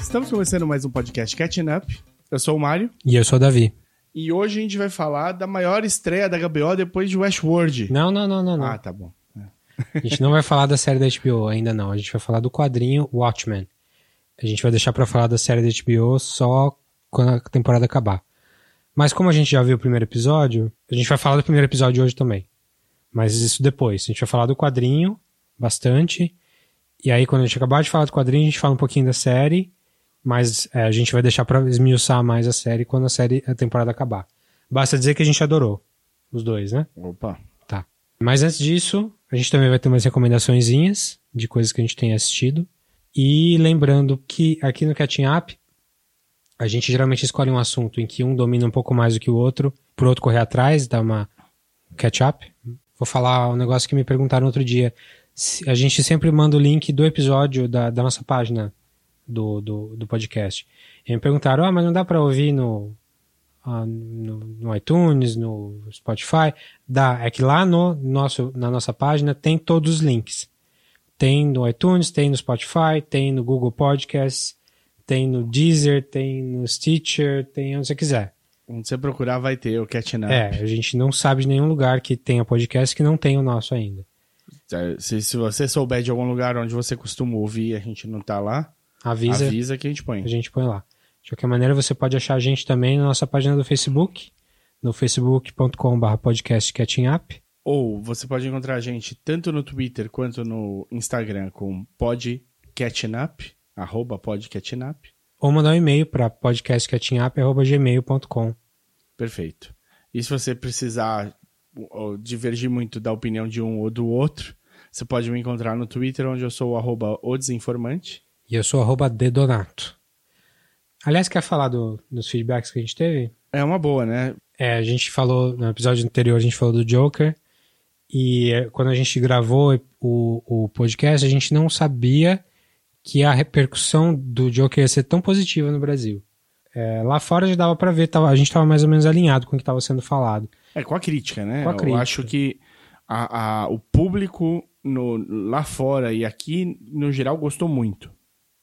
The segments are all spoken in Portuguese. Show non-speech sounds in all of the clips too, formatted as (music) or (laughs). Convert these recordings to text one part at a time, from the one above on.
Estamos começando mais um podcast Catching Up. Eu sou o Mário. E eu sou o Davi. E hoje a gente vai falar da maior estreia da HBO depois de Westworld. Não, não, não, não. não. Ah, tá bom. A gente não vai falar da série da HBO ainda não. A gente vai falar do quadrinho Watchmen. A gente vai deixar pra falar da série da HBO só quando a temporada acabar. Mas como a gente já viu o primeiro episódio, a gente vai falar do primeiro episódio hoje também. Mas isso depois. A gente vai falar do quadrinho bastante. E aí quando a gente acabar de falar do quadrinho, a gente fala um pouquinho da série. Mas é, a gente vai deixar pra esmiuçar mais a série quando a série, a temporada acabar. Basta dizer que a gente adorou. Os dois, né? Opa. Tá. Mas antes disso, a gente também vai ter umas recomendaçõezinhas de coisas que a gente tem assistido. E lembrando que aqui no Catching Up, a gente geralmente escolhe um assunto em que um domina um pouco mais do que o outro, pro outro correr atrás, dar uma catch up. Vou falar um negócio que me perguntaram outro dia. A gente sempre manda o link do episódio da, da nossa página do, do, do podcast. E me perguntaram, ah, mas não dá pra ouvir no, ah, no, no iTunes, no Spotify? Dá, é que lá no nosso, na nossa página tem todos os links. Tem no iTunes, tem no Spotify, tem no Google Podcasts, tem no Deezer, tem no Stitcher, tem onde você quiser. Onde você procurar vai ter o Catching Up. É, a gente não sabe de nenhum lugar que tenha podcast que não tem o nosso ainda. Se, se você souber de algum lugar onde você costuma ouvir e a gente não tá lá, Avisa, avisa que a gente põe. a gente põe lá. De qualquer maneira, você pode achar a gente também na nossa página do Facebook, no facebook.com.br podcast catching up. Ou você pode encontrar a gente tanto no Twitter quanto no Instagram com podcatchingup, arroba podcatchingup. Ou mandar um e-mail para podcastcatchingup.gmail.com. Perfeito. E se você precisar divergir muito da opinião de um ou do outro, você pode me encontrar no Twitter, onde eu sou o arroba o desinformante. E eu sou arroba dedonato. Aliás, quer falar do- dos feedbacks que a gente teve? É uma boa, né? É, a gente falou, no episódio anterior, a gente falou do Joker. E é, quando a gente gravou o, o podcast, a gente não sabia que a repercussão do Joker ia ser tão positiva no Brasil. É, lá fora já dava pra ver, tava- a gente tava mais ou menos alinhado com o que tava sendo falado. É com a crítica, né? A Eu crítica. acho que a, a- o público no, lá fora e aqui, no geral, gostou muito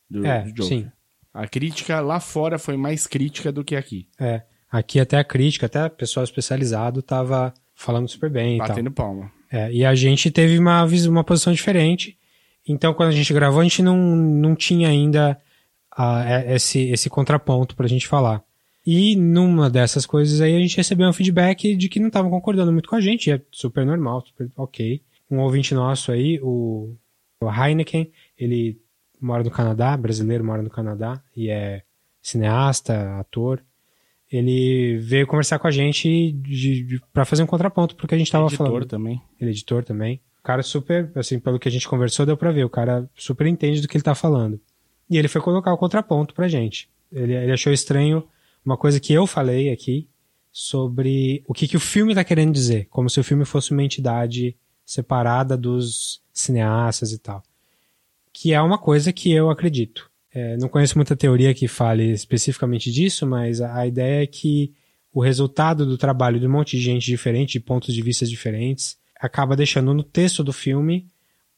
do, É, do Joker. sim. A crítica lá fora foi mais crítica do que aqui. É, aqui até a crítica, até o pessoal especializado tava falando super bem e tal. Batendo palma. É, e a gente teve uma, uma posição diferente. Então, quando a gente gravou, a gente não, não tinha ainda ah, esse, esse contraponto pra gente falar. E numa dessas coisas aí, a gente recebeu um feedback de que não estavam concordando muito com a gente. e É super normal, super ok. Um ouvinte nosso aí, o, o Heineken, ele mora no Canadá, brasileiro, mora no Canadá, e é cineasta, ator. Ele veio conversar com a gente para fazer um contraponto porque a gente tava Editor falando também. ele é editor também. O cara super, assim, pelo que a gente conversou, deu pra ver. O cara super entende do que ele tá falando. E ele foi colocar o contraponto pra gente. Ele, ele achou estranho uma coisa que eu falei aqui sobre o que, que o filme tá querendo dizer. Como se o filme fosse uma entidade separada dos cineastas e tal. Que é uma coisa que eu acredito. É, não conheço muita teoria que fale especificamente disso, mas a, a ideia é que o resultado do trabalho de um monte de gente diferente, de pontos de vista diferentes, acaba deixando no texto do filme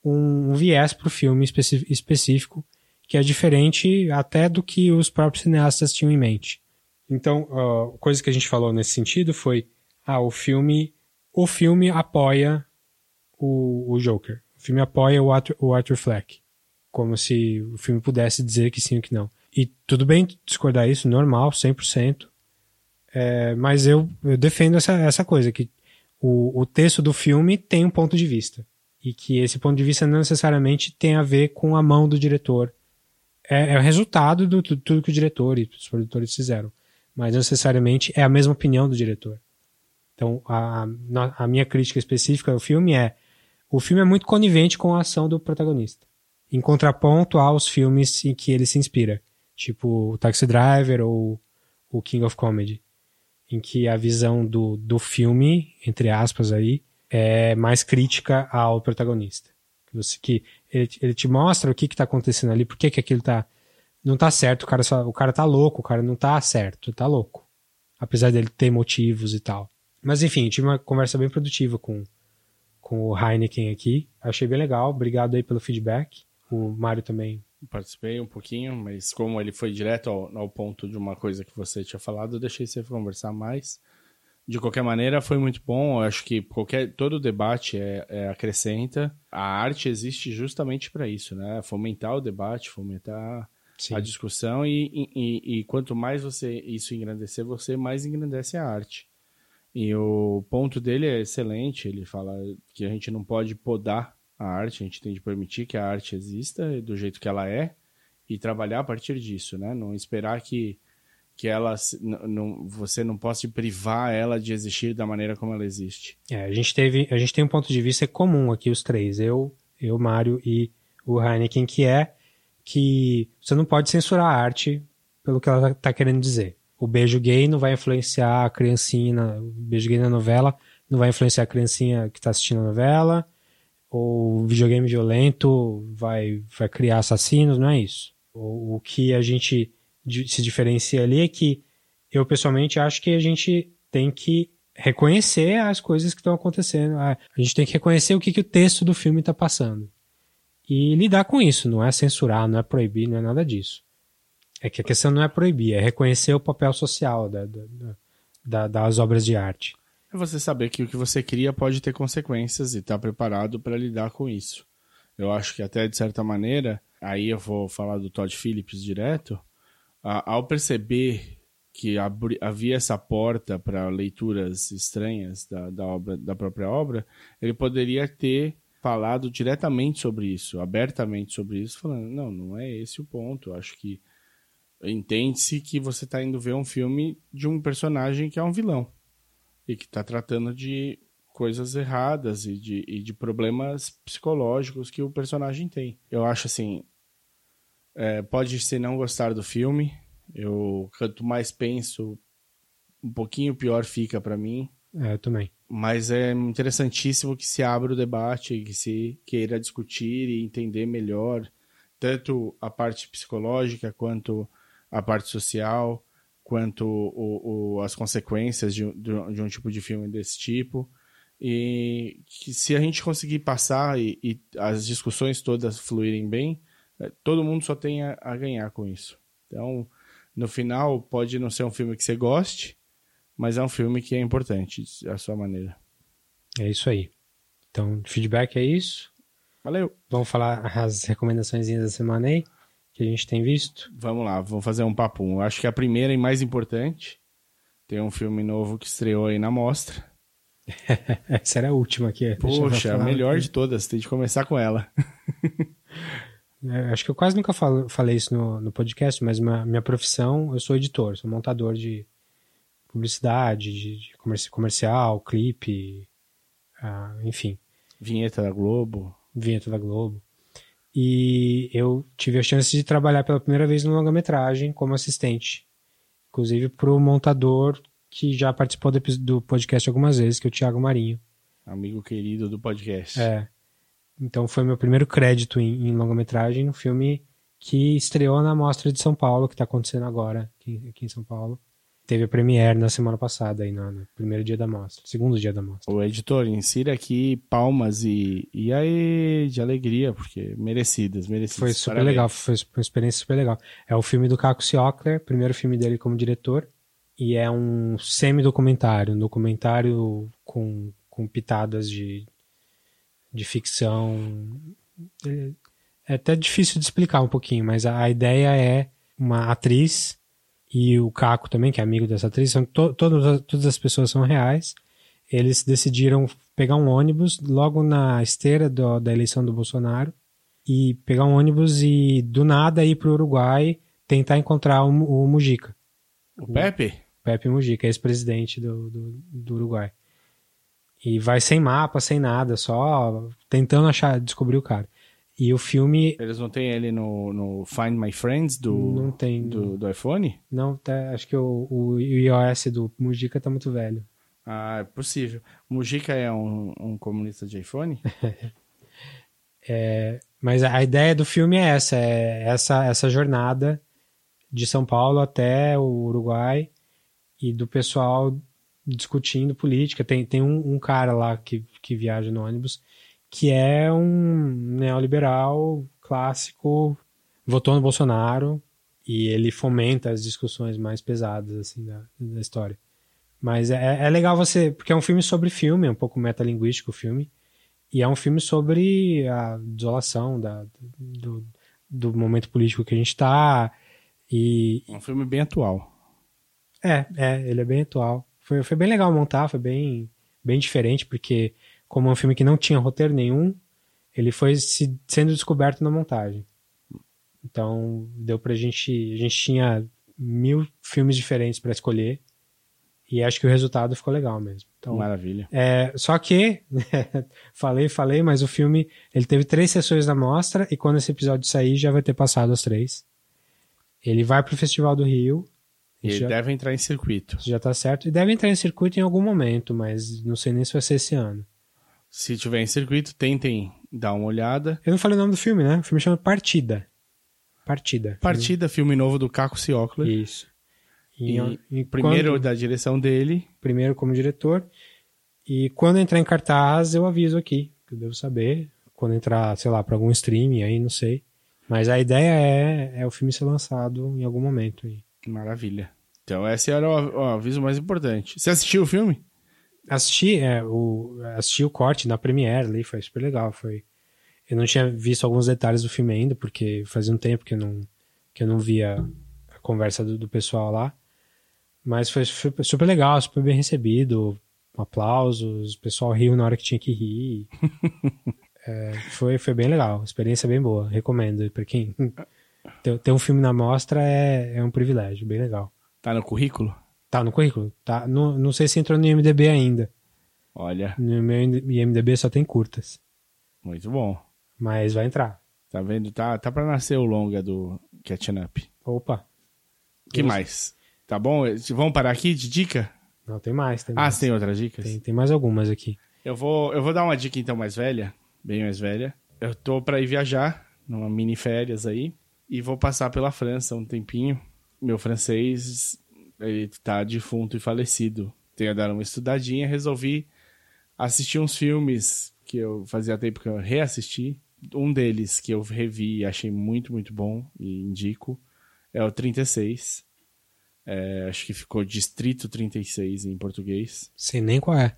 um, um viés para o filme específico que é diferente até do que os próprios cineastas tinham em mente. Então, a coisa que a gente falou nesse sentido foi, ah, o filme, o filme apoia o, o Joker. O filme apoia o Arthur, o Arthur Fleck. Como se o filme pudesse dizer que sim ou que não. E tudo bem discordar isso, normal, 100%. É, mas eu, eu defendo essa, essa coisa, que o, o texto do filme tem um ponto de vista. E que esse ponto de vista não necessariamente tem a ver com a mão do diretor. É, é o resultado do tu- tudo que o diretor e os produtores fizeram. Mas não necessariamente é a mesma opinião do diretor. Então, a- a minha crítica específica ao filme é: o filme é muito conivente com a ação do protagonista. Em contraponto aos filmes em que ele se inspira. Tipo o Taxi Driver ou o King of Comedy em que a visão do, do filme, entre aspas aí, é mais crítica ao protagonista. Você, que ele, ele te mostra o que que tá acontecendo ali, por que que aquilo tá... Não tá certo, o cara, só, o cara tá louco, o cara não tá certo, tá louco. Apesar dele ter motivos e tal. Mas enfim, tive uma conversa bem produtiva com, com o Heineken aqui. Achei bem legal, obrigado aí pelo feedback. O Mário também Participei um pouquinho, mas como ele foi direto ao, ao ponto de uma coisa que você tinha falado, eu deixei você conversar mais. De qualquer maneira, foi muito bom. Eu acho que qualquer todo debate é, é acrescenta. A arte existe justamente para isso, né? Fomentar o debate, fomentar Sim. a discussão e, e, e, quanto mais você isso engrandecer, você mais engrandece a arte. E o ponto dele é excelente. Ele fala que a gente não pode podar a arte, a gente tem de permitir que a arte exista do jeito que ela é e trabalhar a partir disso, né? Não esperar que que ela não, você não possa privar ela de existir da maneira como ela existe. É, a gente teve, a gente tem um ponto de vista comum aqui os três, eu, eu, Mário e o Heineken, que é que você não pode censurar a arte pelo que ela está querendo dizer. O beijo gay não vai influenciar a criancinha, o beijo gay na novela não vai influenciar a criancinha que está assistindo a novela, ou o videogame violento vai, vai criar assassinos, não é isso. O, o que a gente se diferencia ali é que eu pessoalmente acho que a gente tem que reconhecer as coisas que estão acontecendo. A gente tem que reconhecer o que, que o texto do filme está passando. E lidar com isso, não é censurar, não é proibir, não é nada disso. É que a questão não é proibir, é reconhecer o papel social da, da, da, das obras de arte. É você saber que o que você cria pode ter consequências e estar tá preparado para lidar com isso. Eu acho que até de certa maneira, aí eu vou falar do Todd Phillips direto, ao perceber que havia essa porta para leituras estranhas da, da, obra, da própria obra, ele poderia ter falado diretamente sobre isso, abertamente sobre isso, falando: não, não é esse o ponto. Acho que entende-se que você está indo ver um filme de um personagem que é um vilão e que está tratando de coisas erradas e de, e de problemas psicológicos que o personagem tem. Eu acho assim, é, pode ser não gostar do filme. Eu quanto mais penso, um pouquinho pior fica para mim. É, eu também. Mas é interessantíssimo que se abra o debate, que se queira discutir e entender melhor tanto a parte psicológica quanto a parte social, quanto o, o, as consequências de, de, de, um tipo de filme desse tipo. E que se a gente conseguir passar e, e as discussões todas fluírem bem, é, todo mundo só tem a, a ganhar com isso. Então, no final, pode não ser um filme que você goste, mas é um filme que é importante, à sua maneira. É isso aí. Então, feedback é isso. Valeu. Vamos falar as recomendações da semana aí, que a gente tem visto. Vamos lá, vamos fazer um papo. Eu acho que a primeira e mais importante, tem um filme novo que estreou aí na mostra. (laughs) Essa era a última aqui. Poxa, a melhor aqui. de todas, tem de começar com ela. (laughs) É, acho que eu quase nunca falo, falei isso no, no podcast, mas minha, minha profissão, eu sou editor, sou montador de publicidade, de, de comerci comercial, clipe, uh, enfim. Vinheta da Globo. Vinheta da Globo. E eu tive a chance de trabalhar pela primeira vez no longa-metragem como assistente. Inclusive para o montador que já participou do, podcast algumas vezes, que é o Thiago Marinho. Amigo querido do podcast. É. Então foi meu primeiro crédito em, em longa-metragem no filme que estreou na Mostra de São Paulo, que está acontecendo agora aqui, aqui, em São Paulo. Teve a premiere na semana passada, aí no, no, primeiro dia da mostra, segundo dia da mostra. O editor, insira aqui palmas e, e aí de alegria, porque merecidas, merecidas. Foi super Parabéns. legal, foi uma experiência super legal. É o filme do Caco Siocler, primeiro filme dele como diretor, e é um semi-documentário, um documentário com, com pitadas de, de ficção. É até difícil de explicar um pouquinho, mas a, a ideia é uma atriz e o Caco também, que é amigo dessa atriz, são to, todas, todas as pessoas são reais. Eles decidiram pegar um ônibus logo na esteira do, da eleição do Bolsonaro e pegar um ônibus e do nada ir para o Uruguai tentar encontrar o, o Mujica. O Pepe? Pepe Mujica, ex-presidente do, do, do Uruguai. E vai sem mapa, sem nada, só tentando achar, descobrir o cara. E o filme. Eles não têm ele no, no Find My Friends do, não tem, do, do iPhone? Não, tá, acho que o, o iOS do Mujica tá muito velho. Ah, é possível. Mujica é um, um comunista de iPhone? (laughs) é, mas a ideia do filme é essa: é essa, essa jornada de São Paulo até o Uruguai e do pessoal discutindo política. Tem, tem um, um, cara lá que, que viaja no ônibus que é um neoliberal clássico votou no Bolsonaro e ele fomenta as discussões mais pesadas assim da, da história. Mas é, é legal você, porque é um filme sobre filme, é um pouco metalinguístico o filme, e é um filme sobre a desolação da, do, do momento político que a gente está. E... É um filme bem atual. É, é, ele é bem atual. Foi, foi bem legal montar, foi bem, bem diferente, porque como é um filme que não tinha roteiro nenhum, ele foi se, sendo descoberto na montagem. Então, deu pra gente. A gente tinha mil filmes diferentes para escolher. E acho que o resultado ficou legal mesmo. Então, Maravilha. É, só que, (laughs) falei, falei, mas o filme ele teve três sessões da mostra e quando esse episódio sair já vai ter passado as três. Ele vai pro Festival do Rio. Ele já, deve entrar em circuito. Já tá certo. E deve entrar em circuito em algum momento, mas não sei nem se vai ser esse ano. Se tiver em circuito, tentem dar uma olhada. Eu não falei o nome do filme, né? O filme chama Partida. Partida. Partida, filme, filme novo do Caco Ciocler. Isso. E, e primeiro quando, da direção dele. Primeiro como diretor. E quando entrar em cartaz, eu aviso aqui, que eu devo saber. Quando entrar, sei lá, para algum streaming aí, não sei. Mas a ideia é, é o filme ser lançado em algum momento aí. Maravilha. Então esse era o, o aviso mais importante. Você assistiu o filme? Assisti, é, o, assisti o corte na Premiere ali, foi super legal. Foi, eu não tinha visto alguns detalhes do filme ainda, porque fazia um tempo que eu não, que eu não via a conversa do, do pessoal lá. Mas foi super legal, super bem recebido. Aplausos, o pessoal riu na hora que tinha que rir. (laughs) é, foi, foi bem legal, experiência bem boa, recomendo. Para quem ter, ter, um filme na mostra é, é um privilégio, bem legal. Tá no currículo? Tá no currículo. Tá, no, não sei se entrou no IMDB ainda. Olha. No meu IMDB só tem curtas. Muito bom. Mas vai entrar. Tá vendo? Tá, tá pra nascer o longa do Catching Up. Opa. que mais? Tá bom? Vamos parar aqui de dica? Não, tem mais. Tem ah, mais. tem outras dicas? Tem, tem mais algumas aqui. Eu vou, eu vou dar uma dica então mais velha, bem mais velha. Eu tô para ir viajar, numa mini férias aí, e vou passar pela França um tempinho. Meu francês, ele tá defunto e falecido. Tenho dado uma estudadinha, resolvi assistir uns filmes que eu fazia tempo que eu reassisti. Um deles que eu revi e achei muito, muito bom e indico é o 36 é, acho que ficou Distrito 36 em português. Sei nem qual é.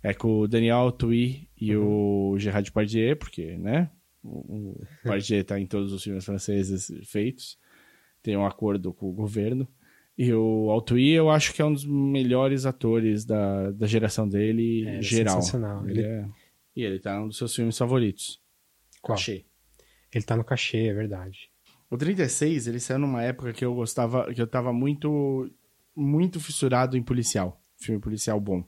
É com o Daniel Tui e uhum. o Gerard Depardieu, porque, né? O, o Depardieu tá em todos os filmes franceses feitos. Tem um acordo com o governo. E o Altui, eu acho que é um dos melhores atores da, da geração dele é, geral. Sensacional. Ele, ele é... E ele tá um dos seus filmes favoritos. Qual? Cachê. Ele tá no cachê, é verdade. O 36, ele saiu numa época que eu gostava, que eu tava muito, muito fissurado em policial. Filme policial bom.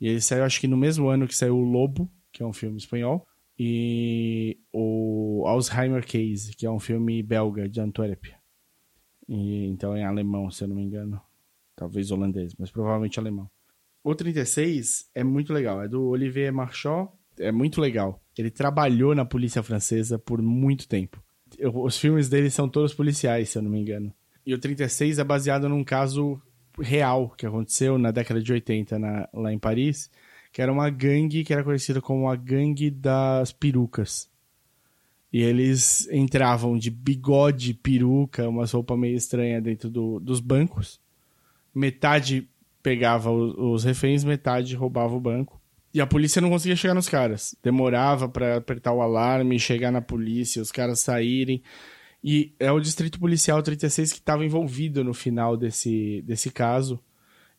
E ele saiu, acho que no mesmo ano que saiu o Lobo, que é um filme espanhol, e o Alzheimer Case, que é um filme belga de Antwerp. E, então é alemão, se eu não me engano. Talvez holandês, mas provavelmente alemão. O 36 é muito legal, é do Olivier Marchand, é muito legal. Ele trabalhou na polícia francesa por muito tempo os filmes dele são todos policiais, se eu não me engano. E o 36 é baseado num caso real que aconteceu na década de 80 na, lá em Paris, que era uma gangue que era conhecida como a gangue das perucas. E eles entravam de bigode, peruca, uma roupa meio estranha dentro do, dos bancos. Metade pegava os, os reféns, metade roubava o banco. E a polícia não conseguia chegar nos caras. Demorava para apertar o alarme, chegar na polícia, os caras saírem. E é o Distrito Policial 36 que estava envolvido no final desse, desse caso.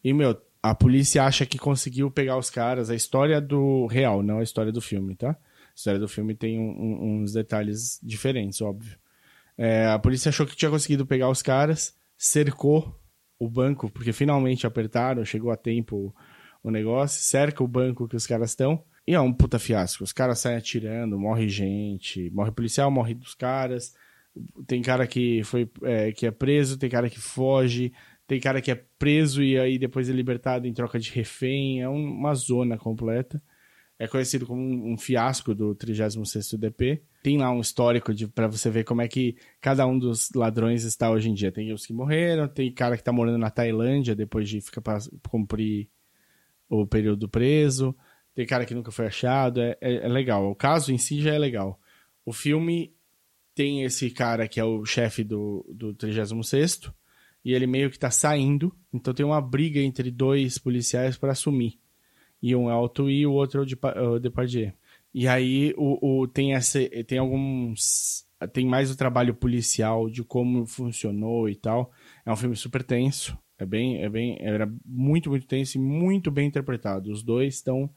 E, meu, a polícia acha que conseguiu pegar os caras. A história do real, não a história do filme, tá? História do filme tem um, um, uns detalhes diferentes, óbvio. É, a polícia achou que tinha conseguido pegar os caras, cercou o banco, porque finalmente apertaram, chegou a tempo o negócio, cerca o banco que os caras estão. E é um puta fiasco. Os caras saem atirando, morre gente, morre policial, morre dos caras. Tem cara que foi é, que é preso, tem cara que foge, tem cara que é preso e aí depois é libertado em troca de refém. É uma zona completa. É conhecido como um, um fiasco do 36º DP. Tem lá um histórico para você ver como é que cada um dos ladrões está hoje em dia. Tem os que morreram, tem cara que está morando na Tailândia depois de ficar pra cumprir o período preso, tem cara que nunca foi achado, é, é, é, legal. O caso em si já é legal. O filme tem esse cara que é o chefe do, do 36 e ele meio que tá saindo, então tem uma briga entre dois policiais para assumir. E um é o Tui e o outro é o Depardieu. E aí o, o, tem, essa, tem alguns... Tem mais o trabalho policial de como funcionou e tal. É um filme super tenso. É bem, é bem, era muito, muito tenso e muito bem interpretado. Os dois estão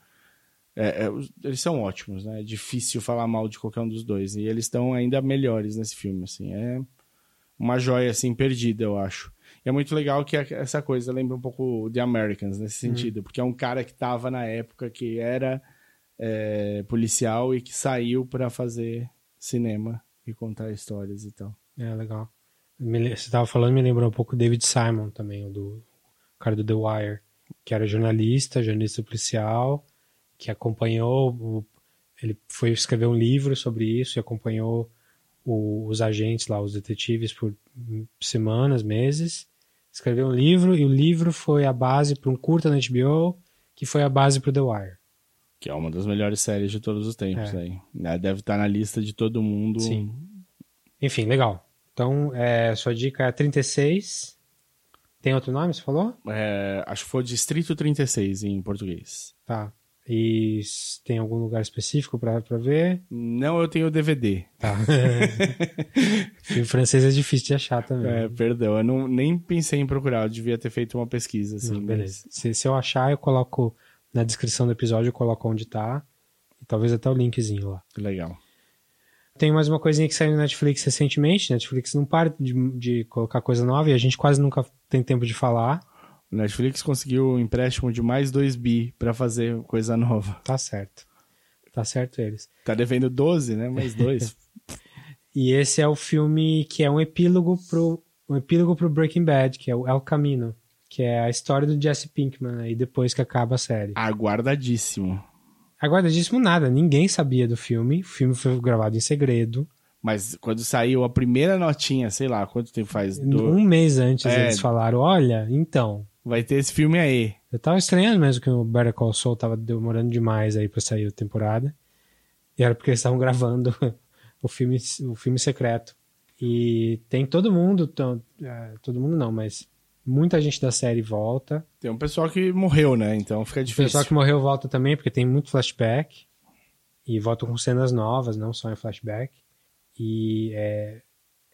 é, é, eles são ótimos, né? É difícil falar mal de qualquer um dos dois. E eles estão ainda melhores nesse filme, assim. É uma joia, assim, perdida, eu acho. E é muito legal que essa coisa lembra um pouco The Americans, nesse uhum. sentido. Uhum. Porque é um cara que tava na época que era é, policial e que saiu para fazer cinema e contar histórias e tal. É, legal. Você estava falando, me lembrou um pouco David Simon também, o do o cara do The Wire, que era jornalista, jornalista policial, que acompanhou, ele foi escrever um livro sobre isso e acompanhou o, os agentes lá, os detetives por semanas, meses. Escreveu um livro e o livro foi a base para um curta na HBO, que foi a base para o The Wire. Que é uma das melhores séries de todos os tempos é. aí. Né? Deve estar na lista de todo mundo. Sim. Enfim, legal. Então, é, sua dica é 36. Tem outro nome, você falou? É, acho que foi Distrito 36 em português. Tá. E tem algum lugar específico para ver? Não, eu tenho o DVD. Tá. (laughs) Filme francês é difícil de achar também. É, perdão, eu não, nem pensei em procurar, eu devia ter feito uma pesquisa. Assim, não, beleza. Mas... Se, se, eu achar, eu coloco na descrição do episódio, eu coloco onde tá. E talvez até o linkzinho lá. Legal. Tem mais uma coisinha que saiu no Netflix recentemente. Netflix não para de, de colocar coisa nova e a gente quase nunca tem tempo de falar. Netflix conseguiu um empréstimo de mais 2 bi para fazer coisa nova. Tá certo. Tá certo eles. Tá devendo 12, né? Mais 2. (laughs) e esse é o filme que é um epílogo pro um epílogo pro Breaking Bad, que é o El Camino, que é a história do Jesse Pinkman aí depois que acaba a série. Aguardadíssimo. Aguardadíssimo nada, ninguém sabia do filme. O filme foi gravado em segredo. Mas quando saiu a primeira notinha, sei lá, quanto tempo faz? Do... Um mês antes é... eles falaram, olha, então, Vai ter esse filme aí. Eu tava estranhando mesmo que o Better Call Saul tava demorando demais aí pra sair a temporada. E era porque eles estavam (laughs) gravando o filme, o filme secreto. E tem todo mundo, é, todo mundo não, mas muita gente da série volta. Tem um pessoal que morreu, né? Então fica difícil. O pessoal que morreu volta também, porque tem muito flashback. E voltam com cenas novas, não só em flashback. E é,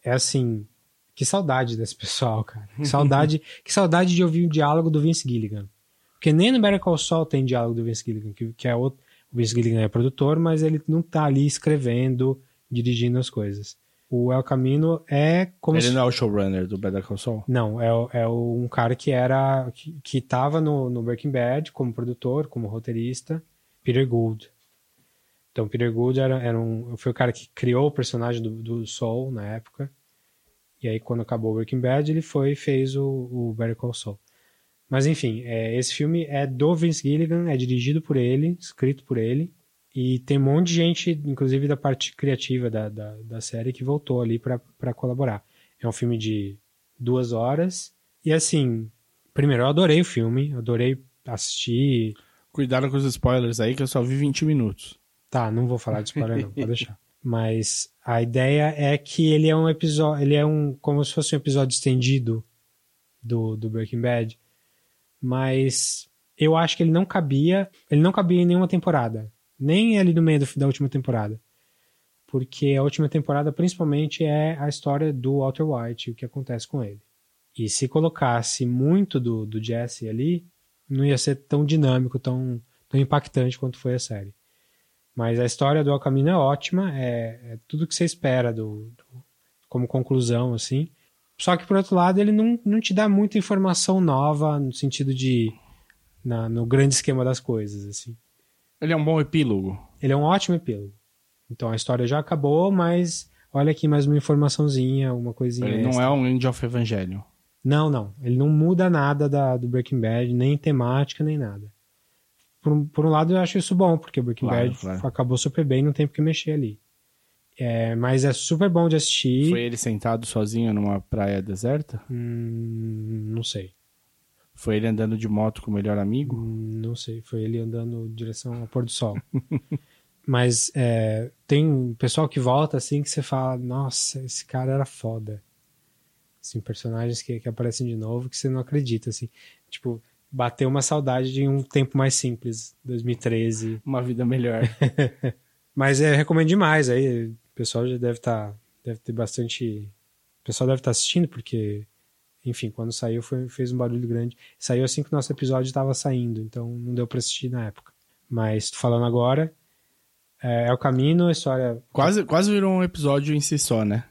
é assim, que saudade desse pessoal, cara. Que saudade, (laughs) que saudade de ouvir o diálogo do Vince Gilligan. Porque nem no Better Call Saul tem diálogo do Vince Gilligan, que, que é outro, o Vince Gilligan é produtor, mas ele não tá ali escrevendo, dirigindo as coisas. O El Camino é como Ele se... não é o showrunner do Better Call Saul? Não, é, é um cara que era que, que tava no, no Breaking Bad como produtor, como roteirista, Peter Gould. Então, Peter Gould era, era um, foi o cara que criou o personagem do, do Saul na época. E aí, quando acabou o Breaking Bad, ele foi e fez o, o Better Call Saul. Mas enfim, é, esse filme é do Vince Gilligan, é dirigido por ele, escrito por ele, e tem um monte de gente, inclusive da parte criativa da, da, da série, que voltou ali para colaborar. É um filme de duas horas, e assim, primeiro, eu adorei o filme, adorei assistir. Cuidado com os spoilers aí, que eu só vi 20 minutos. Tá, não vou falar de spoiler não, pode deixar. (laughs) Mas a ideia é que ele é um episódio, ele é um como se fosse um episódio estendido do, do Breaking Bad, mas eu acho que ele não cabia, ele não cabia em nenhuma temporada, nem ali no meio do, da última temporada. Porque a última temporada principalmente é a história do Walter White, o que acontece com ele. E se colocasse muito do, do Jesse ali, não ia ser tão dinâmico, tão, tão impactante quanto foi a série. Mas a história do El Camino é ótima, é, é tudo que você espera do, do, como conclusão, assim. Só que, por outro lado, ele não, não te dá muita informação nova no sentido de. Na, no grande esquema das coisas, assim. Ele é um bom epílogo. Ele é um ótimo epílogo. Então a história já acabou, mas olha aqui mais uma informaçãozinha, uma coisinha. Ele extra. não é um End of Evangelho. Não, não. Ele não muda nada da, do Breaking Bad, nem temática, nem nada por um, por um lado eu acho isso bom, porque Breaking claro, Bad claro. acabou super bem, não tem porque mexer ali. É, mas é super bom de assistir. Foi ele sentado sozinho numa praia deserta? Hum, não sei. Foi ele andando de moto com o melhor amigo? Hum, não sei. Foi ele andando em direção ao pôr do sol. (laughs) Mas é, tem pessoal que volta assim que você fala, nossa, esse cara era foda. Assim, personagens que, que aparecem de novo que você não acredita, assim. Tipo, bateu uma saudade de um tempo mais simples, 2013. Uma vida melhor. (laughs) Mas é, recomendo demais. Aí o pessoal já deve estar. Tá, deve ter bastante. O pessoal deve estar tá assistindo, porque, enfim, quando saiu foi, fez um barulho grande. Saiu assim que o nosso episódio estava saindo, então não deu para assistir na época. Mas falando agora, é, é, o caminho, a história. Quase, quase virou um episódio em si só, né?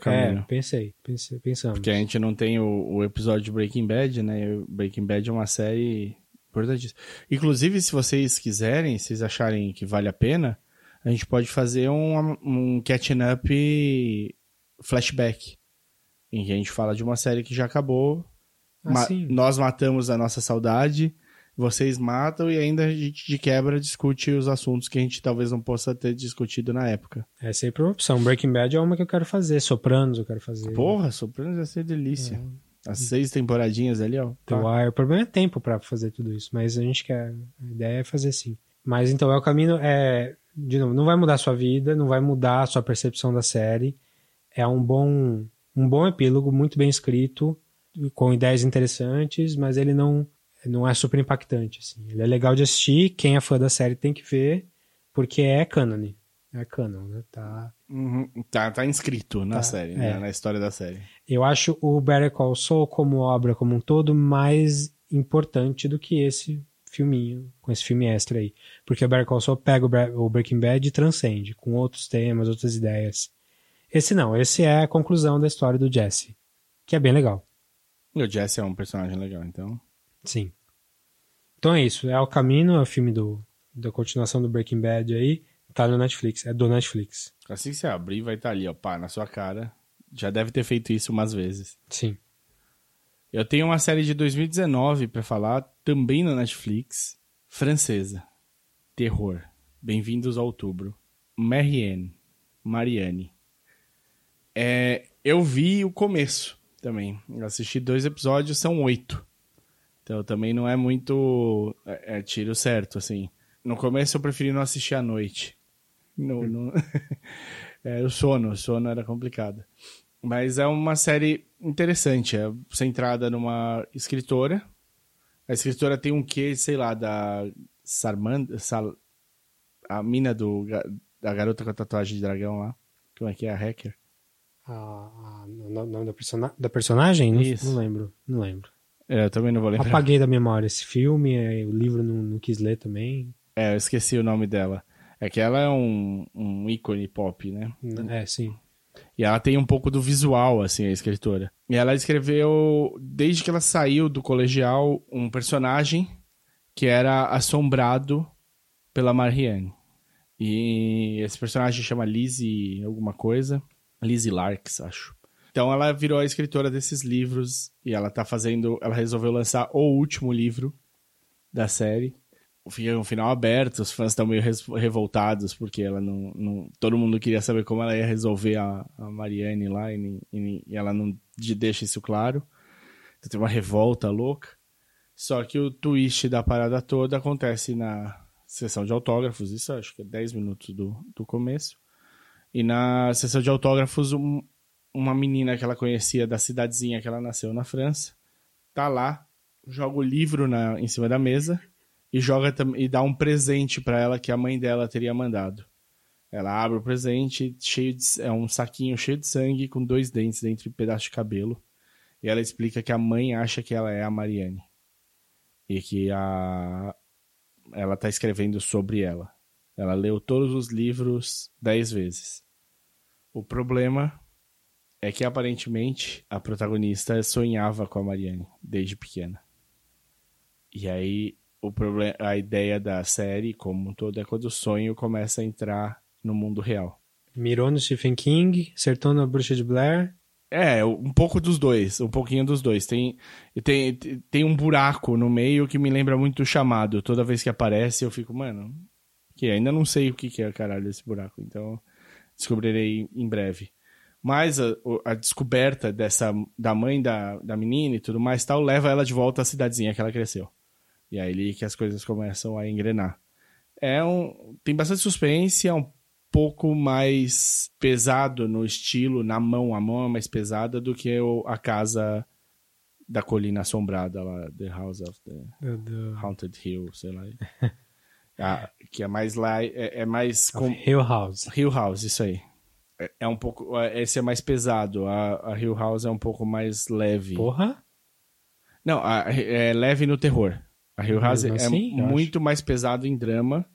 Caminho. É, pensei, pensei, pensamos. Porque a gente não tem o, o episódio de Breaking Bad, né? Breaking Bad é uma série importantíssima. Inclusive, se vocês quiserem, se vocês acharem que vale a pena, a gente pode fazer um, um catching up flashback. Em que a gente fala de uma série que já acabou. Ah, ma nós matamos a nossa saudade vocês matam e ainda a gente de quebra discute os assuntos que a gente talvez não possa ter discutido na época. É sempre uma opção. Breaking Bad é uma que eu quero fazer. Sopranos eu quero fazer. Porra, Sopranos vai ser delícia. É. As seis temporadinhas ali, ó. The Wire. O problema é tempo para fazer tudo isso, mas a gente quer. A ideia é fazer sim. Mas então é o caminho. É, de novo, não vai mudar a sua vida, não vai mudar a sua percepção da série. É um bom, um bom epílogo, muito bem escrito, com ideias interessantes, mas ele não não é super impactante, assim. Ele é legal de assistir, quem é fã da série tem que ver, porque é canon. É canon, né? Tá, uhum. tá, tá inscrito na tá, série, né? é. né? na história da série. Eu acho o Better Call Saul como obra como um todo mais importante do que esse filminho, com esse filme extra aí. Porque o Better Call Saul pega o Breaking Bad e transcende, com outros temas, outras ideias. Esse não, esse é a conclusão da história do Jesse, que é bem legal. E o Jesse é um personagem legal, então... Sim. Então é isso. É o caminho, é o filme do, da continuação do Breaking Bad aí. Tá no Netflix. É do Netflix. Assim que você abrir, vai estar tá ali, ó, pá, na sua cara. Já deve ter feito isso umas vezes. Sim. Eu tenho uma série de 2019 para falar, também na Netflix, francesa. Terror. Bem-vindos a outubro. Marianne. Marianne. É, eu vi o começo também. Eu assisti dois episódios, são oito. Então também não é muito é, é tiro certo, assim. No começo eu preferi não assistir à noite. No, no... é, o sono, o sono era complicado. Mas é uma série interessante, é centrada numa escritora. A escritora tem um quê, sei lá, da Sarmanda, Sal... a mina do, da garota com a tatuagem de dragão lá. Como é que é a hacker? Ah, o nome da, persona... da personagem? Não, não lembro, não lembro. É, eu também não vou lembrar. Apaguei da memória esse filme, é, o livro não, não, quis ler também. É, eu esqueci o nome dela. É que ela é um, um ícone pop, né? É, sim. E ela tem um pouco do visual, assim, a escritora. E ela escreveu, desde que ela saiu do colegial, um personagem que era assombrado pela Marianne. E esse personagem chama Lizzie alguma coisa. Lizzie Larks, acho. Então ela virou a escritora desses livros e ela tá fazendo, ela resolveu lançar o último livro da série. Um final aberto, os fãs estão meio revoltados porque ela não, não, todo mundo queria saber como ela ia resolver a, a Marianne lá e, e, e ela não deixa isso claro. Então tem uma revolta louca. Só que o twist da parada toda acontece na sessão de autógrafos, isso acho que é 10 minutos do, do começo. E na sessão de autógrafos, um, uma menina que ela conhecia da cidadezinha que ela nasceu na França, tá lá, joga o livro na, em cima da mesa e joga e dá um presente para ela que a mãe dela teria mandado. Ela abre o presente, cheio de, é um saquinho cheio de sangue com dois dentes dentro de um pedaço de cabelo. E ela explica que a mãe acha que ela é a Mariane. E que a ela tá escrevendo sobre ela. Ela leu todos os livros dez vezes. O problema é que aparentemente a protagonista sonhava com a Marianne desde pequena. E aí o problema, a ideia da série como um todo é quando o sonho começa a entrar no mundo real. Mirou no Stephen King, acertou na Bruxa de Blair. É, um pouco dos dois, um pouquinho dos dois. Tem, tem, tem um buraco no meio que me lembra muito o chamado. Toda vez que aparece eu fico, mano, que ainda não sei o que, que é caralho esse buraco. Então descobrirei em breve. Mas a, a, descoberta dessa da mãe da, da menina e tudo mais tal leva ela de volta à cidadezinha que ela cresceu. E aí ali que as coisas começam a engrenar. é um. Tem bastante suspense, é um pouco mais pesado no estilo, na mão, a mão é mais pesada do que o, a casa da colina assombrada lá, The House of the Haunted Hill, sei lá. (laughs) Ah, que é mais lá, é, é mais com, Hill House. Hill House, isso aí. É, um pouco, é, esse é mais pesado, a, a Hill House é um pouco mais leve. Porra? Não, a- é leve no terror. A Hill House é assim, muito mais pesado em drama,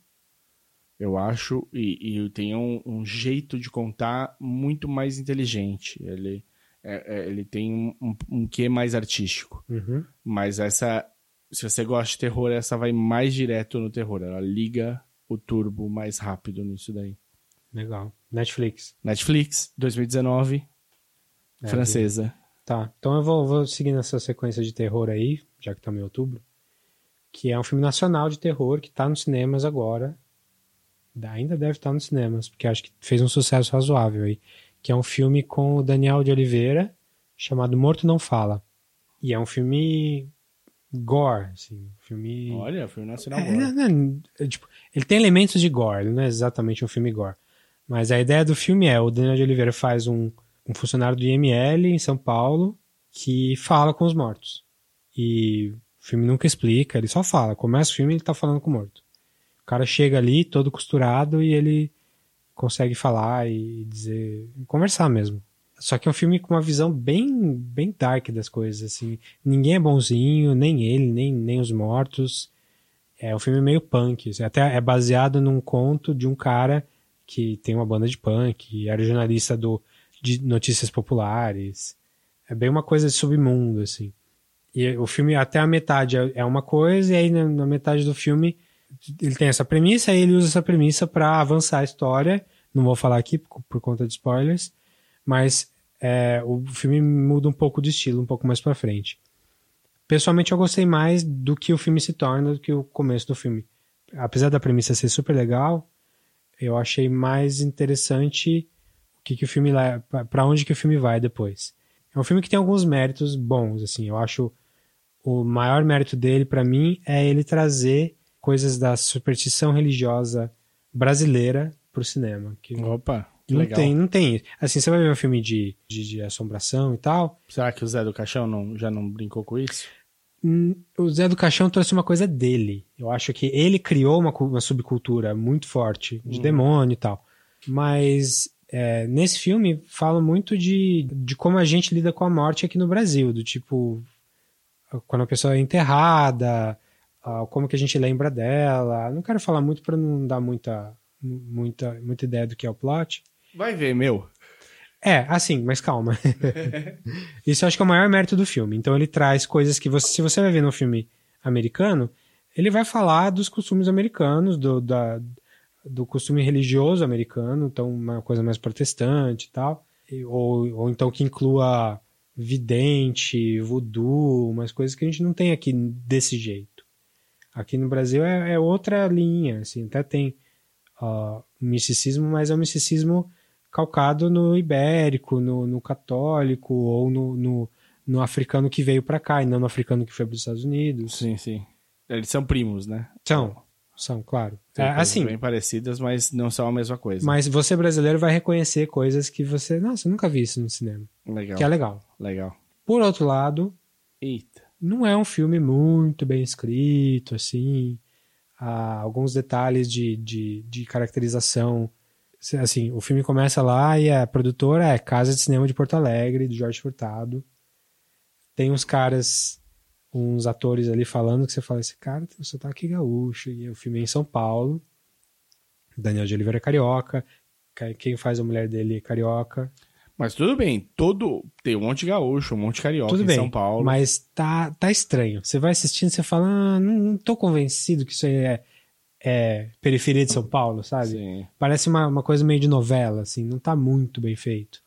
eu acho, e, e tem um, um jeito de contar muito mais inteligente. Ele, é- é- ele tem um, um, um quê mais artístico. Uhum. Mas essa, se você gosta de terror, essa vai mais direto no terror. Ela liga o turbo mais rápido nisso daí. Legal. Netflix. Netflix, 2019, É, francesa. Tá, então eu vou, vou seguir nessa sequência de terror aí, já que estamos em outubro, que é um filme nacional de terror que tá nos cinemas agora. Ainda deve estar nos cinemas, porque acho que fez um sucesso razoável aí. Que é um filme com o Daniel de Oliveira, chamado Morto Não Fala. E é um filme gore, assim, um filme... Olha, foi nacional. É, não- não- é, tipo, ele tem elementos de gore, ele não é exatamente um filme gore. Mas a ideia do filme é: o Daniel de Oliveira faz um, um funcionário do IML em São Paulo que fala com os mortos. E o filme nunca explica, ele só fala. Começa o filme ele tá falando com o morto. O cara chega ali todo costurado e ele consegue falar e dizer. conversar mesmo. Só que é um filme com uma visão bem, bem dark das coisas, assim. Ninguém é bonzinho, nem ele, nem, nem os mortos. É um filme meio punk. assim. Até é baseado num conto de um cara que tem uma banda de punk, era jornalista do, de notícias populares. É bem uma coisa de submundo, assim. E o filme, até a metade é é uma coisa, e aí na, metade do filme ele tem essa premissa, e ele usa essa premissa para avançar a história. Não vou falar aqui por, por conta de spoilers, mas é, o filme muda um pouco de estilo, um pouco mais pra frente. Pessoalmente, eu gostei mais do que o filme se torna do que o começo do filme. Apesar da premissa ser super legal, eu achei mais interessante o que, que o filme para onde que o filme vai depois. É um filme que tem alguns méritos bons, assim. Eu acho o maior mérito dele para mim é ele trazer coisas da superstição religiosa brasileira pro cinema, que Opa, que não legal. tem, não tem. Assim, você vai ver um filme de, de, de assombração e tal, Será que o Zé do Caixão não, já não brincou com isso? Hum, o Zé do Caixão trouxe uma coisa dele. Eu acho que ele criou uma, uma subcultura muito forte de demônio e tal. Mas é, nesse filme fala muito de, de como a gente lida com a morte aqui no Brasil. Do tipo, quando a pessoa é enterrada, como que a gente lembra dela. Não quero falar muito para não dar muita, muita, muita ideia do que é o plot. Vai ver, meu. É, assim, mas calma. (laughs) Isso eu acho que é o maior mérito do filme. Então ele traz coisas que você, se você vai ver no filme americano, ele vai falar dos costumes americanos, do, da, do costume religioso americano, então uma coisa mais protestante e tal, ou, ou então que inclua vidente, voodoo, umas coisas que a gente não tem aqui desse jeito. Aqui no Brasil é, é outra linha, assim, até tem ah, misticismo, mas é um misticismo calcado no ibérico, no, no católico ou no, no, no africano que veio para cá e não no africano que foi para os Estados Unidos. Sim, sim. Eles são primos, né? São, são, claro. Tem É, assim, Bem parecidas, mas não são a mesma coisa. mas você brasileiro vai reconhecer coisas que você, nossa, eu nunca vi isso no cinema, Legal. que é legal. Legal. Por outro lado, Eita. não é um filme muito bem escrito, assim. Há alguns detalhes de, de, de caracterização. Assim, o filme começa lá e a produtora é Casa de Cinema de Porto Alegre, do Jorge Furtado. Tem uns caras, uns atores ali falando que você fala, esse cara tem um sotaque gaúcho. E o filme é em São Paulo. Daniel de Oliveira é carioca. Quem- Quem faz a mulher dele é carioca. Mas tudo bem, todo. Tem um monte de gaúcho, um monte de carioca Tudo em bem, São Paulo. mas tá, tá estranho. Você vai assistindo, você fala, ah, não, não tô convencido que isso aí é, é periferia de São Paulo, sabe? Sim. Parece uma, uma coisa meio de novela, assim, não tá muito bem feito.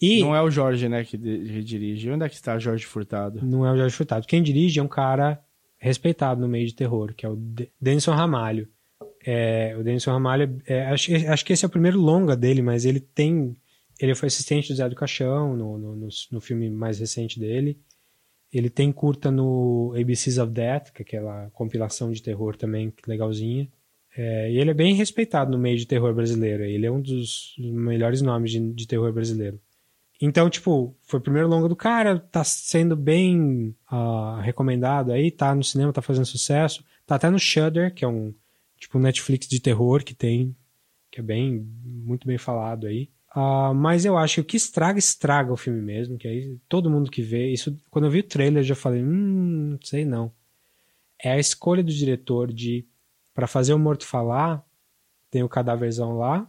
E Não é o Jorge, né, que dirige. Onde é que está Jorge Furtado? não é o Jorge Furtado. Quem dirige é um cara respeitado no meio de terror, que é o De- Denison Ramalho. É, o Denison Ramalho, é, acho, acho que esse é o primeiro longa dele, mas ele tem. Ele foi assistente do Zé do Caixão no, no, no, no filme mais recente dele. Ele tem curta no ABCs of Death, que é aquela compilação de terror também legalzinha. É, e ele é bem respeitado no meio de terror brasileiro. Ele é um dos melhores nomes de, de terror brasileiro. Então, tipo, foi o primeiro longa do cara, tá sendo bem uh, recomendado aí, tá no cinema, tá fazendo sucesso. Tá até no Shudder, que é um tipo Netflix de terror que tem, que é bem, muito bem falado aí. Uh, mas eu acho que o que estraga, estraga o filme mesmo, que aí todo mundo que vê, isso, quando eu vi o trailer eu já falei, hum, não sei não. É a escolha do diretor de para fazer o morto falar, tem o cadáverzão lá,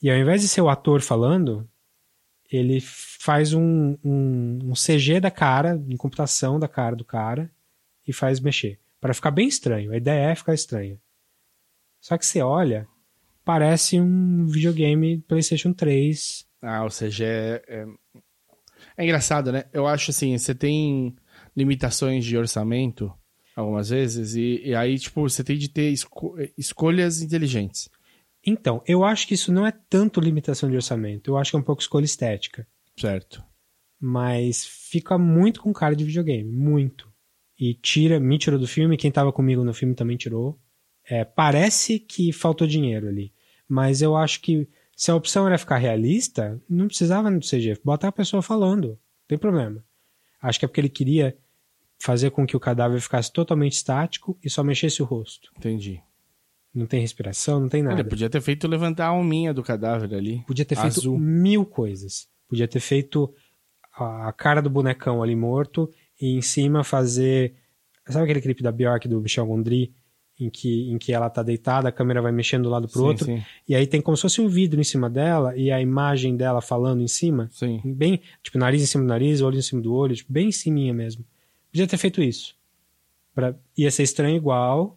e ao invés de ser o ator falando, ele faz um, um, um CG da cara, em computação da cara do cara, e faz mexer. para ficar bem estranho. A ideia é ficar estranha. Só que você olha, parece um videogame PlayStation 3. Ah, ou seja, é, é, é engraçado, né? Eu acho assim, você tem limitações de orçamento algumas vezes, e, e aí, tipo, você tem de ter esco escolhas inteligentes. Então, eu acho que isso não é tanto limitação de orçamento, eu acho que é um pouco escolha estética. Certo. Mas fica muito com cara de videogame, muito. E tira, me tirou do filme, quem tava comigo no filme também tirou. É, parece que faltou dinheiro ali, mas eu acho que se a opção era ficar realista, não precisava do CG, botar a pessoa falando, não tem problema. Acho que é porque ele queria fazer com que o cadáver ficasse totalmente estático e só mexesse o rosto. Entendi. Não tem respiração, não tem nada. Ele podia ter feito levantar a alminha do cadáver ali. Podia ter feito Azul. mil coisas. Podia ter feito a cara do bonecão ali morto e em cima fazer. Sabe aquele clipe da Bjork do Michel Gondry? Em que, em que ela tá deitada, a câmera vai mexendo do lado pro Sim, outro. sim. E aí tem como se fosse um vidro em cima dela e a imagem dela falando em cima. Sim. Bem, tipo, nariz em cima do nariz, olho em cima do olho, tipo, bem em cima mesmo. Podia ter feito isso. Pra, ia ser estranho igual.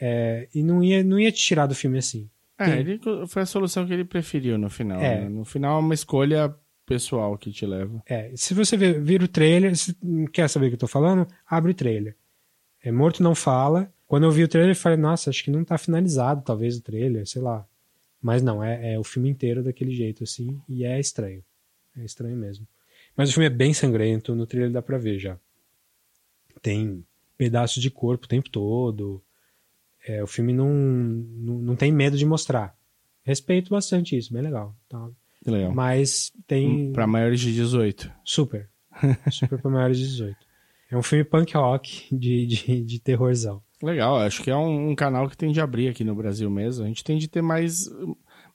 é, e não ia, não ia te tirar do filme assim. É, ele, foi a solução que ele preferiu no final. É. né? No final é uma escolha pessoal que te leva. É, se você ver, vir o trailer, se quer saber o que eu tô falando, abre o trailer. É, Morto não fala. Quando eu vi o trailer, eu falei, nossa, acho que não tá finalizado, talvez, o trailer, sei lá. Mas não, é, é o filme inteiro daquele jeito, assim, e é estranho. É estranho mesmo. Mas o filme é bem sangrento, no trailer dá pra ver já. Tem pedaços de corpo o tempo todo. É, o filme não, não, não tem medo de mostrar. Respeito bastante isso, bem legal. Tá? Legal. Mas tem. Pra maiores de 18. Super. (laughs) Super pra maiores de 18. É um filme punk rock de, de, de terrorzão. Legal, acho que é um, um canal que tem de abrir aqui no Brasil mesmo. A gente tem de ter mais,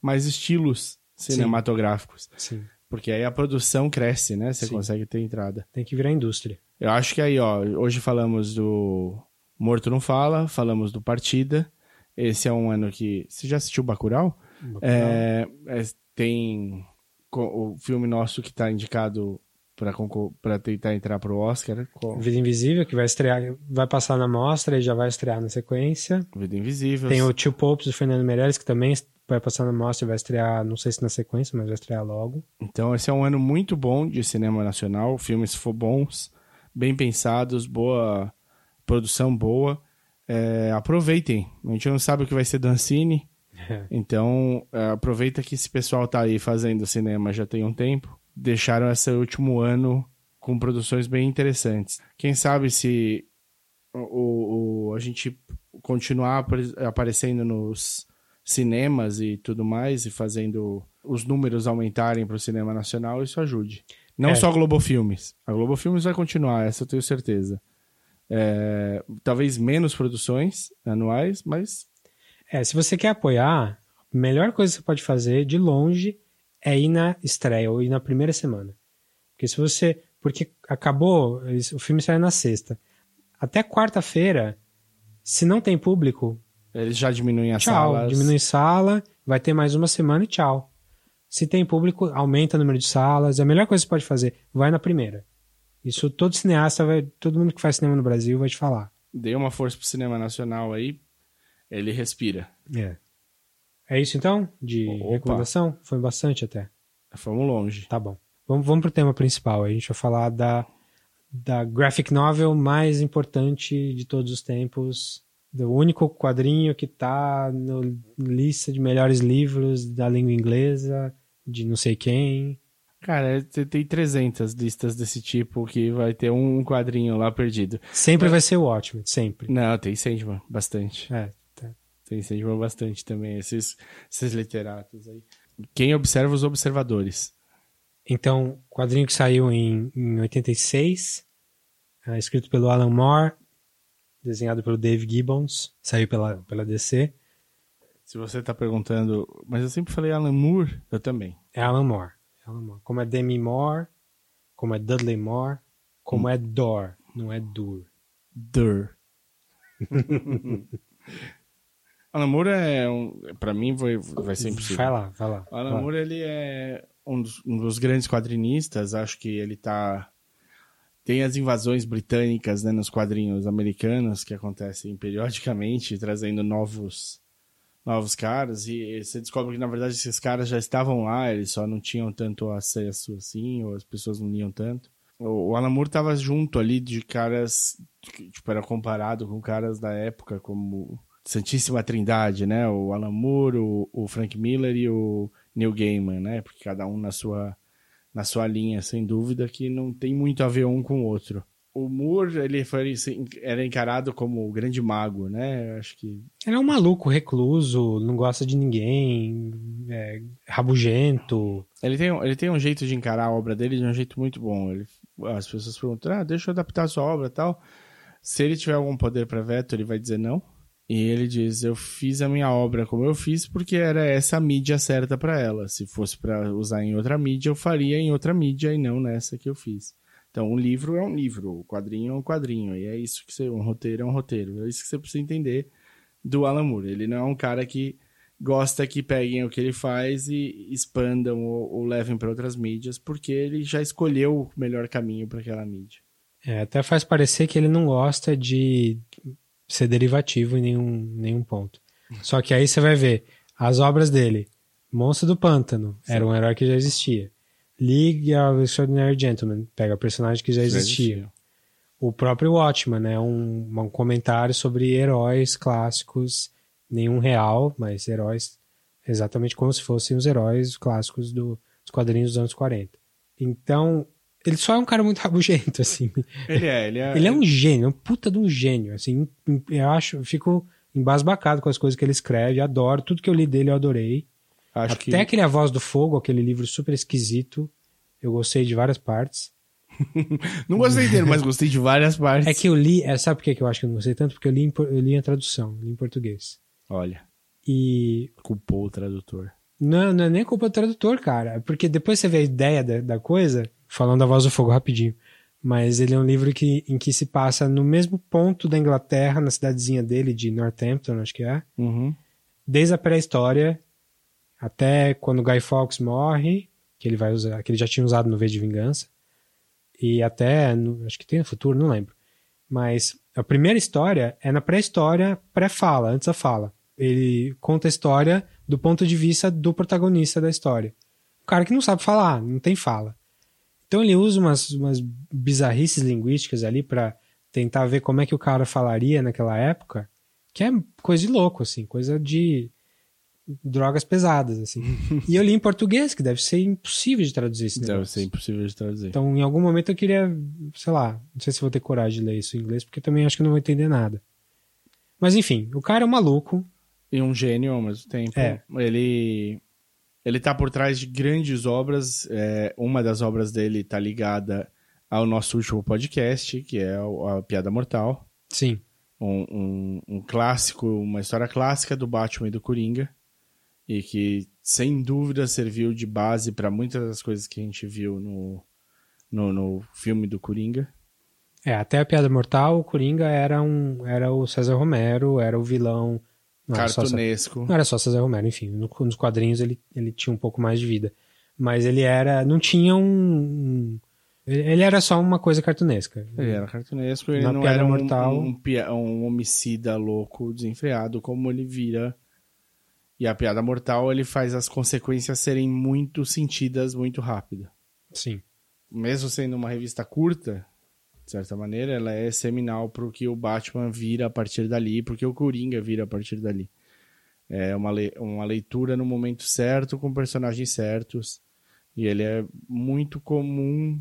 mais estilos cinematográficos. Sim. Porque aí a produção cresce, né? Você Sim. consegue ter entrada. Tem que virar indústria. Eu acho que aí, ó, hoje falamos do Morto Não Fala, falamos do Partida. Esse é um ano que. Você já assistiu Bacurau? É, é, tem o filme nosso que tá indicado pra tentar entrar pro Oscar. Qual? Vida Invisível, que vai estrear, vai passar na mostra e já vai estrear na sequência. Vida Invisível. Tem o Tio Popes do Fernando Meirelles, que também vai passar na mostra e vai estrear, não sei se na sequência, mas vai estrear logo. Então, esse é um ano muito bom de cinema nacional. Filmes for bons, bem pensados, boa produção boa. É, aproveitem. A gente não sabe o que vai ser do Ancine. (laughs) Então, é, aproveita que esse pessoal tá aí fazendo cinema já tem um tempo. Deixaram esse último ano com produções bem interessantes. Quem sabe se o, o- a gente continuar apare- aparecendo nos cinemas e tudo mais e fazendo os números aumentarem para o cinema nacional, isso ajude. Não É. só a Globo Filmes. A Globo Filmes vai continuar, essa eu tenho certeza. É, talvez menos produções anuais, mas É, se você quer apoiar, a melhor coisa que você pode fazer, de longe, é ir na estreia ou ir na primeira semana. Porque se você. Porque acabou, o filme sai na sexta. Até quarta-feira, se não tem público, eles já diminuem as tchau. salas. Diminui sala, vai ter mais uma semana e tchau. Se tem público, aumenta o número de salas. A melhor coisa que você pode fazer, vai na primeira. Isso todo cineasta, vai, todo mundo que faz cinema no Brasil vai te falar. Dê uma força pro cinema nacional aí, ele respira. É. É isso então? De Opa. recomendação? Foi bastante até. Fomos longe. Tá bom. Vamos, vamos pro tema principal. A gente vai falar da, da graphic novel mais importante de todos os tempos. Do único quadrinho que tá na lista de melhores livros da língua inglesa, de não sei quem. Cara, tem 300 listas desse tipo que vai ter um quadrinho lá perdido. Sempre vai ser o Watchmen, sempre. Não, tem Sandman, bastante. É. Você incentivou bastante também esses, esses literatos aí. Quem observa os observadores. Então, quadrinho que saiu em, em 86, é, escrito pelo Alan Moore, desenhado pelo Dave Gibbons, saiu pela, pela DC. Se você está perguntando, mas eu sempre falei Alan Moore, eu também. É Alan Moore. É Alan Moore. Como é Demi Moore, como é Dudley Moore, como hum. é Dor, não é Dur. Dur. (laughs) Alan Moore é um, para mim vai, vai ser impossível. Vai lá, vai lá. Alan Moore ele é um dos, um dos, grandes quadrinistas, acho que ele tá tem as invasões britânicas né, nos quadrinhos americanos que acontecem periodicamente, trazendo novos novos caras e você descobre que na verdade esses caras já estavam lá, eles só não tinham tanto acesso assim, ou as pessoas não liam tanto. O, o Alan Moore tava junto ali de caras que tipo, era comparado com caras da época como Santíssima Trindade, né? O Alan Moore, o, o Frank Miller e o Neil Gaiman, né? Porque cada um na sua na sua linha, sem dúvida, que não tem muito a ver um com o outro o Moore, ele foi, era encarado como o grande mago, né? Acho que... Ele é um maluco, recluso, não gosta de ninguém, é, rabugento. Ele tem, ele tem um jeito de encarar a obra dele de um jeito muito bom. Ele, as pessoas perguntam, ah, deixa eu adaptar a sua obra tal. Se ele tiver algum poder para veto, ele vai dizer não. E ele diz, eu fiz a minha obra como eu fiz porque era essa mídia certa para ela. Se fosse para usar em outra mídia, eu faria em outra mídia e não nessa que eu fiz. Então, um livro é um livro, o quadrinho é um quadrinho, e é isso que você, um roteiro é um roteiro. É isso que você precisa entender do Alan Moore. Ele não é um cara que gosta que peguem o que ele faz e expandam ou, ou levem para outras mídias, porque ele já escolheu o melhor caminho para aquela mídia. É, até faz parecer que ele não gosta de ser derivativo em nenhum, nenhum ponto. Só que aí você vai ver as obras dele. Monstro do Pântano Sim. era um herói que já existia. League of Extraordinary Gentlemen, pega personagem que já existia. Já o próprio Watchman, né? Um, um comentário sobre heróis clássicos, nenhum real, mas heróis exatamente como se fossem os heróis clássicos do, dos quadrinhos dos anos 40. Então, ele só é um cara muito rabugento, (laughs) assim. Ele é, ele é. Ele é um gênio, é um puta de um gênio, assim. Eu acho, eu fico embasbacado com as coisas que ele escreve, adoro. Tudo que eu li dele eu adorei. Acho Até que... aquele A Voz do Fogo, aquele livro super esquisito, eu gostei de várias partes. (laughs) não gostei dele, mas gostei de várias partes. É que eu li, é, sabe por que eu acho que eu não gostei tanto? Porque eu li, em, eu li a tradução, li em português. Olha. E. Culpou o tradutor. Não, não é nem culpa do tradutor, cara. Porque depois você vê a ideia da, da coisa, falando da Voz do Fogo rapidinho. Mas ele é um livro que, em que se passa no mesmo ponto da Inglaterra, na cidadezinha dele, de Northampton, acho que é. Uhum. Desde a pré-história até quando Guy Fawkes morre, que ele vai usar, que ele já tinha usado no V de Vingança, e até, no, acho que tem no futuro, não lembro. Mas a primeira história é na pré-história, pré-fala, antes da fala. Ele conta a história do ponto de vista do protagonista da história. O cara que não sabe falar, não tem fala. Então ele usa umas, umas bizarrices linguísticas ali para tentar ver como é que o cara falaria naquela época, que é coisa de louco, assim, coisa de drogas pesadas, assim. (laughs) e eu li em português, que deve ser impossível de traduzir esse negócio. Deve ser impossível de traduzir. Então, em algum momento eu queria, sei lá, não sei se vou ter coragem de ler isso em inglês, porque também acho que não vou entender nada. Mas enfim, o cara é um maluco. E um gênio ao mesmo tempo. É. Ele, ele tá por trás de grandes obras. É, uma das obras dele tá ligada ao nosso último podcast, que é a Piada Mortal. Sim. Um, um, um clássico, uma história clássica do Batman e do Coringa e que sem dúvida serviu de base para muitas das coisas que a gente viu no, no, no, filme do Coringa. É, até a Piada Mortal, o Coringa era, um, era o César Romero, era o vilão. Não cartunesco. Era só, não era só César Romero, enfim, no, nos quadrinhos ele, ele tinha um pouco mais de vida. Mas ele era. Não tinha um. ele era só uma coisa cartunesca. Ele era cartunesco, ele Na não era mortal, um, um, um homicida louco, desenfreado, como ele vira e a piada mortal ele faz as consequências serem muito sentidas muito rápido. Sim. Mesmo sendo uma revista curta, de certa maneira, ela é seminal para o que o Batman vira a partir dali, porque o Coringa vira a partir dali. É uma, le uma leitura no momento certo, com personagens certos. E ele é muito comum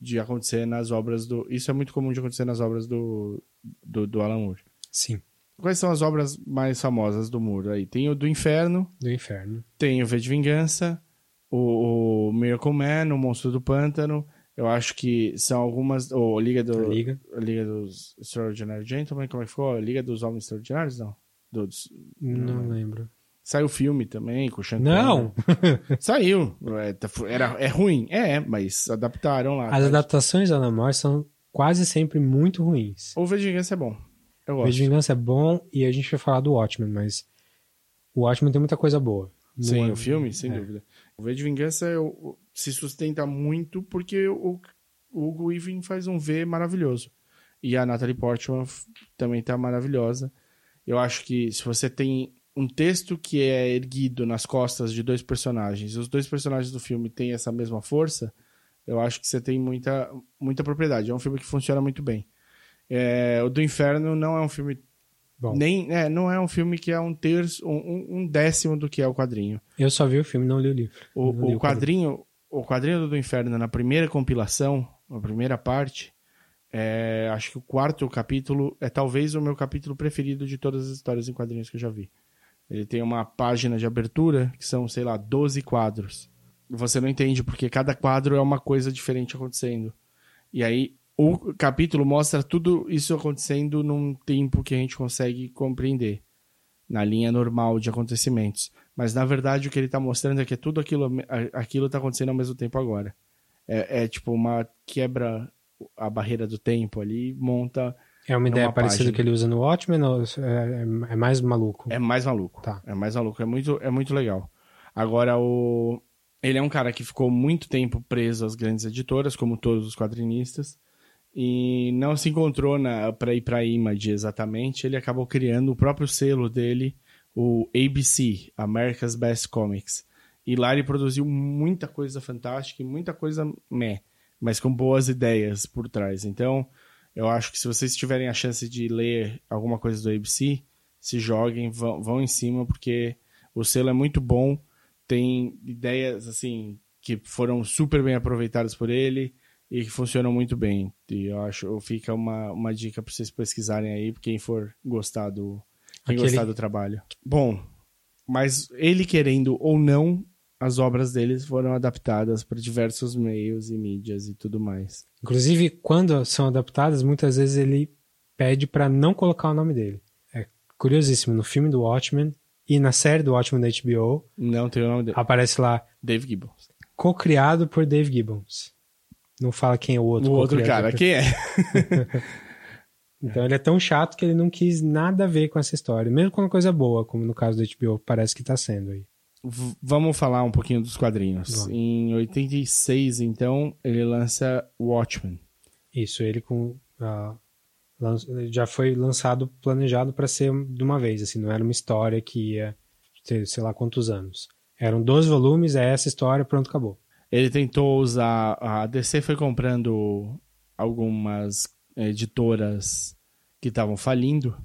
de acontecer nas obras do. Isso é muito comum de acontecer nas obras do, do, do Alan Moore. Sim. Quais são as obras mais famosas do Muro aí? Tem o do Inferno, Do inferno. tem o V de Vingança, o, o Miracle Man, o Monstro do Pântano. Eu acho que são algumas. Ou Liga, do, A Liga. dos Extraordinary Gentlemen, como é que ficou? A Liga dos Homens Extraordinários? Não. Dos, Não lembro. Saiu o filme também, com o Sean Não! (laughs) Saiu. É, tá- Era, é ruim? É, mas adaptaram lá. As adaptações da Namor são quase sempre muito ruins. O V de Vingança é bom. Eu O gosto. de Vingança é bom e a gente vai falar do Watchmen, mas o Watchmen tem muita coisa boa. Não Sim, é- o filme, sem é. dúvida. O V de Vingança eu- se sustenta muito porque o, o Hugo Weaving faz um V maravilhoso. E a Natalie Portman também tá maravilhosa. Eu acho que se você tem um texto que é erguido nas costas de dois personagens, e os dois personagens do filme têm essa mesma força, eu acho que você tem muita, muita propriedade. É um filme que funciona muito bem. É, o do Inferno não é um filme Bom, nem é, não é um filme que é um terço, um, um- décimo do que é o quadrinho. eu só vi o filme, não li o livro. O, li o quadrinho, o quadrinho do Inferno na primeira compilação, na primeira parte, é, acho que o quarto capítulo é talvez o meu capítulo preferido de todas as histórias em quadrinhos que eu já vi. Ele tem uma página de abertura que são, sei lá, 12 quadros. Você não entende porque cada quadro é uma coisa diferente acontecendo. E aí o capítulo mostra tudo isso acontecendo num tempo que a gente consegue compreender na linha normal de acontecimentos. Mas na verdade o que ele está mostrando é que tudo aquilo aquilo está acontecendo ao mesmo tempo agora. É, é tipo uma quebra a barreira do tempo ali, monta É uma ideia parecida página. que ele usa no Watchmen ou é, é- é mais maluco? É mais maluco. Tá. É mais maluco. É muito, é muito legal. Agora, o... ele é um cara que ficou muito tempo preso às grandes editoras, como todos os quadrinistas, e não se encontrou na... para ir para a Image exatamente. Ele acabou criando o próprio selo dele, o ABC, America's Best Comics. E lá ele produziu muita coisa fantástica e muita coisa meh, mas com boas ideias por trás. Então, eu acho que se vocês tiverem a chance de ler alguma coisa do ABC, se joguem, vão, vão em cima, porque o selo é muito bom, tem ideias assim que foram super bem aproveitadas por ele e que funcionam muito bem. E eu acho, fica uma, uma dica para vocês pesquisarem aí, quem for gostar do, quem Aquele- gostar do trabalho. Bom, mas ele querendo ou não, as obras deles foram adaptadas para diversos meios e mídias e tudo mais. Inclusive, quando são adaptadas, muitas vezes ele pede pra não colocar o nome dele. É curiosíssimo. No filme do Watchmen e na série do Watchmen da HBO, Não tem o nome dele. aparece lá Dave Gibbons. co-criado por Dave Gibbons. Não fala quem é o outro. O outro cara, quem é? (laughs) Então ele é tão chato que ele não quis nada a ver com essa história. Mesmo com uma coisa boa, como no caso do HBO, parece que tá sendo aí. V- Vamos falar um pouquinho dos quadrinhos. Vamos. Em 86, então, ele lança Watchmen. Isso, ele com. ele já foi lançado, planejado para ser de uma vez, assim, não era uma história que ia ter sei lá quantos anos. Eram 12 volumes, é essa história, pronto, acabou. Ele tentou usar. A DC foi comprando algumas editoras que estavam falindo.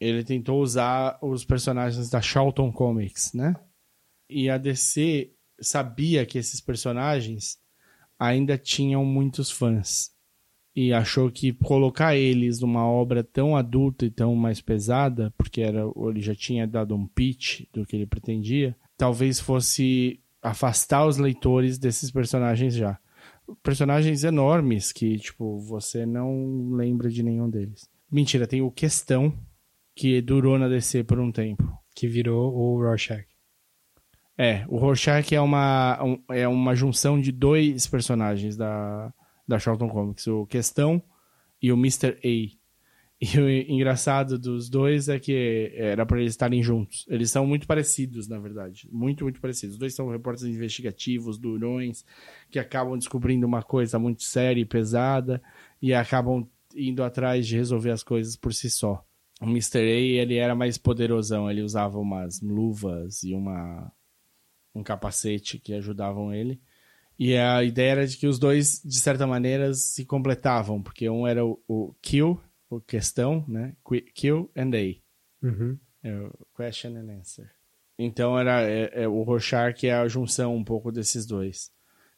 Ele tentou usar os personagens da Charlton Comics, né? E a DC sabia que esses personagens ainda tinham muitos fãs. E achou que colocar eles numa obra tão adulta e tão mais pesada, porque era, ele já tinha dado um pitch do que ele pretendia, talvez fosse afastar os leitores desses personagens já. Personagens enormes que, tipo, você não lembra de nenhum deles. Mentira, tem o Questão, que durou na DC por um tempo. Que virou o Rorschach. É, o Rorschach é uma, um- é uma junção de dois personagens da, da Charlton Comics, o Questão e o Mr. A. E o engraçado dos dois é que era para eles estarem juntos. Eles são muito parecidos, na verdade. Muito, muito parecidos. Os dois são repórteres investigativos, durões, que acabam descobrindo uma coisa muito séria e pesada e acabam indo atrás de resolver as coisas por si só. O Mr. A, ele era mais poderosão. Ele usava umas luvas e uma um capacete que ajudavam ele. E a ideia era de que os dois, de certa maneira, se completavam, porque um era o, o kill, questão, né? Qui- Kill and A. Uhum. É question and answer. Então era é, é, o Rorschach é a junção um pouco desses dois.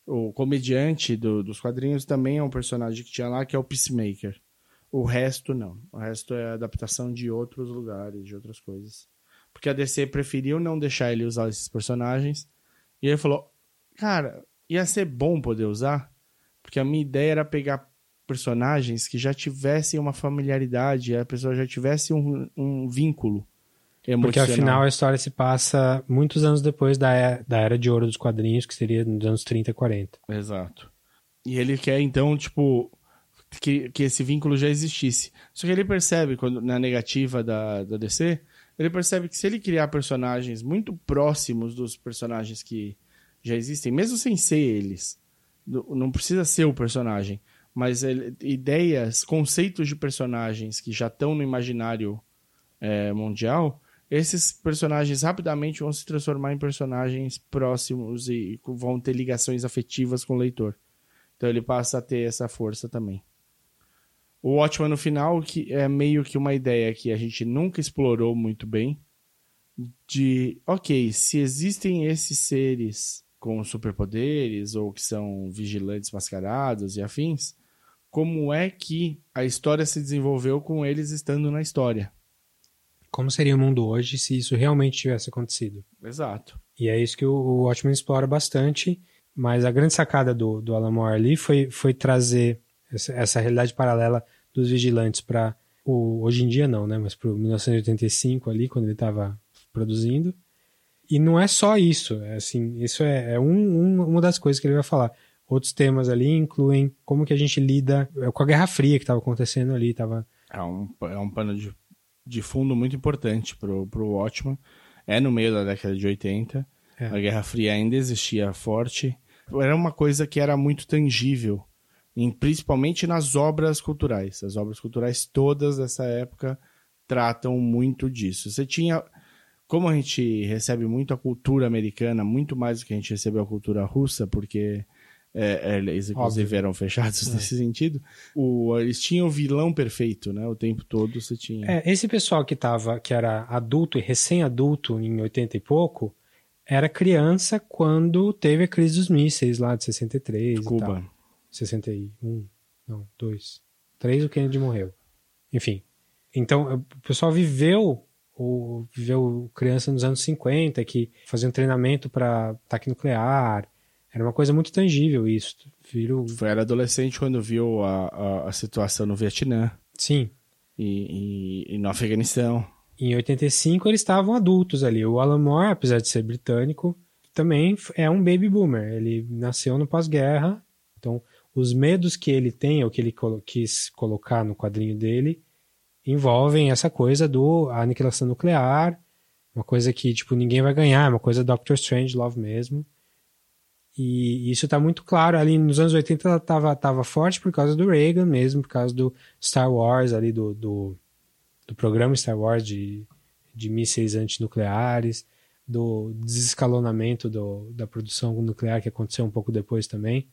O comediante do- dos quadrinhos também é um personagem que tinha lá, que é o Peacemaker. O resto não. O resto é adaptação de outros lugares, de outras coisas. Porque a DC preferiu não deixar ele usar esses personagens. E ele falou: Cara, ia ser bom poder usar. Porque a minha ideia era pegar personagens que já tivessem uma familiaridade, a pessoa já tivesse um, um vínculo emocional. Porque afinal a história se passa muitos anos depois da era, da era de ouro dos quadrinhos, que seria nos anos 30 e 40. Exato. E ele quer, então, tipo, que, que esse vínculo já existisse. Só que ele percebe, quando, na negativa da, da DC, ele percebe que se ele criar personagens muito próximos dos personagens que já existem, mesmo sem ser eles, não precisa ser o personagem, mas ideias, conceitos de personagens que já estão no imaginário é, mundial, esses personagens rapidamente vão se transformar em personagens próximos e vão ter ligações afetivas com o leitor. Então ele passa a ter essa força também. O Watchman no final, que é meio que uma ideia que a gente nunca explorou muito bem, de, ok, se existem esses seres com superpoderes ou que são vigilantes mascarados e afins, como é que a história se desenvolveu com eles estando na história? Como seria o mundo hoje se isso realmente tivesse acontecido? Exato. E é isso que o Watchmen explora bastante, mas a grande sacada do, do Alan Moore ali foi, foi trazer essa, essa realidade paralela dos vigilantes para o hoje em dia não, né, mas para 1985 ali quando ele estava produzindo. E não é só isso, é assim, isso é, é um, um, uma das coisas que ele vai falar. Outros temas ali incluem como que a gente lida com a Guerra Fria que estava acontecendo ali, tava é um, é um pano de, de fundo muito importante pro, pro Watchman. É no meio da década de 80. É. A Guerra Fria ainda existia forte. Era uma coisa que era muito tangível em, principalmente nas obras culturais. As obras culturais todas dessa época tratam muito disso. Você tinha, como a gente recebe muito a cultura americana, muito mais do que a gente recebe a cultura russa, porque é, é eles inclusive Óbvio. eram fechados é. nesse sentido. O, eles tinham o vilão perfeito, né? O tempo todo você tinha. É, esse pessoal que tava, que era adulto e recém-adulto em 80 e pouco, era criança quando teve a crise dos mísseis lá de 63 Cuba. e tal. 61, não, 2. 3 o Kennedy morreu. Enfim. Então, o pessoal viveu ou viveu criança nos anos 50 que fazia um treinamento para ataque nuclear. Era uma coisa muito tangível isso. Foi, era adolescente quando viu a, a, a situação no Vietnã. Sim. E, e, e, no Afeganistão. Em 85 eles estavam adultos ali. O Alan Moore, apesar de ser britânico, também é um baby boomer. Ele nasceu no pós-guerra. Então, os medos que ele tem, ou que ele quis colocar no quadrinho dele, envolvem essa coisa do aniquilação nuclear, uma coisa que, tipo, ninguém vai ganhar, uma coisa Doctor Strange Love mesmo. E isso está muito claro. Ali nos anos 80 ela tava, tava forte por causa do Reagan mesmo, por causa do Star Wars ali, do, do, do programa Star Wars de, de mísseis antinucleares, do desescalonamento do, da produção nuclear que aconteceu um pouco depois também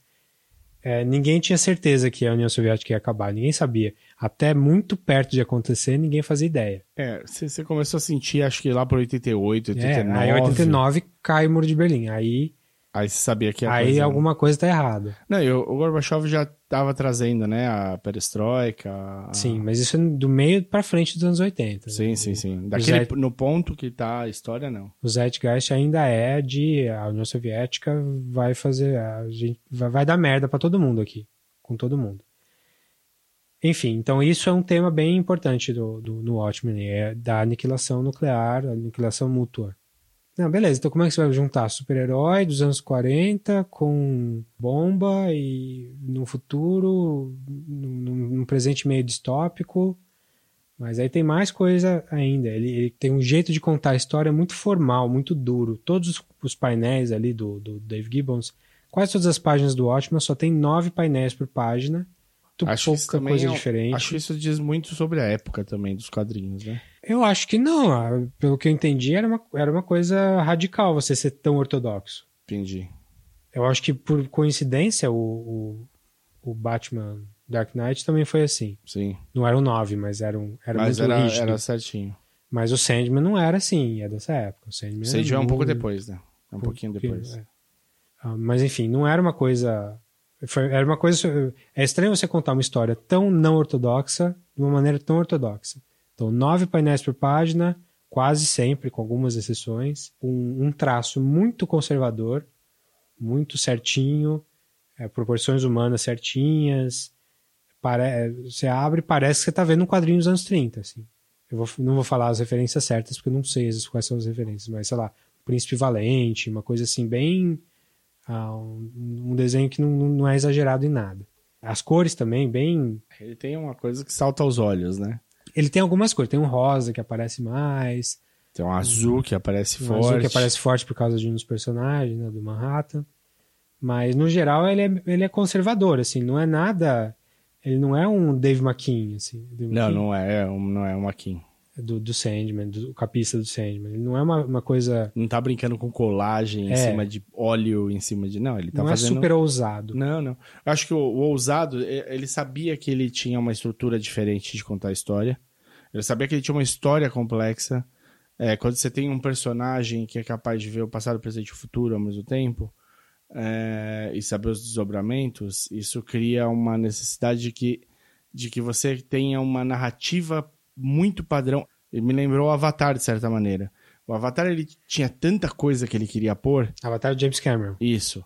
é, ninguém tinha certeza que a União Soviética ia acabar, ninguém sabia. Até muito perto de acontecer, ninguém fazia ideia. É, você começou a sentir, acho que lá por 88, 89. É, aí 89 cai o Muro de Berlim. Aí Aí sabia que Aí coisa... alguma coisa tá errada. Não, e o, Gorbachev já estava trazendo, né, a perestroika. A... Sim, mas isso é do meio para frente dos anos 80. Sim, né? sim, sim. Daquele. No ponto que tá a história, não. O Zeitgeist ainda é de a União Soviética vai fazer. A gente vai, vai dar merda para todo mundo aqui. Com todo mundo. Enfim, então isso é um tema bem importante do, do, no Watchmen, é da aniquilação nuclear, aniquilação mútua. Não, beleza. Então como é que você vai juntar super-herói dos anos 40 com bomba e no futuro, num, num presente meio distópico? Mas aí tem mais coisa ainda. Ele, ele, tem um jeito de contar a história muito formal, muito duro. Todos os, os painéis ali do, do, Dave Gibbons, quase todas as páginas do Watchmen só tem nove painéis por página. Acho pouca coisa é, diferente. Acho que isso diz muito sobre a época também dos quadrinhos, né? Eu acho que não. Pelo que eu entendi, era uma, era uma coisa radical você ser tão ortodoxo. Entendi. Eu acho que por coincidência o, o, o Batman Dark Knight também foi assim. Sim. Não era um 9, mas era, um, era mas muito era, rígido. era certinho. Mas o Sandman não era assim, é dessa época. O Sandman, o Sandman é um pouco depois, né? É um, um pouquinho depois. É. Uh, mas enfim, não era uma coisa Foi, era uma coisa. É estranho você contar uma história tão não ortodoxa de uma maneira tão ortodoxa. Então, nove painéis por página, quase sempre, com algumas exceções, um, um traço muito conservador, muito certinho, é, proporções humanas certinhas. Pare... Você abre parece que você está vendo um quadrinho dos anos 30. Assim. Eu vou, não vou falar as referências certas, porque eu não sei quais são as referências, mas sei lá, Príncipe Valente, uma coisa assim, bem. Ah, um, um, desenho que não, não é exagerado em nada. As cores também, bem. Ele tem uma coisa que salta aos olhos, né? Ele tem algumas cores. Tem um rosa que aparece mais. Tem um azul que aparece um forte. azul que aparece forte por causa de um dos personagens, né, do Manhattan. Mas, no geral, ele é, ele é conservador, assim. Não é nada... Ele não é um Dave McKean, assim. Dave não, McKean. não é, não é um McKean. Do, do Sandman, do capista do Sandman. Ele não é uma, uma coisa... Não tá brincando com colagem é. em cima de óleo, em cima de... Não, ele tá não é fazendo... é super ousado. Não, não. Eu acho que o, o ousado, ele sabia que ele tinha uma estrutura diferente de contar a história. Ele sabia que ele tinha uma história complexa. É, quando você tem um personagem que é capaz de ver o passado, o presente e o futuro ao mesmo tempo, é, e saber os desdobramentos, isso cria uma necessidade de que, de que você tenha uma narrativa muito padrão. Ele me lembrou o Avatar, de certa maneira. O Avatar ele tinha tanta coisa que ele queria pôr. Avatar James Cameron. Isso.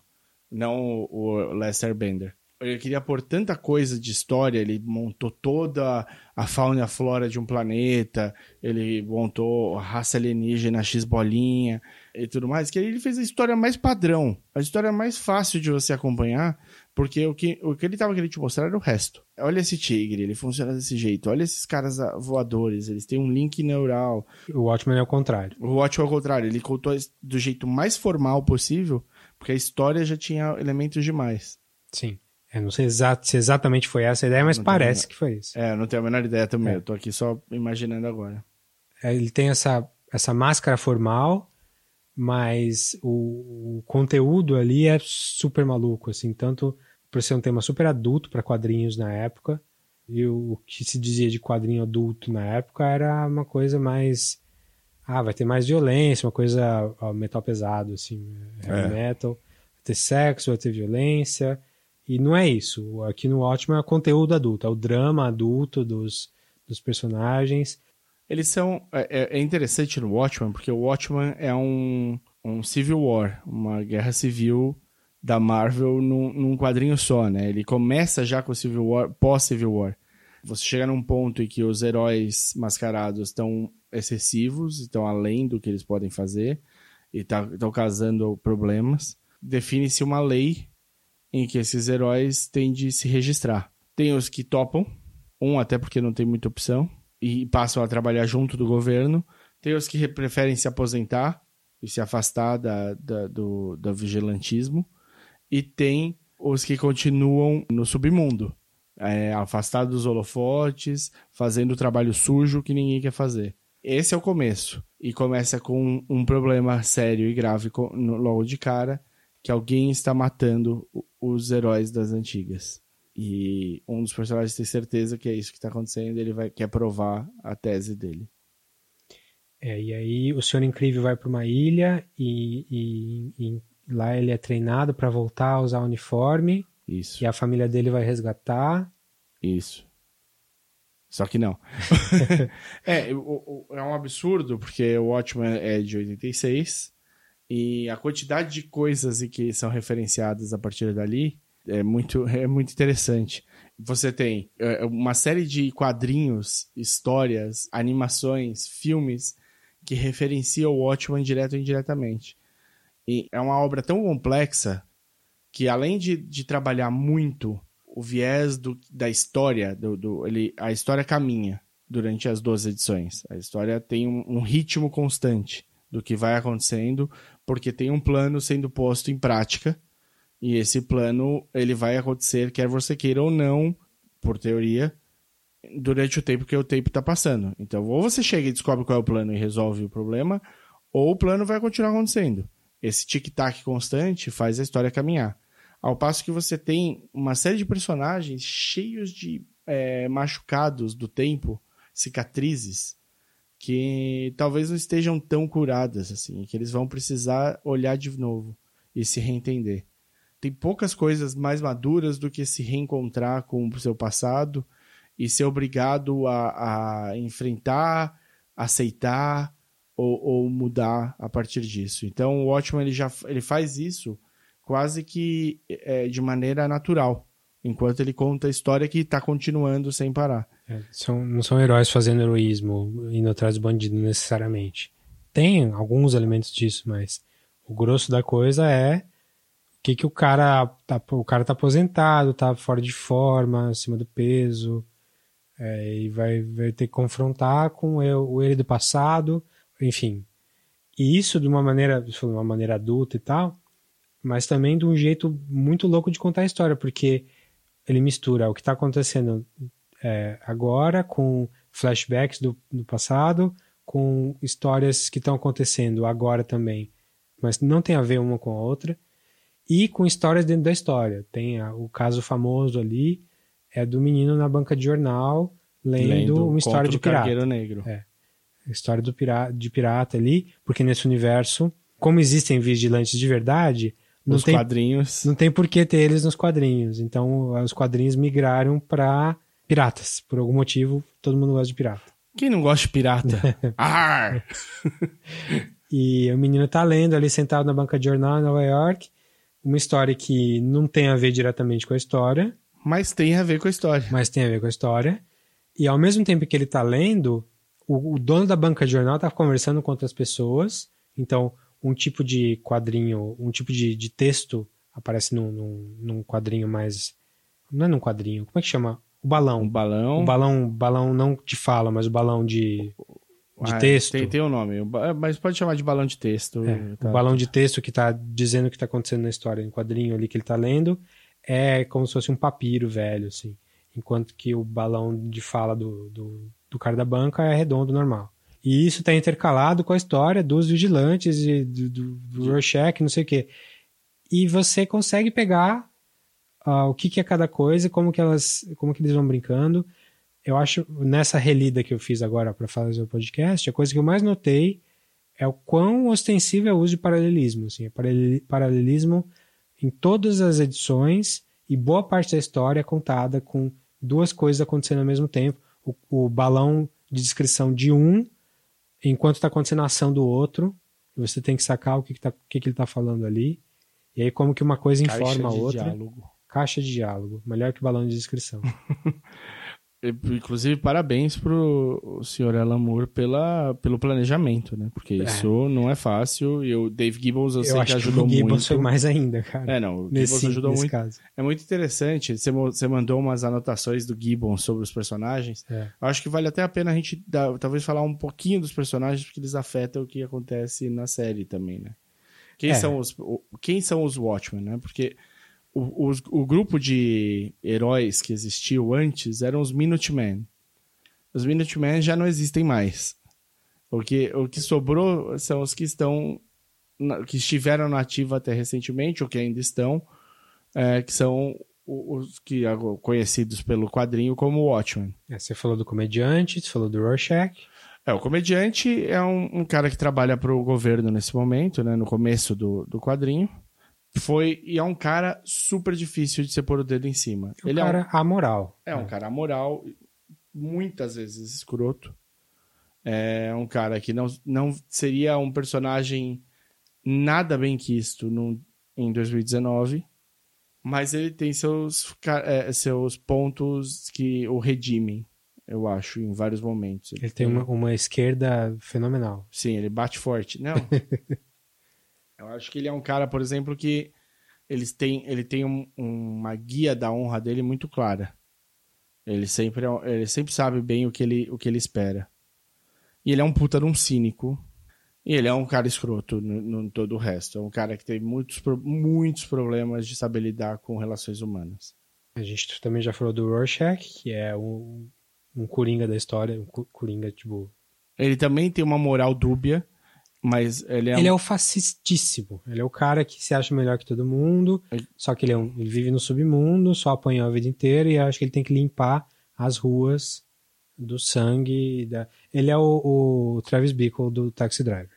Não o Lester Bender ele queria pôr tanta coisa de história, ele montou toda a fauna e a flora de um planeta, ele montou a raça alienígena X bolinha e tudo mais, que ele fez a história mais padrão, a história mais fácil de você acompanhar, porque o que, o que ele estava querendo te mostrar era o resto. Olha esse tigre, ele funciona desse jeito. Olha esses caras voadores, eles têm um link neural. O Watchmen é o contrário. O Watchmen é o contrário, ele contou do jeito mais formal possível, porque a história já tinha elementos demais. Sim. Eu não sei exato, se exatamente foi essa a ideia, mas parece tenho, que foi isso. É, não tenho a menor ideia também. É. Eu tô aqui só imaginando agora. É, ele tem essa, essa máscara formal, mas o, o, conteúdo ali é super maluco, assim, tanto por ser um tema super adulto para quadrinhos na época, e o, o, que se dizia de quadrinho adulto na época era uma coisa mais ah, vai ter mais violência, uma coisa ó, metal pesado, assim, heavy é. metal, vai ter sexo, vai ter violência, e não é isso. Aqui no Watchmen é conteúdo adulto, é o drama adulto dos, dos personagens. Eles são. É, é, é interessante no Watchmen, porque o Watchmen é um, um Civil War, uma guerra civil da Marvel num, num quadrinho só, né? Ele começa já com o Civil War, pós-Civil War. Você chega num ponto em que os heróis mascarados estão excessivos, estão além do que eles podem fazer, e estão tá, causando problemas. Define-se uma lei em que esses heróis têm de se registrar. Tem os que topam, um até porque não tem muita opção, e passam a trabalhar junto do governo. Tem os que preferem se aposentar e se afastar da, da do, do vigilantismo. E tem os que continuam no submundo, é, afastados dos holofotes, fazendo o trabalho sujo que ninguém quer fazer. Esse é o começo. E começa com um problema sério e grave logo de cara, que alguém está matando os heróis das antigas. E um dos personagens tem certeza que é isso que está acontecendo, ele vai quer provar a tese dele. É, e aí o Senhor Incrível vai para uma ilha e, e, e, lá ele é treinado para voltar a usar o uniforme. Isso. E a família dele vai resgatar. Isso. Só que não. (laughs) (laughs) é, é um absurdo, porque o Watchmen é de 86 e a quantidade de coisas que são referenciadas a partir dali é muito, é muito interessante. Você tem é, uma série de quadrinhos, histórias, animações, filmes que referenciam o Watchmen direto ou indiretamente. E é uma obra tão complexa que, além de, de trabalhar muito o viés do, da história, do, do, ele, a história caminha durante as 12 edições. A história tem um, um ritmo constante do que vai acontecendo, porque tem um plano sendo posto em prática e esse plano ele vai acontecer quer você queira ou não, por teoria, durante o tempo que o tempo está passando. Então, ou você chega e descobre qual é o plano e resolve o problema, ou o plano vai continuar acontecendo. Esse tic-tac constante faz a história caminhar. Ao passo que você tem uma série de personagens cheios de é, machucados do tempo, cicatrizes, que talvez não estejam tão curadas assim, que eles vão precisar olhar de novo e se reentender. Tem poucas coisas mais maduras do que se reencontrar com o seu passado e ser obrigado a, a enfrentar, aceitar ou, ou, mudar a partir disso. Então o Watchman ele já ele faz isso quase que é, de maneira natural, enquanto ele conta a história que está continuando sem parar. É, são, não são heróis fazendo heroísmo, indo atrás do bandido necessariamente. Tem alguns elementos disso, mas o grosso da coisa é que, que o cara tá, o cara tá aposentado, tá fora de forma, acima do peso, é, e vai, vai ter que confrontar com o ele do passado, enfim. E isso de uma maneira, de uma maneira adulta e tal, mas também de um jeito muito louco de contar a história, porque ele mistura o que está acontecendo é, agora com flashbacks do, do passado, com histórias que estão acontecendo agora também, mas não tem a ver uma com a outra, e com histórias dentro da história. Tem a, o caso famoso ali, é do menino na banca de jornal lendo, lendo uma história de pirata. Negro. É. História do pirata, de pirata ali, porque nesse universo, como existem vigilantes de verdade, não tem, quadrinhos. Não tem por que ter eles nos quadrinhos. Então, os quadrinhos migraram para piratas. Por algum motivo, todo mundo gosta de pirata. Quem não gosta de pirata? (laughs) (laughs) e o menino tá lendo ali sentado na banca de jornal em Nova York, uma história que não tem a ver diretamente com a história. Mas tem a ver com a história. Mas tem a ver com a história. E ao mesmo tempo que ele tá lendo, o, o dono da banca de jornal tá conversando com outras pessoas. Então, um tipo de quadrinho, um tipo de, de texto aparece num, num, num, quadrinho mais. Não é num quadrinho, como é que chama? O balão. O balão. O balão, balão não de fala, mas o balão de, de ah, texto. Tem, tem um nome, é, mas pode chamar de balão de texto. É, tá. O balão de texto que está dizendo o que está acontecendo na história, em quadrinho ali que ele está lendo, é como se fosse um papiro velho, assim. Enquanto que o balão de fala do, do, do cara da banca é redondo, normal. E isso está intercalado com a história dos vigilantes e do, do, do Rorschach, não sei o quê. E você consegue pegar uh, o que, que é cada coisa, como que elas, como que eles vão brincando. Eu acho nessa relida que eu fiz agora para fazer o podcast, a coisa que eu mais notei é o quão ostensivo é o uso de paralelismo. Assim, é paralelismo em todas as edições e boa parte da história é contada com duas coisas acontecendo ao mesmo tempo. O, o balão de descrição de um enquanto está acontecendo a ação do outro, você tem que sacar o que, que, tá, que, que ele está falando ali. E aí, como que uma coisa Caixa informa a outra. Diálogo. Caixa de diálogo. Melhor que balão de descrição. (laughs) Inclusive, parabéns pro senhor Alan Moore pela, pelo planejamento, né? Porque é. isso não é fácil e o Dave Gibbons eu, eu sei que ajudou muito. O Gibbons foi mais ainda, cara. É, não, o nesse, Gibbons ajudou muito. Caso. É muito interessante, você, você mandou umas anotações do Gibbons sobre os personagens. É. Eu acho que vale até a pena a gente dar, talvez falar um pouquinho dos personagens, porque eles afetam o que acontece na série também, né? Quem, é. são, os, quem são os Watchmen, né? Porque o, o, o, grupo de heróis que existiu antes eram os Minutemen. Os Minutemen já não existem mais. O que, o que sobrou são os que estão que estiveram na ativa até recentemente, ou que ainda estão, é, que são os que conhecidos pelo quadrinho como Watchmen. É, você falou do comediante, você falou do Rorschach. É, o comediante é um, um cara que trabalha para o governo nesse momento, né, no começo do, do quadrinho foi e é um cara super difícil de você pôr o dedo em cima. Um ele cara é um, amoral. É, é um cara amoral, muitas vezes escroto. É um cara que não, não seria um personagem nada bem quisto no, em 2019, mas ele tem seus, é, seus pontos que o redimem, eu acho, em vários momentos. Ele, ele tem uma, uma esquerda fenomenal. Sim, ele bate forte. Não. (laughs) Eu acho que ele é um cara, por exemplo, que eles têm, ele tem um, uma guia da honra dele muito clara. Ele sempre, é ele sempre sabe bem o que, ele, o que ele espera. E ele é um puta de um cínico. E ele é um cara escroto no, no todo o resto. É um cara que tem muitos, muitos problemas de saber lidar com relações humanas. A gente também já falou do Rorschach, que é um, um coringa da história. Um coringa, tipo... Ele também tem uma moral dúbia. Mas ele é. Ele um... é o fascistíssimo. Ele é o cara que se acha melhor que todo mundo. Ele... Só que ele, é um... ele vive no submundo, só apanhou a vida inteira e acho que ele tem que limpar as ruas do sangue. Da... Ele é o, o Travis Bickle do Taxi Driver.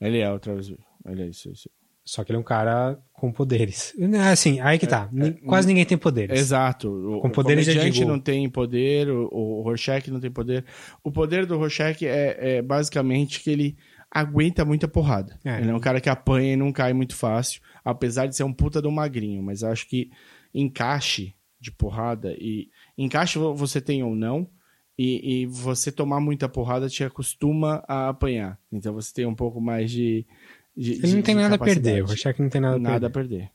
Ele é o Travis Bickle. Ele é isso, isso. Só que ele é um cara com poderes. (laughs) Assim, aí que tá. É, Quase ninguém tem poderes. Exato. O, Com poderes, o eu comediante digo- não tem poder, o, o Rorschach não tem poder. O poder do Rorschach é, é basicamente que ele aguenta muita porrada. É. Ele é um cara que apanha e não cai muito fácil, apesar de ser um puta do magrinho. Mas acho que encaixe de porrada e... Encaixe vo- você tem ou não, e, e você tomar muita porrada te acostuma a apanhar. Então você tem um pouco mais de... de- Ele não de- tem de nada a perder. capacidade. O Rorschach não tem nada a Nada a perder. perder.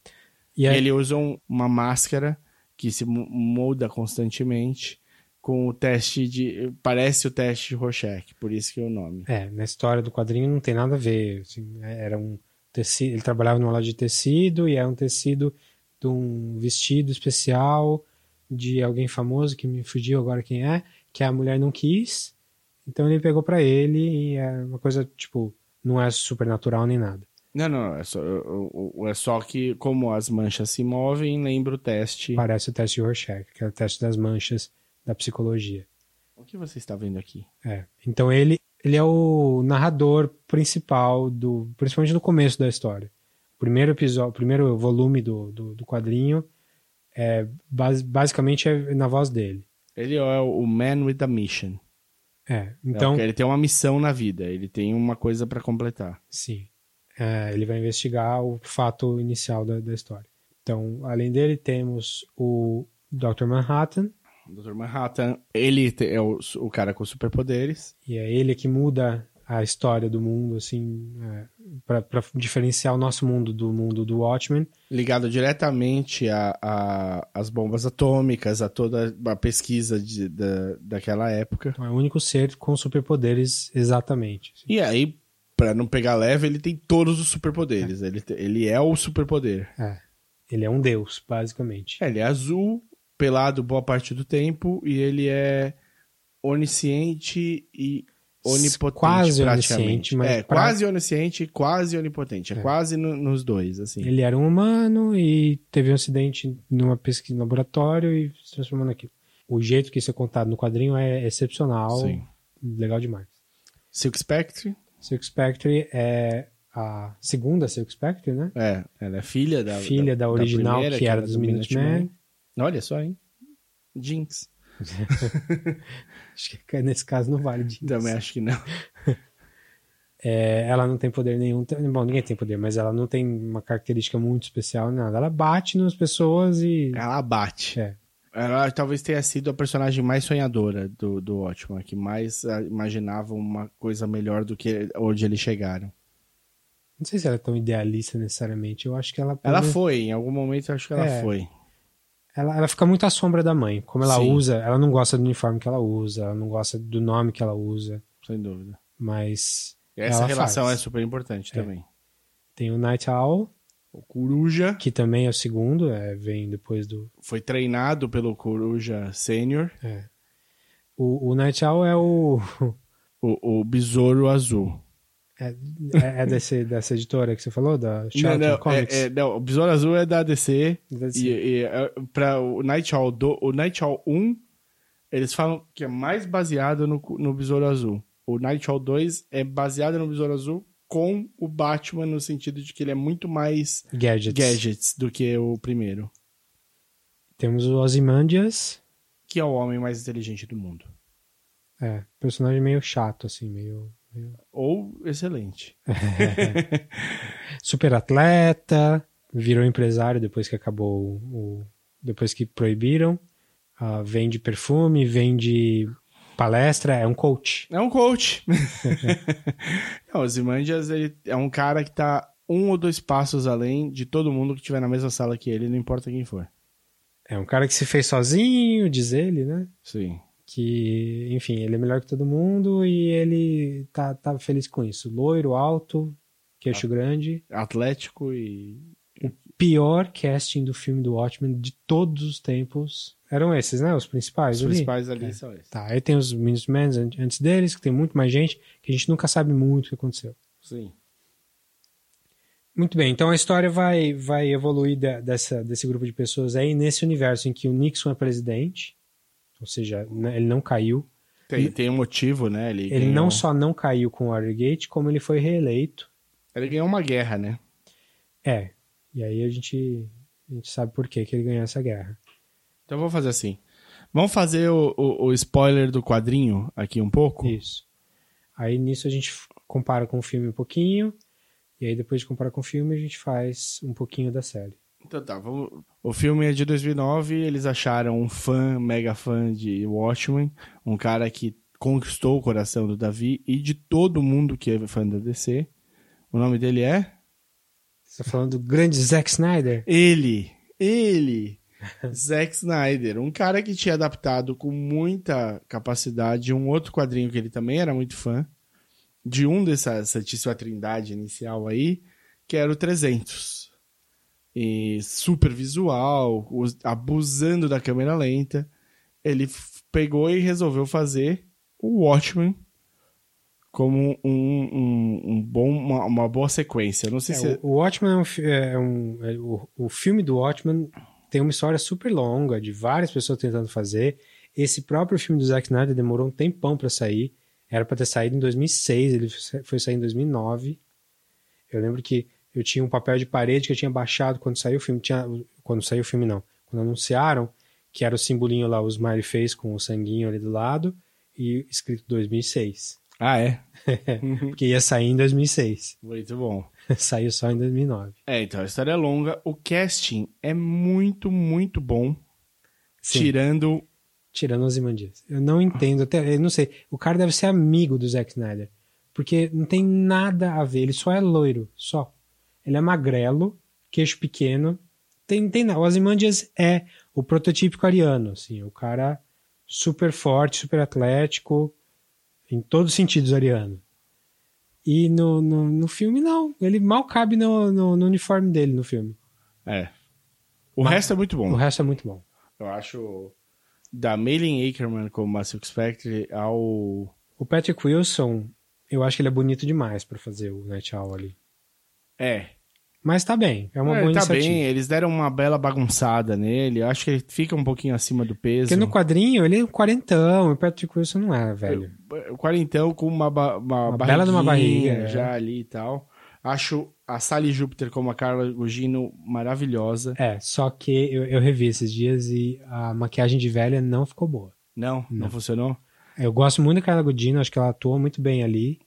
E aí, Ele usa um- uma máscara que se muda constantemente com o teste de. Parece o teste de Rorschach, por isso que é o nome. É, na história do quadrinho não tem nada a ver. assim, era um tecido, ele trabalhava numa loja de tecido e é um tecido de um vestido especial de alguém famoso que me fugiu agora quem é, que a mulher não quis. Então ele pegou pra ele e é uma coisa tipo não é supernatural nem nada. Não, não, é só, é só que, como as manchas se movem, lembra o teste. Parece o teste de Rorschach, que é o teste das manchas da psicologia. O que você está vendo aqui? É. Então ele, ele é o narrador principal do, principalmente no começo da história. O primeiro episódio, primeiro volume do, do, do quadrinho é bas- basicamente é na voz dele. Ele é o Man with a Mission. É. Então, Então, ele tem uma missão na vida, ele tem uma coisa pra completar. sim. É, ele vai investigar o fato inicial da, da história. Então, além dele, temos o Dr. Manhattan, Dr. Manhattan, ele é o, o cara com superpoderes. e é ele que muda a história do mundo, assim, é, para diferenciar o nosso mundo do mundo do Watchmen. ligado diretamente a, a- as bombas atômicas, a toda a pesquisa de- da, daquela época. Então, é o único ser com superpoderes exatamente. assim. E aí, pra não pegar leve, ele tem todos os superpoderes. Ele, te- ele é o superpoder. É. Ele é um deus, basicamente. É, ele é azul, pelado boa parte do tempo, e ele é onisciente e onipotente. Quase praticamente. onisciente, mas É, pra- quase onisciente, quase onipotente. É, É. quase no- nos dois, assim. Ele era um humano e teve um acidente numa pesquisa no laboratório e se transformou naquilo. O jeito que isso é contado no quadrinho é excepcional, Sim. legal demais. Silk Spectre, Silk Spectre é a segunda Silk Spectre, né? é, ela é filha da Filha da, original, primeira, que era do dos Minutemen. Olha só, hein? Jinx. (laughs) Acho que nesse caso não vale disso. Também acho que não. (laughs) É, ela não tem poder nenhum. Bom, ninguém tem poder, mas ela não tem uma característica muito especial, nada. Ela bate nas pessoas e. Ela bate. É. Ela talvez tenha sido a personagem mais sonhadora do, do Watchmen, que mais ah, imaginava uma coisa melhor do que onde eles chegaram. Não sei se ela é tão idealista necessariamente. Eu acho que ela. Ela foi, em algum momento eu acho que ela É. foi. Ela, ela fica muito à sombra da mãe. Como ela Sim. usa, ela não gosta do uniforme que ela usa, ela não gosta do nome que ela usa, Sem dúvida. mas E essa Ela relação faz. é super importante É. também. tem o Night Owl, O Coruja que também é o segundo, é, vem depois do. foi treinado pelo Coruja Sênior, é. O, o Night Owl é o. o, o Besouro Azul. É, é desse, (laughs) dessa editora que você falou, da Não, Charlton não, Comics? é- é- não, o Besouro Azul é da DC. Desse- E, e é, pra o Night Owl, do, o Night Owl 1, eles falam que é mais baseado no, no Besouro Azul. O Night Owl 2 é baseado no Besouro Azul com o Batman no sentido de que ele é muito mais Gadgets. gadgets do que o primeiro. Temos o Ozymandias, Que é o homem mais inteligente do mundo. é, personagem meio chato, assim, meio. Ou excelente. (laughs) Super atleta, virou empresário depois que acabou o. depois que proibiram. Ah, vende perfume, vende palestra, é um coach. É um coach. (laughs) Não, o Zimandias ele é um cara que tá um ou dois passos além de todo mundo que estiver na mesma sala que ele, não importa quem for. É um cara que se fez sozinho, diz ele, né? Sim. Que, enfim, ele é melhor que todo mundo e ele tá, tá feliz com isso. Loiro, alto, queixo grande. Atlético e. Pior casting do filme do Watchmen de todos os tempos. Eram esses, né? Os principais Os ali? principais ali É. são esses. Tá, aí tem os Minutemen an- antes deles, que tem muito mais gente, que a gente nunca sabe muito o que aconteceu. Sim. Muito bem, então a história vai, vai evoluir da- dessa, desse grupo de pessoas aí nesse universo em que o Nixon é presidente, ou seja, né, ele não caiu. Tem, tem um motivo, né? Ele, Ele ganhou, não só não caiu com o Watergate, como ele foi reeleito. Ele ganhou uma guerra, né? É. E aí a gente, a gente sabe por que, que ele ganhou essa guerra. Então vamos fazer assim. Vamos fazer o, o, o spoiler do quadrinho aqui um pouco? Isso. Aí nisso a gente compara com o filme um pouquinho. E aí depois de comparar com o filme, a gente faz um pouquinho da série. Então tá, vamos... o filme é de 2009, eles acharam um fã, mega fã de Watchmen, um cara que conquistou o coração do Davi e de todo mundo que é fã da DC. O nome dele é? Você tá falando do grande Zack Snyder? Ele, ele, (laughs) Zack Snyder, um cara que tinha adaptado com muita capacidade um outro quadrinho que ele também era muito fã, de um dessa Santíssima Trindade inicial aí, que era o 300. E super visual, us- abusando da câmera lenta, ele pegou e resolveu fazer o Watchmen como um, um, um bom, uma, uma boa sequência. Não sei É, se o, Watchmen é um, é um- é o, o filme do Watchmen tem uma história super longa, de várias pessoas tentando fazer. Esse próprio filme do Zack Snyder demorou um tempão pra sair. Era pra ter saído em 2006, ele foi sair em 2009. Eu lembro que eu tinha um papel de parede que eu tinha baixado quando saiu o filme. Tinha, quando saiu o filme, não. Quando anunciaram, que era o simbolinho lá, o smiley face com o sanguinho ali do lado, e escrito 2006. Ah, é? (laughs) Porque ia sair em 2006. Muito bom. (laughs) Saiu só em 2009. É, então a história é longa. O casting é muito, muito bom. Sim. Tirando. Tirando Ozymandias. Eu não entendo, até, eu não sei. O cara deve ser amigo do Zack Snyder. Porque não tem nada a ver, ele só é loiro, só. Ele é magrelo, queixo pequeno. Tem, tem. O Ozymandias é o prototípico ariano, assim. O cara super forte, super atlético, em todos os sentidos ariano. E no, no, no filme, não. Ele mal cabe no, no, no uniforme dele no filme. É. O Mas- resto é muito O bom. resto é muito bom. Eu acho. Da Malin Ackerman como Massive Spectre ao. O Patrick Wilson, eu acho que ele é bonito demais pra fazer o Night Owl ali. É. Mas tá bem, é uma É, boa tá iniciativa. bem, eles deram uma bela bagunçada nele. Eu acho que ele fica um pouquinho acima do peso. Porque no quadrinho ele é um quarentão, e o Patrick Wilson não é, velho. O quarentão com uma, ba uma, Uma bela de uma barriga, é. já ali e tal. Acho a Sally Júpiter como a Carla Gugino maravilhosa. É, só que eu, eu revi esses dias e a maquiagem de velha não ficou boa. Não, não, Não. funcionou? Eu gosto muito da Carla Gudino, acho que ela atua muito bem ali,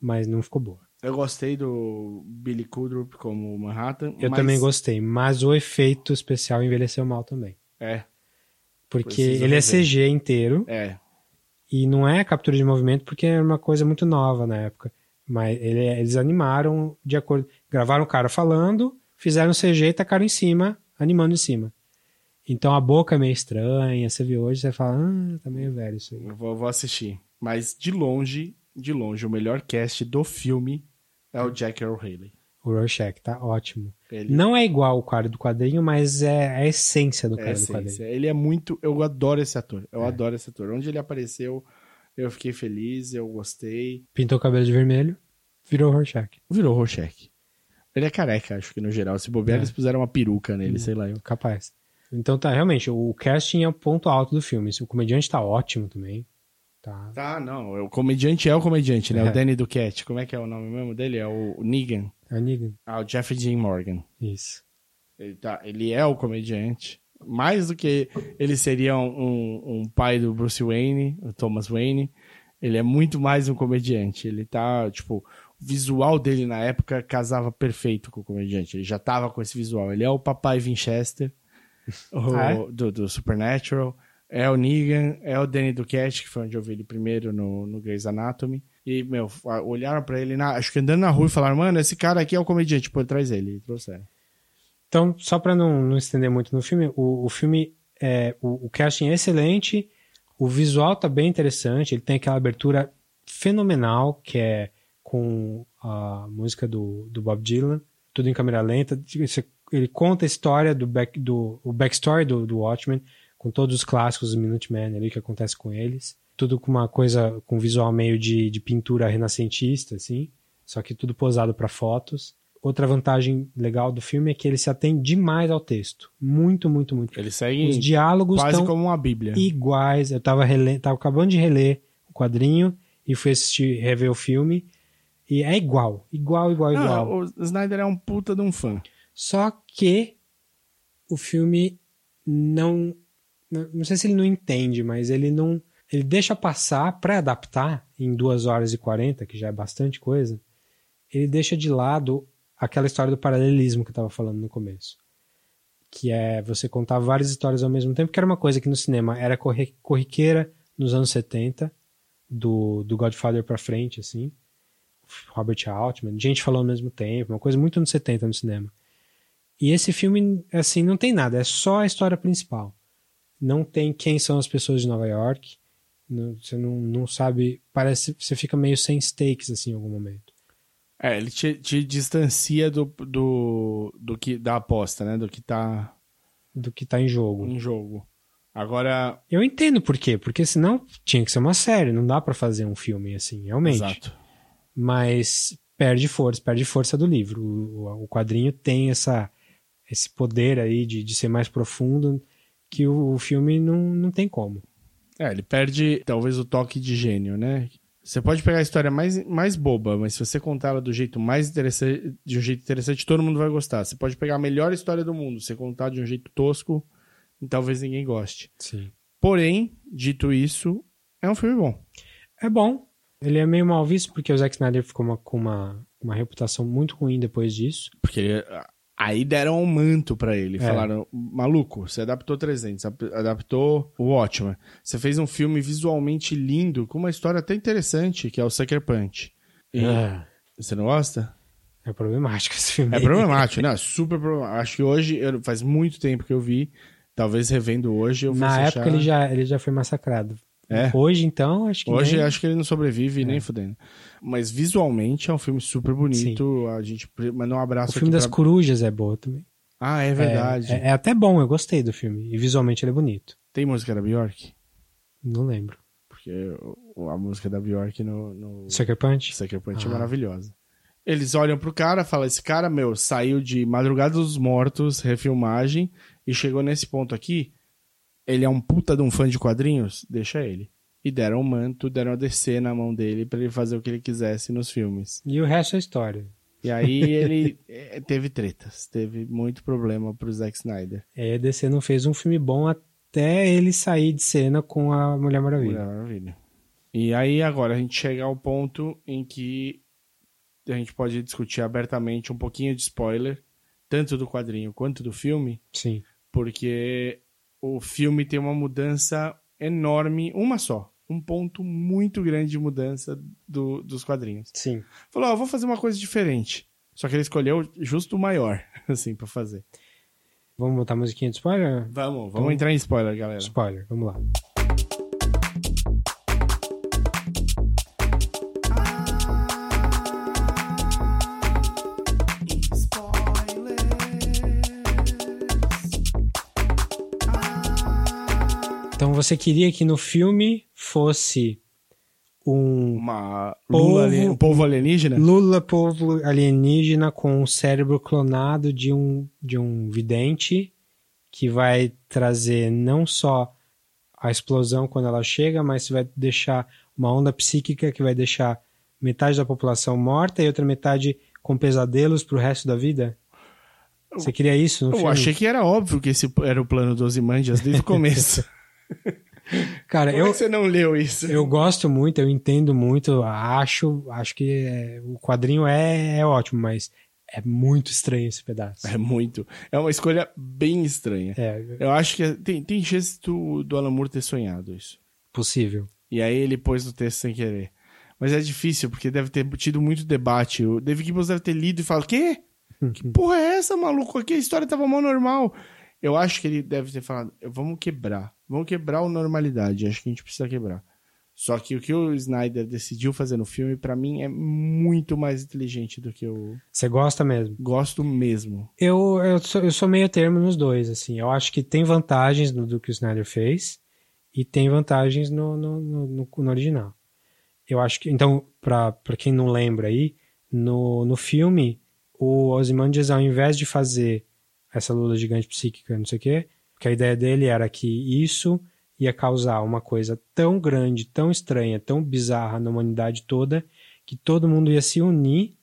mas não ficou boa. Eu gostei do Billy Kudrup como Manhattan. Eu mas- também gostei, mas o efeito especial envelheceu mal também. É, Porque Preciso ele é. CG inteiro é. e não é captura de movimento porque era uma coisa muito nova na época. Mas ele- eles animaram de acordo. Gravaram o cara falando, fizeram CG e tacaram em cima, animando em cima. Então a boca é meio estranha, você vê hoje, você fala, ah, tá meio velho isso aí. Eu vou, vou assistir. Mas de longe, de longe, o melhor cast do filme é o Jack Earl Haley. O Rorschach tá ótimo. Ele Não é igual o cara do quadrinho, mas é a essência do é cara do essência. quadrinho. Ele é muito. Eu adoro esse ator. Eu É. adoro esse ator. Onde ele apareceu, eu fiquei feliz, eu gostei. Pintou o cabelo de vermelho, virou Rorschach. Virou Rorschach. Ele é careca, acho que no geral. Se bobear, É. eles puseram uma peruca nele, Hum. sei lá. Eu. Capaz. Então tá, realmente, o casting é o ponto alto do filme. O comediante tá ótimo também. Tá. Tá, não. O comediante é o comediante, né? É. O Danny Duquette. Como é que é o nome mesmo dele? É o Negan. É o Negan. Ah, o Jeffrey Dean Morgan. Isso. Ele, tá, ele é o comediante. Mais do que ele seria um, um pai do Bruce Wayne, o Thomas Wayne, ele é muito mais um comediante. Ele tá, tipo, o visual dele na época casava perfeito com o comediante. Ele já tava com esse visual. Ele é o papai Winchester o- (laughs) Ah, é? do, do Supernatural. É o Negan, é o Danny Duquette, que foi onde eu vi ele primeiro no, no Grey's Anatomy. E, meu, olharam pra ele, na, acho que andando na rua e falaram, mano, esse cara aqui é o comediante, por trás dele. E trouxeram. Então, só pra não, não estender muito no filme, o, o filme, é, o, o casting é excelente, o visual tá bem interessante, ele tem aquela abertura fenomenal, que é com a música do, do Bob Dylan, tudo em câmera lenta. Ele conta a história do, back, do o backstory do, do Watchmen, com todos os clássicos do Minuteman ali, que acontece com eles. Tudo com uma coisa, com visual meio de, de pintura renascentista, assim, só que tudo posado para fotos. Outra vantagem legal do filme é que ele se atém demais ao texto. Muito, muito, muito. Ele segue Os diálogos quase estão como uma bíblia. iguais. Eu tava, rele... tava acabando de reler o quadrinho e fui assistir, rever o filme. E é igual. Igual, igual, igual. Não, o Snyder é um puta de um fã. Só que o filme não. Não sei se ele não entende, mas ele não. Ele deixa passar para adaptar em 2 horas e 40, que já é bastante coisa. Ele deixa de lado aquela história do paralelismo que eu estava falando no começo. Que é você contar várias histórias ao mesmo tempo, que era uma coisa que no cinema era corriqueira nos anos 70, do, do Godfather pra frente, assim. Robert Altman, gente falando ao mesmo tempo, uma coisa muito anos 70 no cinema. E esse filme, assim, não tem nada, é só a história principal. Não tem quem são as pessoas de Nova York, não, você não, não sabe, parece, você fica meio sem stakes, assim, em algum momento. É, ele te, te distancia do, do, do que, da aposta, né, do que tá... Do que tá em jogo. Em jogo. Agora... Eu entendo por quê, porque senão tinha que ser uma série, não dá para fazer um filme assim, realmente. Exato. Mas perde força, perde força do livro. O, o quadrinho tem essa esse poder aí de, de ser mais profundo que o, o filme não, não tem como. É, ele perde talvez o toque de gênio, né? Você pode pegar a história mais, mais boba, mas se você contar ela do jeito mais interessante, de um jeito interessante, todo mundo vai gostar. Você pode pegar a melhor história do mundo, você contar de um jeito tosco, e talvez ninguém goste. Sim. Porém, dito isso, é um filme bom. É bom. Ele é meio mal visto porque o Zack Snyder ficou uma, com uma, uma reputação muito ruim depois disso. Porque Aí deram um manto para ele. É. Falaram, maluco, você adaptou 300, adaptou o Watchmen. Você fez um filme visualmente lindo, com uma história até interessante, que é o Sucker Punch. E... É. Você não gosta? É problemático esse filme. É problemático, não, é super problemático. Acho que hoje, eu, faz muito tempo que eu vi, talvez revendo hoje, eu Na época achar... ele, já, ele já foi massacrado. É. Hoje, então, acho que. Hoje, nem... acho que ele não sobrevive é. nem fudendo. Mas visualmente é um filme super bonito. Sim. A gente mandou um abraço. O filme das pra... corujas é bom também. Ah, é verdade. É, é, é, até bom, eu gostei do filme. E visualmente ele é bonito. Tem música da Bjork? Não lembro. Porque a música da Bjork no. no... Sucker Punch? Sucker Punch é ah. é maravilhosa. Eles olham pro cara falam: esse cara, meu, saiu de Madrugada dos Mortos, refilmagem, e chegou nesse ponto aqui ele é um puta de um fã de quadrinhos, deixa ele. E deram um manto, deram a DC na mão dele para ele fazer o que ele quisesse nos filmes. E o resto é história. E aí (laughs) ele eh, teve tretas, teve muito problema pro Zack Snyder. É, a DC não fez um filme bom até ele sair de cena com a Mulher Maravilha. Mulher Maravilha. E aí agora a gente chega ao ponto em que a gente pode discutir abertamente um pouquinho de spoiler, tanto do quadrinho quanto do filme. Sim. Porque o filme tem uma mudança enorme, uma só. Um ponto muito grande de mudança do, dos quadrinhos. Sim. Falou, ó, vou fazer uma coisa diferente. Só que ele escolheu justo o maior, (laughs) assim, pra fazer. Vamos botar a musiquinha de spoiler? Vamos, vamos entrar em spoiler, galera. Spoiler, vamos lá. Você queria que no filme fosse um Uma Lula polvo, um povo alienígena? Lula, povo alienígena com o cérebro clonado de um, de um vidente que vai trazer não só a explosão quando ela chega, mas vai deixar uma onda psíquica que vai deixar metade da população morta e outra metade com pesadelos pro resto da vida? Você queria isso no Eu filme? achei que era óbvio que esse era o plano dos Imandias desde o começo. (laughs) (laughs) Cara, Como eu. É você não leu isso? Eu gosto muito, eu entendo muito, acho, acho que é, o quadrinho é, é ótimo, mas é muito estranho esse pedaço. É muito. É uma escolha bem estranha. É. Eu acho que tem, tem chance do, do Alan Moore ter sonhado isso. Possível. E aí ele pôs no texto sem querer. Mas é difícil, porque deve ter tido muito debate. O David Gibbons deve ter lido e falado: Quê? Que porra é essa, maluco? Aqui a história tava mal normal. Eu acho que ele deve ter falado: Vamos quebrar. Vamos quebrar a normalidade. Acho que a gente precisa quebrar. Só que o que o Snyder decidiu fazer no filme, para mim, é muito mais inteligente do que o. Você gosta mesmo? Gosto mesmo. Eu, eu, sou, eu sou meio termo nos dois, assim. Eu acho que tem vantagens no, do que o Snyder fez e tem vantagens no, no, no, no original. Eu acho que. Então, pra, quem não lembra aí, no, no filme, o Ozymandias, ao invés de fazer essa lula gigante psíquica, não sei o quê, porque a ideia dele era que isso ia causar uma coisa tão grande, tão estranha, tão bizarra na humanidade toda, que todo mundo ia se unir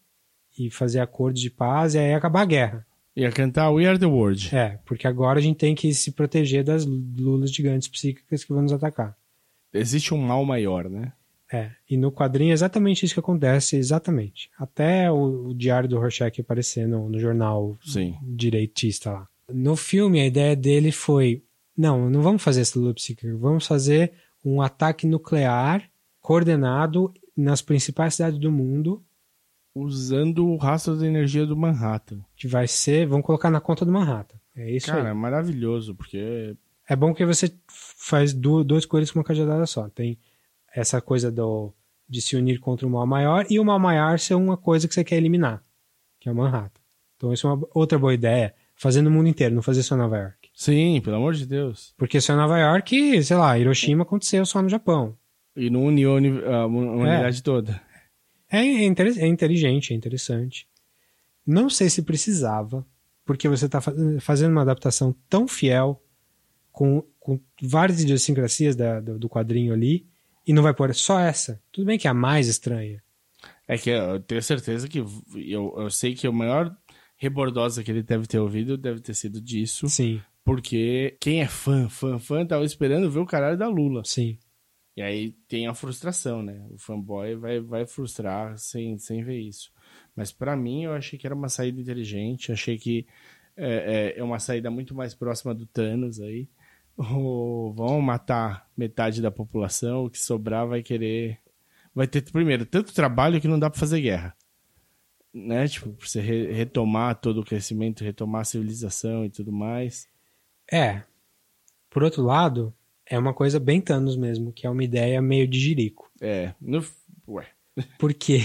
e fazer acordos de paz e aí ia acabar a guerra. Ia cantar We Are the World. É, porque agora a gente tem que se proteger das lulas gigantes psíquicas que vão nos atacar. Existe um mal maior, né? É, e no quadrinho é exatamente isso que acontece, exatamente. Até o, o diário do Rorschach aparecer no, no jornal Sim. direitista lá. No filme, a ideia dele foi: não, não vamos fazer essa lula psíquica, vamos fazer um ataque nuclear coordenado nas principais cidades do mundo. Usando o rastro da energia do Manhattan. Que vai ser, vamos colocar na conta do Manhattan. É isso Cara, aí. é maravilhoso, porque. É bom que você faz du- dois coelhos com uma cajadada só. Tem essa coisa do, de se unir contra o mal maior e o mal maior ser uma coisa que você quer eliminar, que é o Manhattan. Então isso é uma outra boa ideia, fazer no mundo inteiro, não fazer só em Nova York. Sim, pelo amor de Deus. Porque só em Nova York, sei lá, Hiroshima aconteceu só no Japão. E não uniu a humanidade toda. É, é, inter- é inteligente, é interessante. Não sei se precisava, porque você está fazendo uma adaptação tão fiel, com, com várias idiosincrasias da- do, do quadrinho ali, e não vai pôr só essa. Tudo bem que é a mais estranha. É que eu tenho certeza que. Eu, eu sei que o maior rebordosa que ele deve ter ouvido deve ter sido disso. Sim, Porque quem é fã, fã, fã, tava esperando ver o caralho da Lula. sim. E aí tem a frustração, né? O fanboy vai, vai frustrar sem, sem ver isso. Mas pra mim eu achei que era uma saída inteligente, achei que é, é- é uma saída muito mais próxima do Thanos aí. (laughs) O, vão matar metade da população, o que sobrar vai querer. Vai ter, primeiro, tanto trabalho que não dá pra fazer guerra. Né? Tipo, pra você re- retomar todo o crescimento, retomar a civilização e tudo mais. É. Por outro lado, é uma coisa bem Thanos mesmo, que é uma ideia meio de jirico. É, no, ué. (laughs) Porque,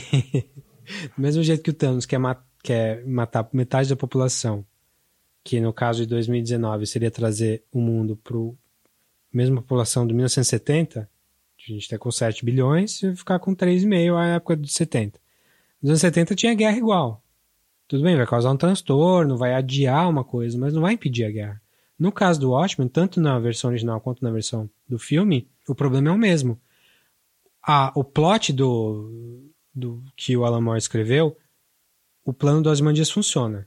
do mesmo jeito que o Thanos quer, ma- quer matar metade da população, que no caso de 2019 seria trazer o mundo para a mesma população de 1970, a gente está com 7 bilhões, e ficar com 3,5 à época de 70. Nos anos 70 tinha guerra igual. Tudo bem, vai causar um transtorno, vai adiar uma coisa, mas não vai impedir a guerra. No caso do Watchmen, tanto na versão original quanto na versão do filme, o problema é o mesmo. A, o plot do, do que o Alan Moore escreveu, o plano do Ozymandias funciona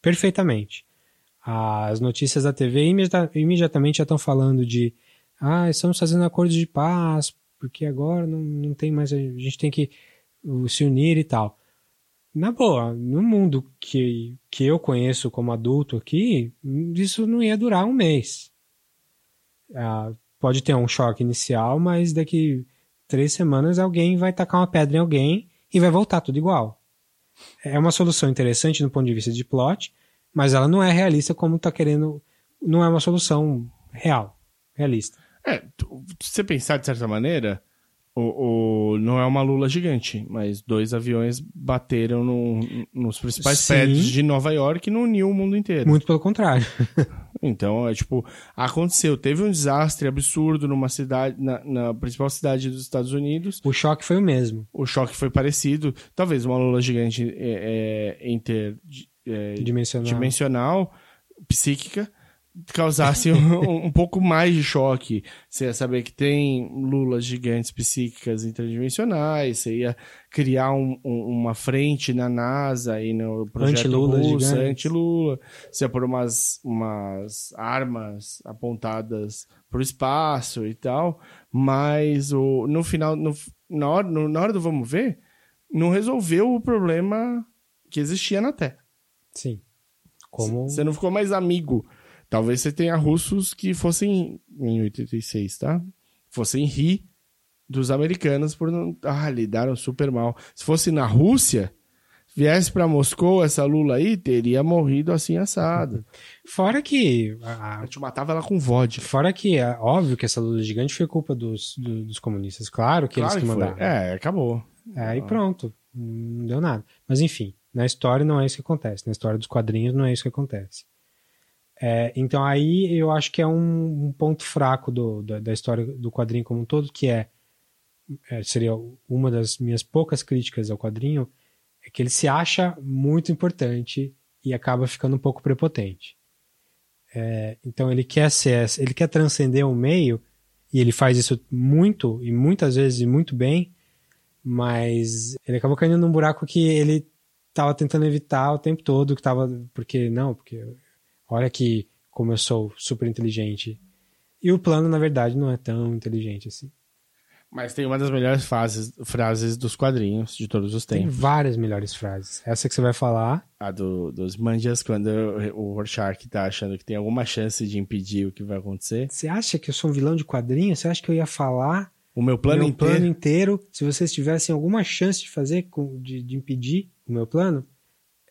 perfeitamente. As notícias da TV imediata- imediatamente já estão falando de ah, estamos fazendo acordos de paz, porque agora não, não tem mais, a gente tem que se unir e tal. Na boa, no mundo que, que eu conheço como adulto aqui, isso não ia durar um mês. Ah, pode ter um choque inicial, mas daqui três semanas alguém vai tacar uma pedra em alguém e vai voltar tudo igual. É uma solução interessante no ponto de vista de plot, mas ela não é realista como tá querendo. Não é uma solução real, realista. É, se você pensar de certa maneira, o, o- não é uma lula gigante, mas dois aviões bateram no- nos principais Sim. prédios de Nova York e não uniu o mundo inteiro. Muito pelo contrário. (laughs) Então, é tipo, aconteceu, teve um desastre absurdo numa cidade, na, na principal cidade dos Estados Unidos, O choque foi o mesmo. o choque foi parecido, talvez uma lula gigante é, é, inter, é, dimensional, psíquica, causasse um, um pouco mais de choque. Você ia saber que tem lulas gigantes psíquicas interdimensionais, você ia criar um- um- uma frente na NASA e no projeto russo, gigantes. anti-lula. Você ia pôr umas, umas armas apontadas para o espaço e tal, mas o, no final, no, na, hora, no- na hora do vamos ver, não resolveu o problema que existia na Terra. Sim. Como. Você não ficou mais amigo. Talvez você tenha russos que fossem, em 86, tá? Fossem rir dos americanos por não. Ah, lidaram super mal. Se fosse na Rússia, viesse pra Moscou, essa Lula aí teria morrido assim assado. (laughs) Fora que. a- gente matava ela com vodka. Fora que é óbvio que essa lula gigante foi culpa dos, do- dos comunistas. Claro que Claro eles que que foi. mandaram. É, acabou. Aí pronto. Não deu nada. Mas enfim, na história não é isso que acontece. Na história dos quadrinhos não é isso que acontece. É, então aí eu acho que é um, um ponto fraco do- da, da história do quadrinho como um todo, que é, é, seria uma das minhas poucas críticas ao quadrinho, é que ele se acha muito importante e acaba ficando um pouco prepotente. É, então ele quer ser, ele quer transcender o meio e ele faz isso muito e muitas vezes e muito bem, mas ele acabou caindo num buraco que ele tava tentando evitar o tempo todo que tava. Porque, não, porque olha que como eu sou super inteligente. E o plano, na verdade, não é tão inteligente assim. Mas tem uma das melhores frases, frases dos quadrinhos de todos os tempos. Tem várias melhores frases. Essa que você vai falar. A do, dos manjas, quando o Rorschach tá achando que tem alguma chance de impedir o que vai acontecer. Você acha que eu sou um vilão de quadrinho? Você acha que eu ia falar o meu plano, meu inteiro? plano inteiro? Se vocês tivessem alguma chance de fazer, de, de impedir o meu plano,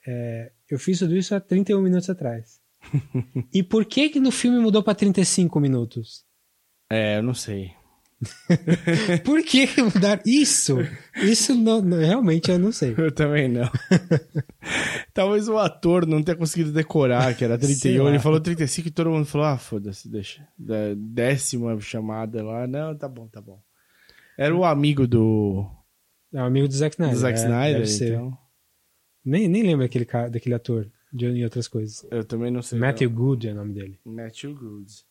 é, eu fiz tudo isso há 31 minutos atrás. (laughs) e por que que no filme mudou para 35 minutos? É, eu não sei. (laughs) Por que mudar isso? Isso não, não, realmente eu não sei. (laughs) Eu também não. Talvez o ator não tenha conseguido decorar que era 31. Ele falou 35 e todo mundo falou: ah, foda-se, deixa. Da décima chamada lá. Não, tá bom, tá bom. Era o amigo do. É o amigo do Zack Snyder. Do Zack é, Snyder, então. Nem, nem lembro daquele, cara, daquele ator de em outras coisas. Eu também não sei. Matthew não. Good é o nome dele. Matthew Good.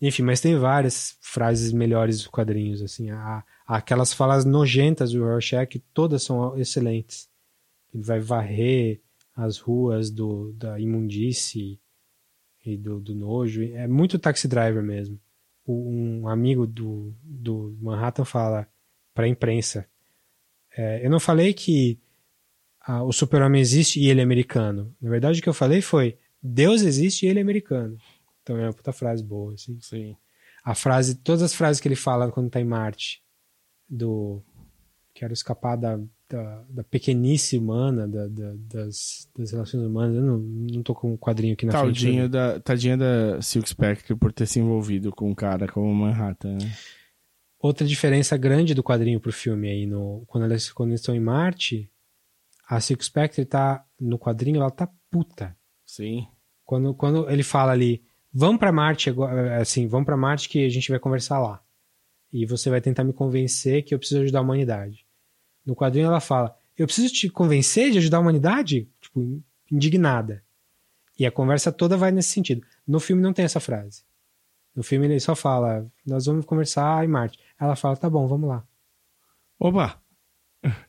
Enfim, mas tem várias frases melhores dos quadrinhos, assim. Há, há aquelas falas nojentas do Rorschach, todas são excelentes. Ele vai varrer as ruas do, da imundície e do, do nojo. É muito taxi driver mesmo. Um amigo do, do Manhattan fala para a imprensa: é, Eu não falei que ah, o super-homem existe e ele é americano. Na verdade, o que eu falei foi: Deus existe e ele é americano. Então é uma puta frase boa, assim. Sim. A frase, todas as frases que ele fala quando tá em Marte, do quero escapar da, da, da pequenice humana, da, da, das, das relações humanas. Eu não, não tô com um quadrinho aqui na frente. Da, tadinha da Silk Spectre por ter se envolvido com um cara como Manhattan. Né? Outra diferença grande do quadrinho pro filme aí, no, quando, eles, quando eles estão em Marte, a Silk Spectre tá, no quadrinho, ela tá puta. Sim. Quando, quando ele fala ali, Vamos para Marte, assim, vamos para Marte que a gente vai conversar lá. E você vai tentar me convencer que eu preciso ajudar a humanidade. No quadrinho ela fala: "Eu preciso te convencer de ajudar a humanidade?" Tipo, indignada. E a conversa toda vai nesse sentido. No filme não tem essa frase. No filme ele só fala: "Nós vamos conversar em Marte". Ela fala: "Tá bom, vamos lá". Oba.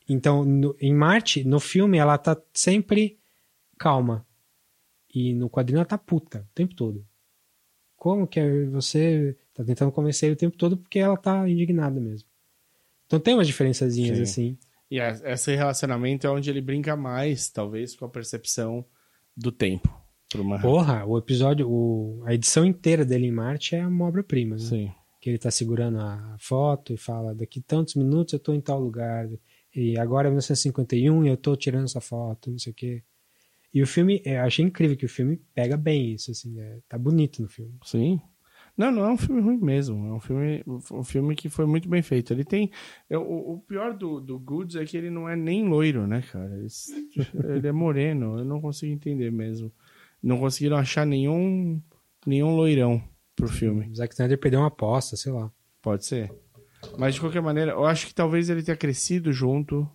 Então, no, em Marte, no filme ela tá sempre calma. E no quadrinho ela tá puta o tempo todo. Como que você tá tentando convencer ele o tempo todo porque ela tá indignada mesmo. Então tem umas diferençazinhas Sim. assim. E esse relacionamento é onde ele brinca mais, talvez, com a percepção do tempo. Porra, o episódio, o, a edição inteira dele em Marte é uma obra-prima. Né? Sim. Que ele tá segurando a foto e fala: daqui tantos minutos eu tô em tal lugar. E agora é 1951 e eu tô tirando essa foto, não sei o quê. E o filme, eu achei incrível que o filme pega bem isso, assim, é, tá bonito no filme. Sim. Não, não é um filme ruim mesmo. É um filme, um filme que foi muito bem feito. Ele tem. É, o, o pior do, do Goods é que ele não é nem loiro, né, cara? Ele, ele é moreno. Eu não consigo entender mesmo. Não conseguiram achar nenhum, nenhum loirão pro filme. O Zack Snyder perdeu uma aposta, sei lá. Pode ser. Mas de qualquer maneira, eu acho que talvez ele tenha crescido junto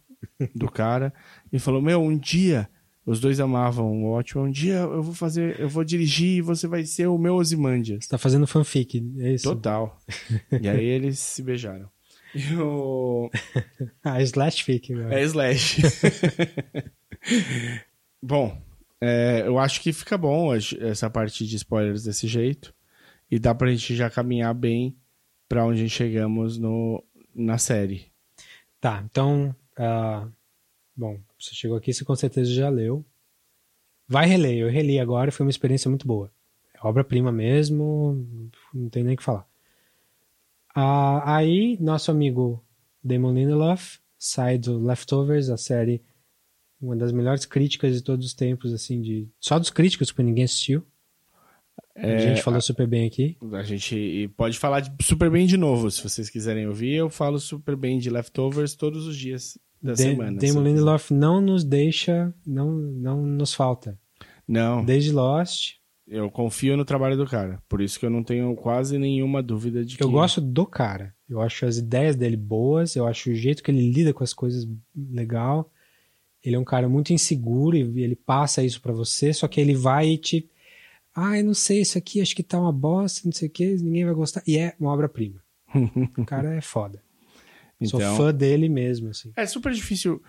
do cara e falou: Meu, um dia os dois amavam o Watchmen. Um dia eu vou fazer, eu vou dirigir e você vai ser o meu Ozymandias. Você tá fazendo fanfic, é isso? Total. e aí eles se beijaram. E o... (laughs) ah, slash fic. Agora. É slash. (laughs) bom, é, eu acho que fica bom essa parte de spoilers desse jeito. E dá pra gente já caminhar bem pra onde chegamos no, na série. Tá, então... Uh, bom, você chegou aqui, você com certeza já leu. Vai reler, eu reli agora, foi uma experiência muito boa. É obra-prima mesmo, não tem nem o que falar. Ah, aí, nosso amigo Damon Lindelof sai do Leftovers, a série, uma das melhores críticas de todos os tempos, assim, de só dos críticos, porque ninguém assistiu. É, a gente falou a, super bem aqui. A gente pode falar super bem de novo, se vocês quiserem ouvir. Eu falo super bem de Leftovers todos os dias da de semana. Damon Lindelof não nos deixa, não, não nos falta. Não. Desde Lost. Eu confio no trabalho do cara. Por isso que eu não tenho quase nenhuma dúvida de que. Eu gosto do cara. Eu acho as ideias dele boas. Eu acho o jeito que ele lida com as coisas legal. Ele é um cara muito inseguro e ele passa isso para você. Só que ele vai e te. Ai, ah, não sei, isso aqui acho que tá uma bosta, não sei o que, ninguém vai gostar. E é uma obra-prima. (laughs) o cara é foda. Então, Sou fã dele mesmo, assim. É super difícil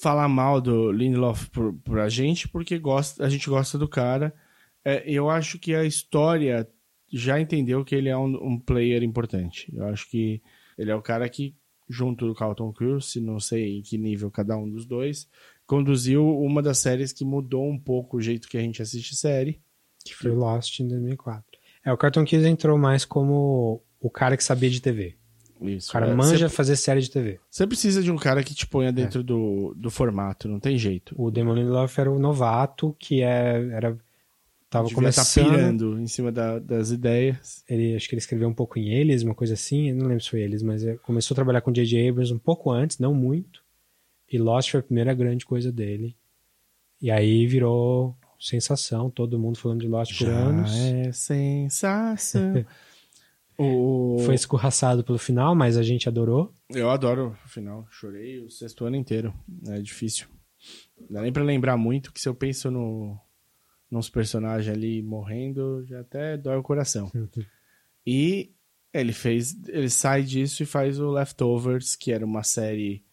falar mal do Lindelof por, por a gente, porque gosta, a gente gosta do cara. É, eu acho que a história já entendeu que ele é um, um, player importante. Eu acho que ele é o cara que, junto do Carlton Cruise, não sei em que nível cada um dos dois, conduziu uma das séries que mudou um pouco o jeito que a gente assiste série. Que foi Lost em 2004. É, o Carlton Cruise entrou mais como o cara que sabia de TV. Isso. O cara é, manja cê, fazer série de TV. Você precisa de um cara que te ponha dentro é. do, do formato, não tem jeito. O Damon Lindelof era o novato, que é, era tava Devia começando tá pirando em cima da, das ideias. Ele acho que ele escreveu um pouco em eles, uma coisa assim, não lembro se foi eles, mas começou a trabalhar com J.J. Abrams um pouco antes, não muito. E Lost foi a primeira grande coisa dele. E aí virou sensação, todo mundo falando de Lost por Já anos. É sensação. (laughs) O... Foi escorraçado pelo final, mas a gente adorou. Eu adoro o final. Chorei o sexto ano inteiro. É difícil. Não dá nem pra lembrar muito, que se eu penso no, nos personagens ali morrendo, já até dói o coração. e ele fez. Ele sai disso e faz o Leftovers, que era uma série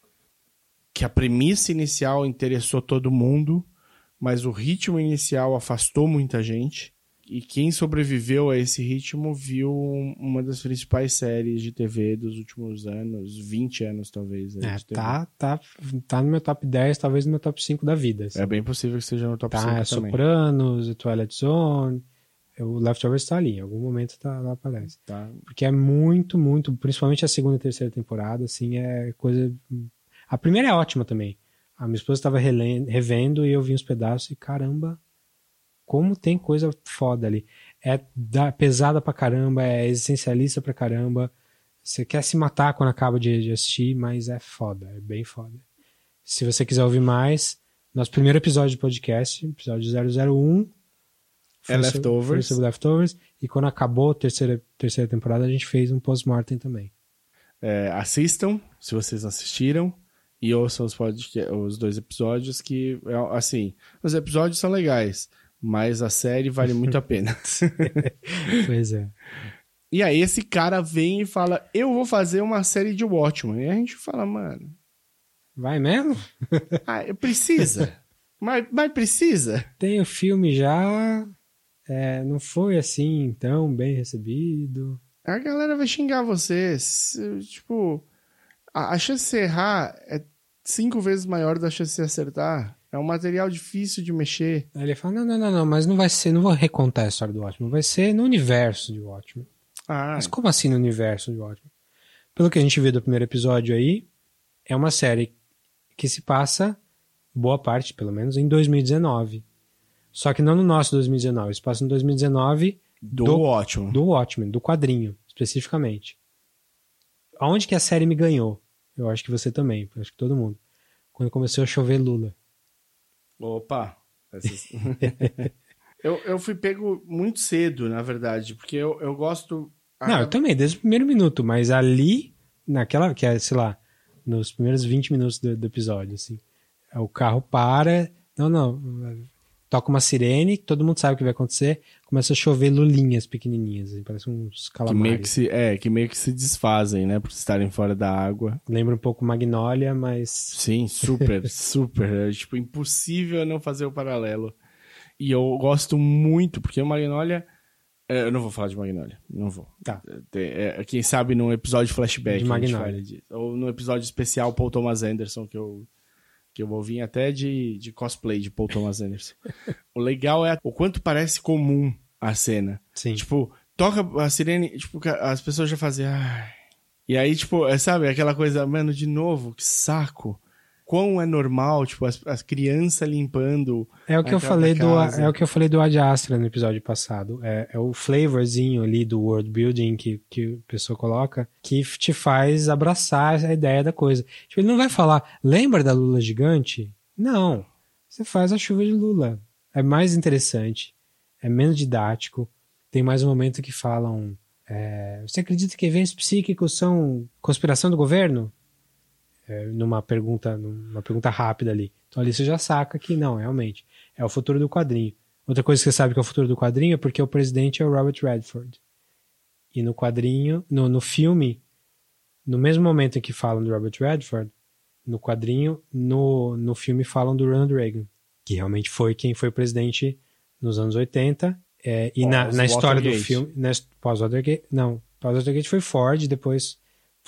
que a premissa inicial interessou todo mundo, mas o ritmo inicial afastou muita gente. E quem sobreviveu a esse ritmo viu uma das principais séries de TV dos últimos anos, 20 anos talvez. É, tá, tá, tá no meu top 10, talvez no meu top 5 da vida. Assim. É bem possível que esteja no top tá, 5 é também. Sopranos, Twilight Zone, o Leftovers tá ali, em algum momento tá, lá aparece. Tá. Porque é muito, muito, principalmente a segunda e terceira temporada, assim, é coisa... A primeira é ótima também. A minha esposa estava revendo e eu vi uns pedaços e caramba como tem coisa foda ali. É da, pesada pra caramba, é existencialista pra caramba. Você quer se matar quando acaba de, de, assistir, mas é foda, é bem foda. Se você quiser ouvir mais, nosso primeiro episódio de podcast, episódio 001, é Leftovers. Sobre, Leftovers. E quando acabou a terceira, terceira temporada, a gente fez um post-mortem também. É, assistam, se vocês assistiram, e ouçam os, os dois episódios, que, é, assim, os episódios são legais mas a série vale muito a pena. (laughs) pois é. E aí esse cara vem e fala: Eu vou fazer uma série de Watchmen. E a gente fala, mano. Vai mesmo? (laughs) ah, precisa. mas, mas precisa. Tem o filme já. É, não foi assim tão bem recebido. A galera vai xingar você. Tipo, a, a chance de você errar é cinco vezes maior da chance de você acertar. É um material difícil de mexer. Aí ele fala: não, não, não, não, mas não vai ser, não vou recontar a história do Watchmen, vai ser no universo de Watchmen. Ah. Mas como assim no universo de Watchmen? Pelo que a gente viu do primeiro episódio aí, é uma série que se passa, boa parte, pelo menos, em 2019. Só que não no nosso 2019, se passa em 2019 do, do Watchmen. Do Watchmen, do quadrinho, especificamente. Aonde que a série me ganhou? Eu acho que você também, acho que todo mundo. Quando começou a chover Lula. Opa! Essas... (laughs) eu, eu fui pego muito cedo, na verdade, porque eu, eu gosto. Não, eu também, desde o primeiro minuto, mas ali, naquela, que é, sei lá, nos primeiros 20 minutos do, do episódio, assim. O carro para. Não, não toca uma sirene, todo mundo sabe o que vai acontecer, começa a chover lulinhas pequenininhas, assim, parece uns calamares. Que meio que se, é, que meio que se desfazem, né, por estarem fora da água. Lembra um pouco Magnolia, mas... Sim, super, (laughs) super. É, tipo, impossível não fazer o paralelo. E eu gosto muito, porque o Magnolia... É, eu não vou falar de Magnolia, não vou. Tá. É, quem sabe num episódio flashback. De Magnolia. Ou no episódio especial Paul Thomas Anderson, que eu que eu vou vir até de, de cosplay de Paul Thomas Anderson. (laughs) o legal é o quanto parece comum a cena. Sim. Tipo, toca a sirene, tipo, as pessoas já fazem. Ai. E aí, tipo, é, sabe, aquela coisa, mano, de novo, que saco quão é normal, tipo, as, as crianças limpando. É o que eu falei do é o que eu falei do Ad Astra no episódio passado. É, é o flavorzinho ali do world building que, que a pessoa coloca que te faz abraçar a ideia da coisa. Tipo, ele não vai falar, lembra da lula gigante? Não. Você faz a chuva de lula. É mais interessante, é menos didático. Tem mais um momento que falam. É, você acredita que eventos psíquicos são conspiração do governo? É, numa pergunta numa pergunta rápida ali. Então ali você já saca que não, realmente, é o futuro do quadrinho. Outra coisa que você sabe que é o futuro do quadrinho é porque o presidente é o Robert Redford. E no quadrinho, no, no filme, no mesmo momento em que falam do Robert Redford, no quadrinho, no, no filme falam do Ronald Reagan, que realmente foi quem foi presidente nos anos 80. É, e na, na história do filme, na, pós-Watergate, não, pós-Watergate foi Ford, depois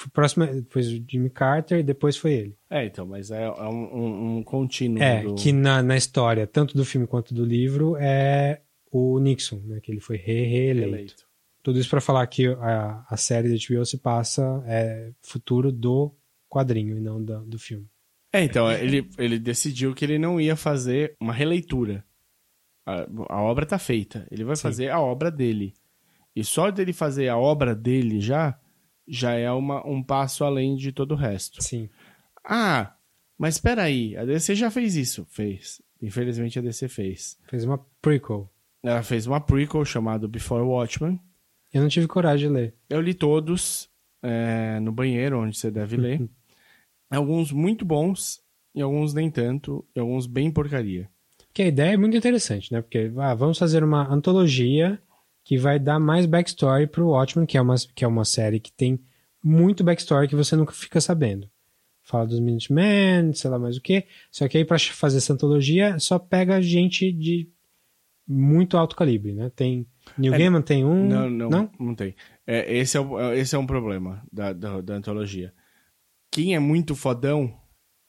próximo, depois o Jimmy Carter, depois foi ele. É, então, mas é, é um, um, um, contínuo. É, do... que na, na história, tanto do filme quanto do livro, é o Nixon, né, que ele foi reeleito. Re Tudo isso para falar que a, a série da HBO se passa é futuro do quadrinho e não do, do filme. É, então, ele, ele decidiu que ele não ia fazer uma releitura. A, a obra tá feita. Ele vai Sim. fazer a obra dele. E só dele fazer a obra dele já, já é uma, um passo além de todo o resto. Sim. Ah, mas espera aí, a DC já fez isso. Fez. Infelizmente a DC fez. Fez uma prequel. Ela fez uma prequel chamada Before Watchmen. Eu não tive coragem de ler. Eu li todos é, no banheiro, onde você deve ler. (laughs) alguns muito bons, e alguns nem tanto, e alguns bem porcaria. Que a ideia é muito interessante, né? Porque ah, vamos fazer uma antologia que vai dar mais backstory pro Watchmen, que é uma, que é uma série que tem muito backstory que você nunca fica sabendo. Fala dos Minutemen, sei lá mais o que. Só que aí para fazer essa antologia só pega gente de muito alto calibre, né? Tem New é, Gaiman tem um, não, não, não, não tem. É, esse é o, esse é um problema da, da, da antologia quem é muito fodão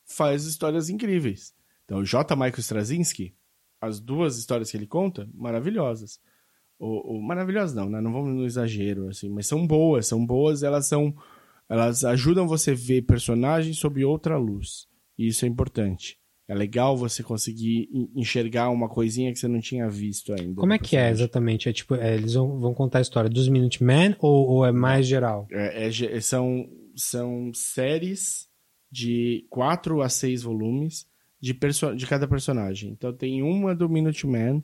faz histórias incríveis. Então, J. Michael Straczynski, as duas histórias que ele conta, maravilhosas. O, o, maravilhosas não, né? Não vamos no exagero, assim, mas são boas, são boas, elas são. Elas ajudam você a ver personagens sob outra luz. E isso é importante. É legal você conseguir enxergar uma coisinha que você não tinha visto ainda. Como é que é exatamente? É tipo, é, eles vão, vão, contar a história dos Minutemen ou, ou é mais geral? É, é, são são séries de quatro a seis volumes de, de cada personagem. Então tem uma do Minuteman,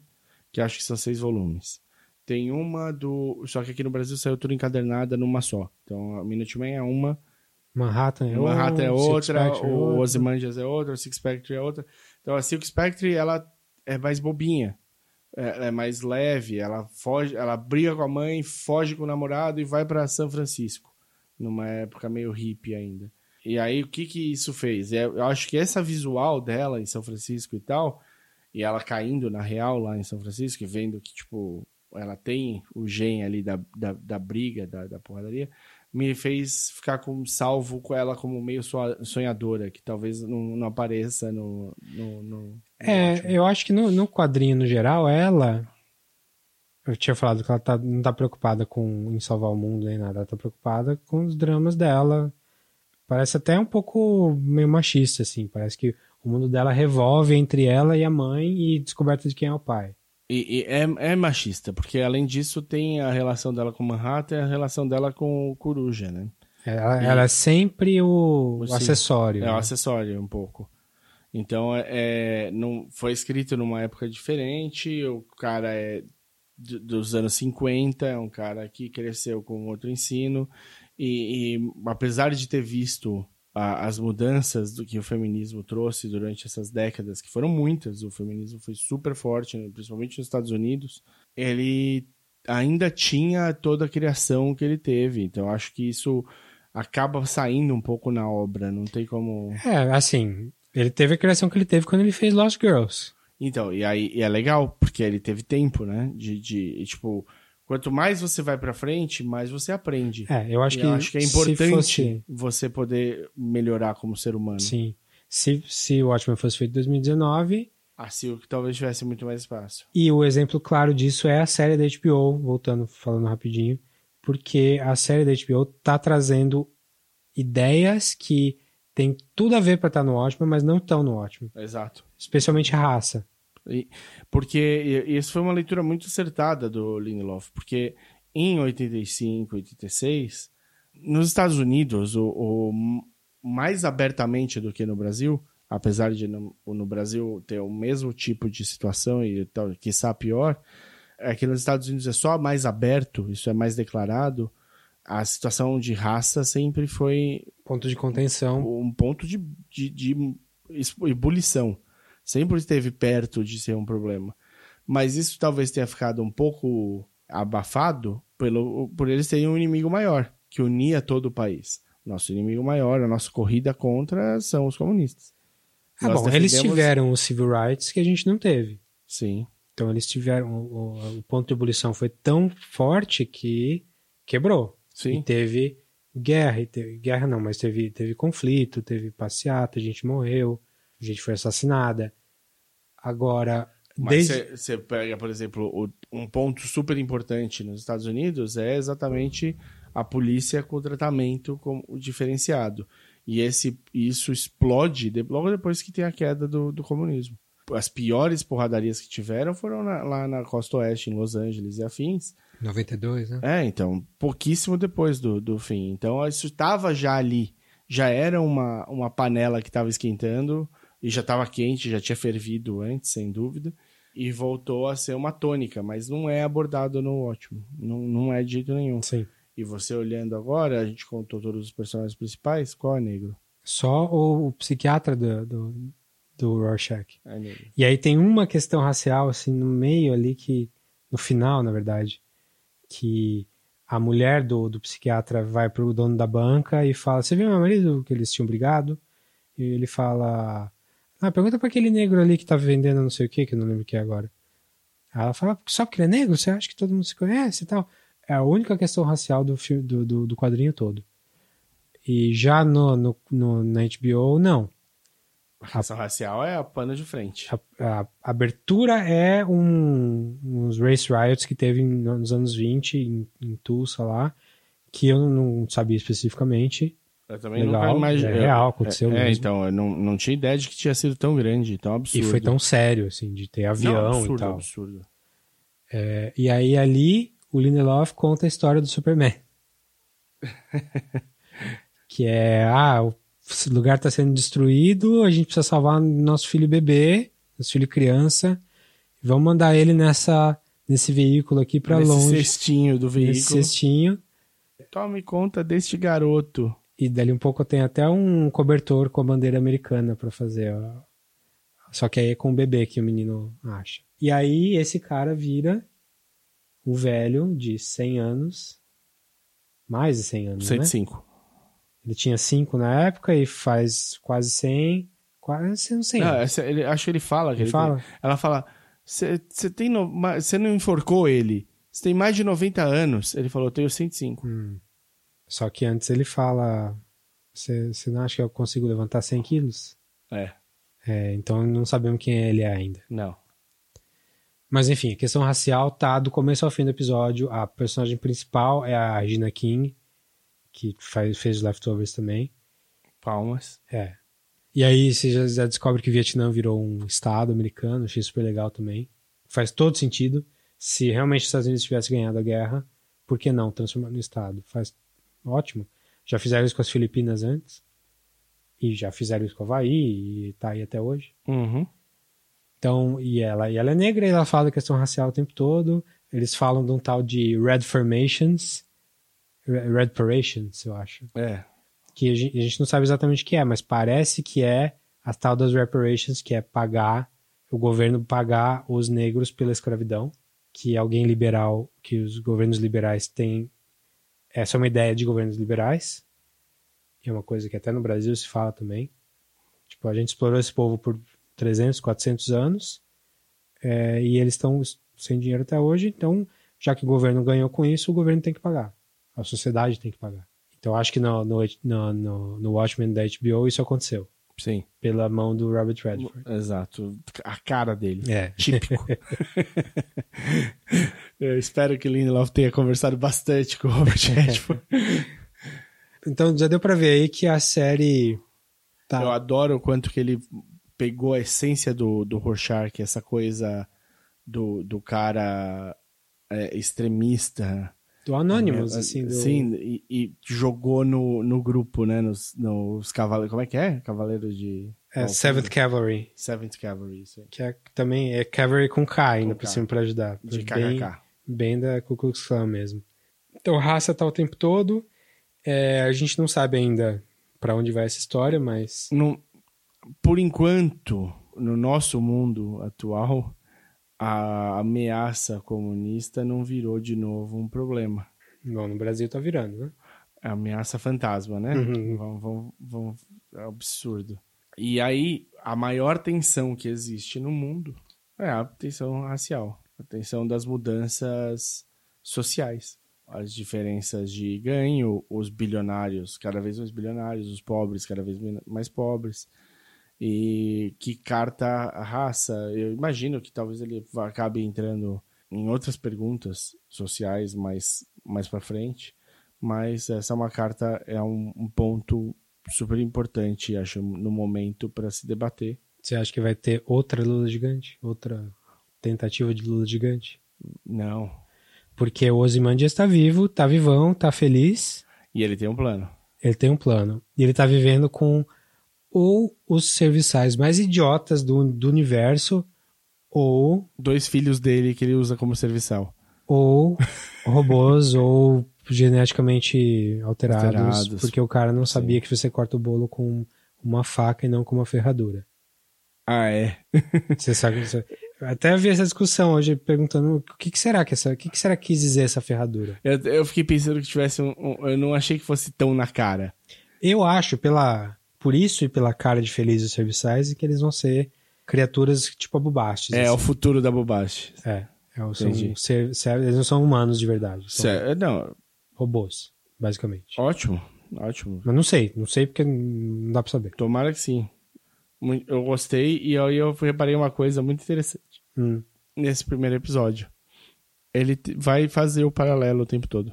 que acho que são seis volumes. Tem uma do. Só que aqui no Brasil saiu tudo encadernada numa só. Então a Minuteman é uma. Manhattan é, Manhattan é outra, o Ozymandias é outra, o Six Spectre é outra. Então a Six Spectre ela é mais bobinha, é, é, mais leve, ela foge, ela briga com a mãe, foge com o namorado e vai para São Francisco numa época meio hippie ainda. E aí, o que que isso fez? É, eu acho que essa visual dela em São Francisco e tal, e ela caindo na real lá em São Francisco, e vendo que, tipo, ela tem o gen ali da, da, da briga, da, da porradaria, me fez ficar com salvo com ela como meio sonhadora, que talvez não, não apareça no, no, no É, eu acho que no, no quadrinho no geral, ela eu tinha falado que ela tá, não tá preocupada com em salvar o mundo nem nada, ela tá preocupada com os dramas dela. Parece até um pouco meio machista, assim. Parece que o mundo dela revolve entre ela e a mãe e descoberta de quem é o pai. E, e é, é, machista, porque além disso tem a relação dela com Manhattan e a relação dela com o Coruja, né? Ela, e, ela é sempre o, o acessório. É né? o acessório, um pouco. Então, é, não, foi escrito numa época diferente, o cara é dos anos 50, é um cara que cresceu com outro ensino e, e apesar de ter visto a, as mudanças do que o feminismo trouxe durante essas décadas, que foram muitas, o feminismo foi super forte, né, principalmente nos Estados Unidos, ele ainda tinha toda a criação que ele teve, então acho que isso acaba saindo um pouco na obra, não tem como... É, assim, ele teve a criação que ele teve quando ele fez Lost Girls. Então, e aí e é legal, porque ele teve tempo, né? De, de tipo, quanto mais você vai para frente, mais você aprende. É, eu acho, que, eu acho que é importante fosse... você poder melhorar como ser humano. Sim. Se, se o Watchmen fosse feito em 2019. Assim, o que talvez tivesse muito mais espaço. E o exemplo claro disso é a série da HBO, voltando, falando rapidinho, porque a série da HBO tá trazendo ideias que tem tudo a ver para estar tá no Watchmen, mas não estão no Watchmen. Exato. Especialmente a raça. Porque isso foi uma leitura muito acertada do Lindelof, porque em 85, 86, nos Estados Unidos, o, o mais abertamente do que no Brasil, apesar de no, no, Brasil ter o mesmo tipo de situação e tal, que está pior, é que nos Estados Unidos é só mais aberto, isso é mais declarado, a situação de raça sempre foi. Ponto de contenção. Um ponto de, de, de ebulição. Sempre esteve perto de ser um problema. Mas isso talvez tenha ficado um pouco abafado pelo, por eles terem um inimigo maior, que unia todo o país. Nosso inimigo maior, a nossa corrida contra são os comunistas. Ah, Nós bom, eles defendemos- tiveram os civil rights que a gente não teve. Sim. Então eles tiveram. O, o ponto de ebulição foi tão forte que quebrou. E Sim. teve guerra, e teve, guerra não, mas teve, teve conflito, teve passeata, gente morreu, gente foi assassinada. Agora, Mas desde. você pega, por exemplo, o- um ponto super importante nos Estados Unidos é exatamente a polícia com tratamento como diferenciado. E esse, isso explode de- logo depois que tem a queda do, do comunismo. As piores porradarias que tiveram foram na- lá na costa oeste, em Los Angeles e afins. 92, né? É, então, pouquíssimo depois do, do fim. Então, isso estava já ali. Já era uma, uma panela que estava esquentando e já estava quente, já tinha fervido antes, sem dúvida. E voltou a ser uma tônica, mas não é abordado no ótimo. Não, não é de jeito nenhum. Sim. E você olhando agora, a gente contou todos os personagens principais, qual é negro? Só o, o psiquiatra do, do, do Rorschach. É negro. E aí tem uma questão racial, assim, no meio ali que. No final, na verdade, que a mulher do, do psiquiatra vai pro dono da banca e fala: Você viu meu marido que eles tinham brigado? E ele fala: Ah, pergunta pra aquele negro ali que tá vendendo não sei o que, que eu não lembro o que é agora. Aí ela fala: Só porque ele é negro? Você acha que todo mundo se conhece e tal? É a única questão racial do, filme, do, do, do quadrinho todo. E já no, no, no, na HBO, não. A questão racial é a pano de frente. A, a abertura é um, uns race riots que teve nos anos 20 em, em Tulsa lá, que eu não sabia especificamente. Eu também Legal, nunca é real, aconteceu É, é, então, eu não, não tinha ideia de que tinha sido tão grande, tão E absurdo. foi tão sério, assim, de ter avião não, absurdo, e tal. absurdo. É, e aí ali o Lindelof conta a história do Superman. (laughs) que é, ah, o lugar está sendo destruído, a gente precisa salvar nosso filho bebê, nosso filho criança, e vamos mandar ele nessa nesse veículo aqui para Nesse longe, cestinho do veículo. nesse cestinho. Tome conta deste garoto. E dali um pouco tem até um cobertor com a bandeira americana para fazer. ó. Só que aí é com o bebê que o menino acha. E aí esse cara vira o velho de 100 anos, mais de 100 anos, né? 105. Ele tinha 5 na época e faz quase 100, quase 100. Não, essa- ele, acho que ele fala. Que Ele ele fala? ela fala: no- Você não enforcou ele? Você tem mais de 90 anos? Ele falou: Eu tenho 105. Hum. Só que antes ele fala: Você não acha que eu consigo levantar 100 quilos? É, É, então não sabemos quem ele é ainda. não. Mas enfim, a questão racial tá do começo ao fim do episódio. A personagem principal é a Regina King, que faz, fez os Leftovers também. Palmas. É. E aí você já, já descobre que o Vietnã virou um estado americano, achei super legal também. Faz todo sentido. Se realmente os Estados Unidos tivesse ganhado a guerra, por que não transformar no estado? Faz ótimo. Já fizeram isso com as Filipinas antes. E já fizeram isso com o Havaí e tá aí até hoje. Uhum. Então, e ela, e ela é negra e ela fala da questão racial o tempo todo. Eles falam de um tal de Red Formations, Re- Red Parations, eu acho. É. Que a gente, a gente não sabe exatamente o que é, mas parece que é a tal das reparations, que é pagar, o governo pagar os negros pela escravidão, que alguém liberal, que os governos liberais têm. Essa é uma ideia de governos liberais. E é uma coisa que até no Brasil se fala também. Tipo, a gente explorou esse povo por 300, 400 anos, é, e eles estão sem dinheiro até hoje, então, já que o governo ganhou com isso, o governo tem que pagar. A sociedade tem que pagar. Então, acho que no, no, no, no, Watchmen da HBO isso aconteceu. Sim. Pela mão do Robert Redford. Exato. A cara dele. É. Típico. (laughs) Eu espero que Lindelof tenha conversado bastante com o Robert (laughs) Redford. Então, já deu pra ver aí que a série tá... Eu adoro o quanto que ele pegou a essência do, do Rorschach, essa coisa do, do cara é, extremista. Do Anonymous, É, assim. Do... Sim, e, e jogou no, no grupo, né? Nos, nos cavaleiros. Como é que é? Cavaleiros de. É, Seventh é? Cavalry. Seventh Cavalry, isso aí. Que é, também é Cavalry com K ainda Com por K. cima pra ajudar. De bem, KKK. bem da Ku Klux Klan mesmo. Então, raça tá o tempo todo. É, a gente não sabe ainda pra onde vai essa história, mas Não- por enquanto, no nosso mundo atual, a ameaça comunista não virou de novo um problema. bom, no Brasil tá virando, né? A ameaça fantasma, né? Uhum. Vamos, vamos, vamos, é absurdo. E aí, a maior tensão que existe no mundo é a tensão racial, a tensão das mudanças sociais, as diferenças de ganho, os bilionários cada vez mais bilionários, os pobres cada vez mais pobres. E que carta a raça? Eu imagino que talvez ele acabe entrando em outras perguntas sociais mais, mais para frente, mas essa é uma carta, é um, um ponto super importante, acho, no momento para se debater. Você acha que vai ter outra Lula gigante? Outra tentativa de Lula gigante? Não. Porque o Ozymandias está vivo, está vivão, está feliz. E ele tem um plano. Ele tem um plano. E ele está vivendo com ou os serviçais mais idiotas do, do universo, ou. Dois filhos dele que ele usa como serviçal. Ou (laughs) robôs, ou geneticamente alterados, Alterados. porque o cara não sabia Sim. que você corta o bolo com uma faca e não com uma ferradura. Ah, é? (laughs) Você sabe você- Até vi essa discussão hoje perguntando o que, que será que essa, o que, que será que quis dizer essa ferradura? Eu, eu fiquei pensando que tivesse um, um- Eu não achei que fosse tão na cara. Eu acho pela por isso e pela cara de Feliz dos serviçais que eles vão ser criaturas tipo abubastes. É, assim. o futuro da bobagem. É, é, são ser, ser- eles não são humanos de verdade, são Cé- Não, robôs, basicamente. ótimo. Ótimo. Mas não sei, não sei porque não dá pra saber. Tomara que sim. Eu gostei e aí eu reparei uma coisa muito interessante Hum. nesse primeiro episódio. Ele vai fazer o paralelo o tempo todo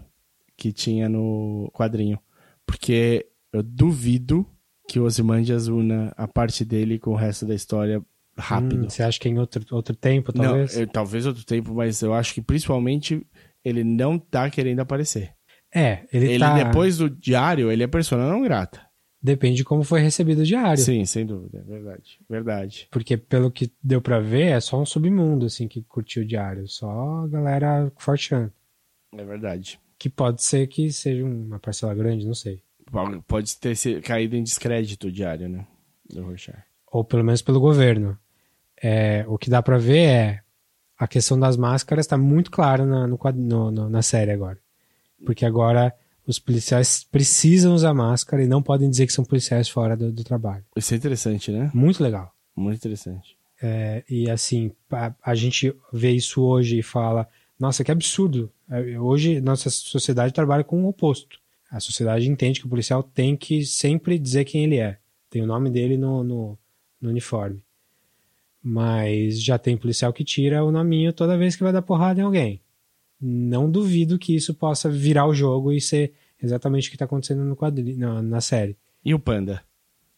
que tinha no quadrinho. Porque eu duvido que o Ozymandias una a parte dele com o resto da história rápido. Hum, você acha que em outro, outro tempo, Não, talvez? eu- talvez outro tempo, mas eu acho que principalmente ele não tá querendo aparecer. É, ele, Ele, tá... depois do diário, ele é persona não grata. Depende de como foi recebido o diário. Sim, sem dúvida, é verdade. Verdade. Porque pelo que deu pra ver, é só um submundo, assim, que curtiu o diário. Só a galera forteando. É verdade. Que pode ser que seja uma parcela grande, não sei. Pode ter se- caído em descrédito diário, né? Do Rorschach. Ou pelo menos pelo governo. É, o que dá pra ver é a questão das máscaras tá muito clara na, no- no- na série agora. Porque agora os policiais precisam usar máscara e não podem dizer que são policiais fora do, do trabalho. Isso é interessante, né? Muito legal. Muito interessante. É, e assim, a, a gente vê isso hoje e fala: nossa, que absurdo. É, Hoje, nossa sociedade trabalha com o oposto. A sociedade entende que o policial tem que sempre dizer quem ele é. Tem o nome dele no, no, no uniforme. Mas já tem policial que tira o nominho toda vez que vai dar porrada em alguém. Não duvido que isso possa virar o jogo e ser exatamente o que está acontecendo no quadrinho, na, na série. E o Panda?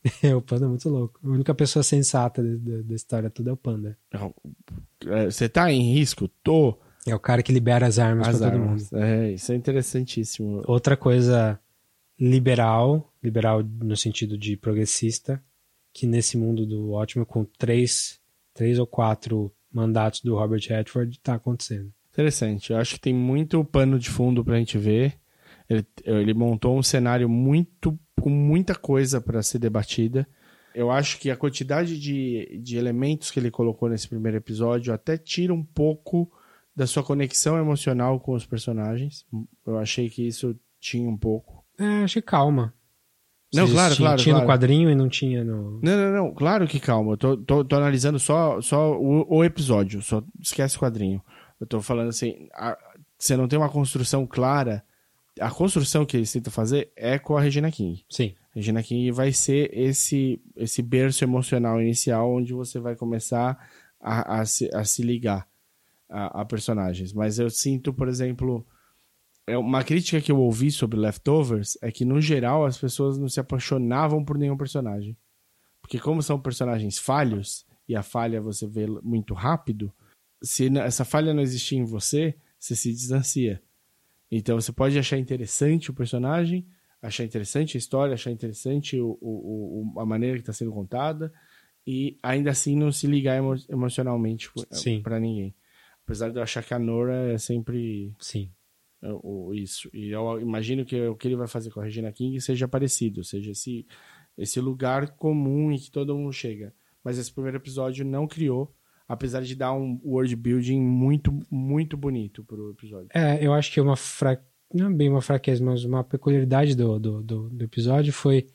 (laughs) o Panda é muito louco. A única pessoa sensata da história toda é o Panda. É, Você tá em risco? Tô. É o cara que libera as armas As pra todo mundo. É, isso é interessantíssimo. Outra coisa liberal, liberal no sentido de progressista, que nesse mundo do ótimo, com três, três ou quatro mandatos do Robert Redford, tá acontecendo. Interessante. Eu acho que tem muito pano de fundo pra gente ver. Ele, ele montou um cenário muito com muita coisa para ser debatida. Eu acho que a quantidade de, de elementos que ele colocou nesse primeiro episódio até tira um pouco da sua conexão emocional com os personagens. Eu achei que isso tinha um pouco. É, achei calma. Não, Se claro, claro, Tinha claro. no quadrinho e não tinha no... Não, não, não. Claro que calma. Eu tô, tô, tô analisando só, só o, o episódio. Só esquece o quadrinho. Eu tô falando assim, a- você não tem uma construção clara. A construção que eles tentam fazer é com a Regina King. Sim. Regina King vai ser esse, esse berço emocional inicial onde você vai começar a, a, se, a se ligar a, a personagens. Mas eu sinto, por exemplo, é uma crítica que eu ouvi sobre Leftovers é que, no geral, as pessoas não se apaixonavam por nenhum personagem. Porque como são personagens falhos, e a falha você vê muito rápido, se essa falha não existir em você, você se distancia. Então você pode achar interessante o personagem, achar interessante a história, achar interessante o, o- o- a maneira que está sendo contada, e ainda assim não se ligar emo- emocionalmente para ninguém. Apesar de eu achar que a Nora é sempre Sim. é, o- isso. E eu imagino que o que ele vai fazer com a Regina King seja parecido, seja esse, esse lugar comum em que todo mundo chega. Mas esse primeiro episódio não criou, apesar de dar um world building muito, muito bonito pro episódio. É, eu acho que uma fra... não é bem uma fraqueza, mas uma peculiaridade do, do, do, do episódio foi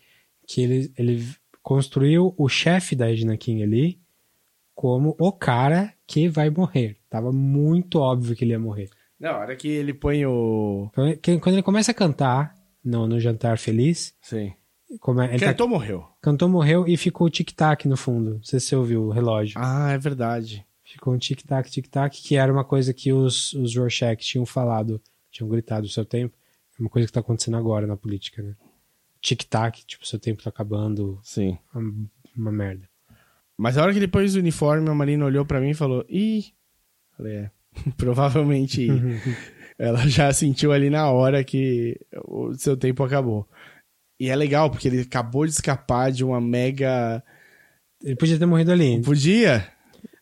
que ele, ele construiu o chefe da Edna King ali como o cara que vai morrer. Tava muito óbvio que ele ia morrer. Não, a hora que ele põe o. Quando ele começa a cantar no, no Jantar Feliz. Sim. Como é, ele Cantou, tá, morreu. Cantou, morreu e ficou o tic-tac no fundo. Não sei se você ouviu o relógio. Ah, é verdade. Ficou um tic-tac, tic-tac, que era uma coisa que os, os Rorschach tinham falado, tinham gritado o seu tempo. É uma coisa que tá acontecendo agora na política, né? Tic-tac, tipo, seu tempo tá acabando. Sim. Uma, uma merda. Mas a hora que ele pôs o uniforme, a Marina olhou para mim e falou: Ih. Falei, é. (laughs) Provavelmente (laughs) ela já sentiu ali na hora que o seu tempo acabou. E é legal, porque ele acabou de escapar de uma mega. Ele podia ter morrido ali. Podia?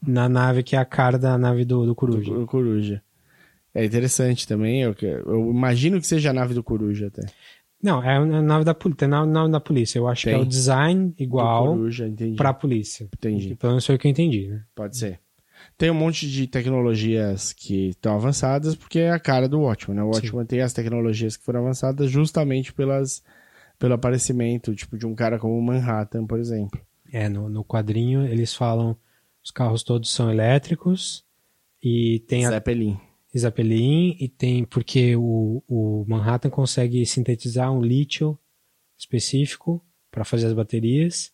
Na nave que é a cara da nave do, do Coruja. Do, do Coruja. É interessante também. Eu, eu, imagino que seja a nave do Coruja até. Não, é a nave da, tem a nave da polícia. Eu acho tem. que é o design igual Coruja, pra polícia. Entendi. Pelo menos foi o que eu entendi, né? Pode ser. Tem um monte de tecnologias que estão avançadas porque é a cara do Watchman, né? O Watchman Sim. tem as tecnologias que foram avançadas justamente pelas, pelo aparecimento, tipo, de um cara como o Manhattan, por exemplo. É, no, no quadrinho eles falam os carros todos são elétricos e tem Zeppelin. a Zeppelin e tem porque o, o Manhattan consegue sintetizar um lítio específico para fazer as baterias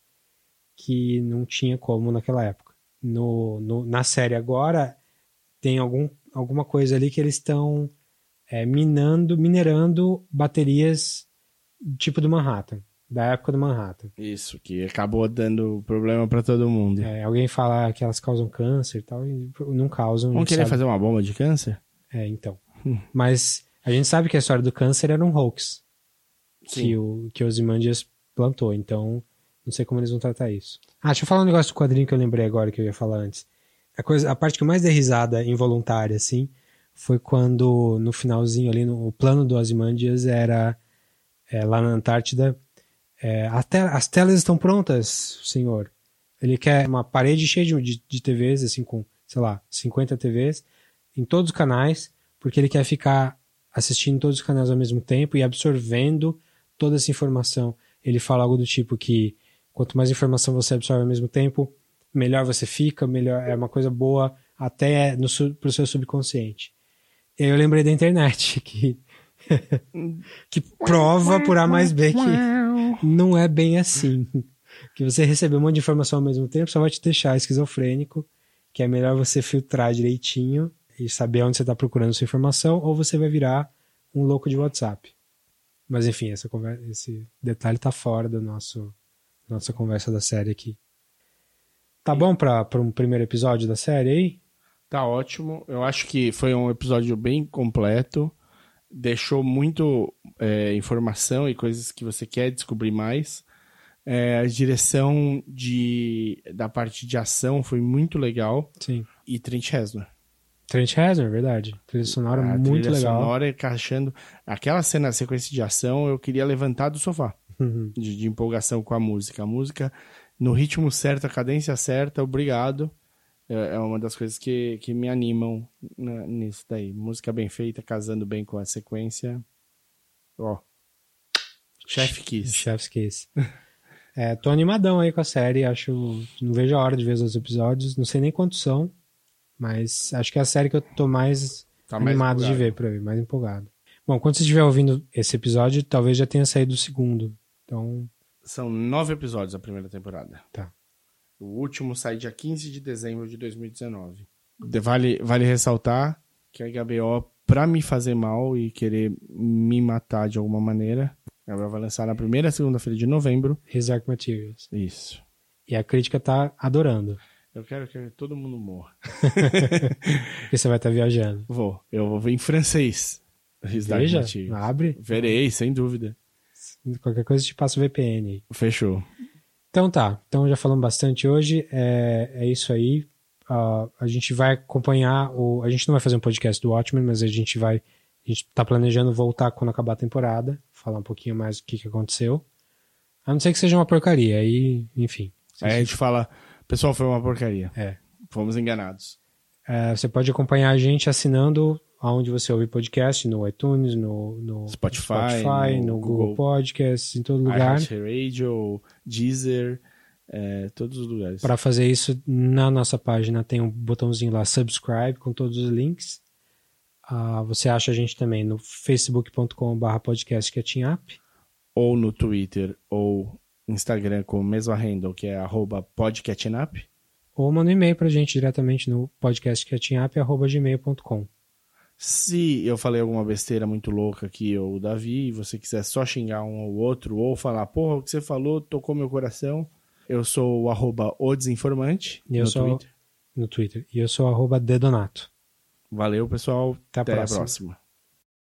que não tinha como naquela época. No, no na série agora tem algum, alguma coisa ali que eles estão é, minando, minerando baterias tipo do Manhattan da época do Manhattan. Isso, que acabou dando problema para todo mundo. É, alguém fala que elas causam câncer e tal, e não causam. Vão querer sabe... fazer uma bomba de câncer? É, então. (laughs) Mas a gente sabe que a história do câncer era um hoax Sim. que o que Ozymandias plantou, então não sei como eles vão tratar isso. Ah, deixa eu falar um negócio do quadrinho que eu lembrei agora que eu ia falar antes. A, coisa, a parte que eu mais dei risada involuntária, assim, foi quando no finalzinho ali, no, o plano do Ozymandias era é, lá na Antártida é, te as telas estão prontas, senhor. Ele quer uma parede cheia de, de, TVs, assim, com, sei lá, 50 TVs, em todos os canais, porque ele quer ficar assistindo todos os canais ao mesmo tempo e absorvendo toda essa informação. Ele fala algo do tipo que quanto mais informação você absorve ao mesmo tempo, melhor você fica, melhor é uma coisa boa até para o seu subconsciente. Eu lembrei da internet, (laughs) que que prova por A mais B que não é bem assim. Que você receber um monte de informação ao mesmo tempo só vai te deixar esquizofrênico, que é melhor você filtrar direitinho e saber onde você está procurando sua informação, ou você vai virar um louco de WhatsApp. Mas enfim, essa conversa, esse detalhe tá fora da nosso, nossa conversa da série aqui. Tá bom para um primeiro episódio da série aí? Tá ótimo. Eu acho que foi um episódio bem completo deixou muito é, informação e coisas que você quer descobrir mais. É, a direção de, da parte de ação foi muito legal. Sim. E Trent Reznor. Trent Reznor, verdade. Trilha sonora a muito trilha legal. sonora encaixando. Aquela cena, sequência de ação, eu queria levantar do sofá. Uhum. De, de empolgação com a música. A música no ritmo certo, a cadência certa, obrigado. É, é uma das coisas que, que me animam nisso daí. Música bem feita, casando bem com a sequência. Ó. Chef Kiss. Chef's Kiss. (laughs) é, tô animadão aí com a série, acho. Não vejo a hora de ver os episódios. Não sei nem quantos são, mas acho que é a série que eu tô mais tá animado mais de ver pra ver, mais empolgado. Bom, quando você estiver ouvindo esse episódio, talvez já tenha saído o segundo. Então. São nove episódios a primeira temporada. Tá. O último sai dia 15 de dezembro de 2019. Vale, vale ressaltar que a HBO, pra me fazer mal e querer me matar de alguma maneira, ela vai lançar na primeira segunda-feira de novembro. His Dark Materials. Isso. E a crítica tá adorando. Eu quero que todo mundo morra. Porque (laughs) você vai estar viajando. Vou. Eu vou ver em francês. Veja, abre. Verei, sem dúvida. Qualquer coisa te passa o VPN. Fechou. Então tá, então já falamos bastante hoje, é, é isso aí. Uh, a gente vai acompanhar, o, a gente não vai fazer um podcast do Watchmen, mas a gente vai, a gente tá planejando voltar quando acabar a temporada, falar um pouquinho mais do que, que aconteceu. A não ser que seja uma porcaria, aí, enfim. Aí a gente fala, pessoal, foi uma porcaria. É. Fomos enganados. É, você pode acompanhar a gente assinando aonde você ouve podcast, no iTunes, no, no Spotify, Spotify, no no, Google, Google Podcasts, em todo lugar. iHeartRadio, Deezer, é, todos os lugares. Para fazer isso, na nossa página tem um botãozinho lá, subscribe, com todos os links. Ah, você acha a gente também no facebook.com.br podcast catchingup. Ou no Twitter ou Instagram com o mesmo handle, que é arroba podcatchingup. Ou manda um e-mail pra gente diretamente no podcastcatchingup.gmail.com. Se eu falei alguma besteira muito louca aqui, ou o Davi, e você quiser só xingar um ou outro, ou falar, porra, o que você falou tocou meu coração, eu sou o arroba o desinformante eu no sou Twitter. no Twitter. E eu sou arroba dedonato. Valeu, pessoal. Até a Até próxima. a próxima.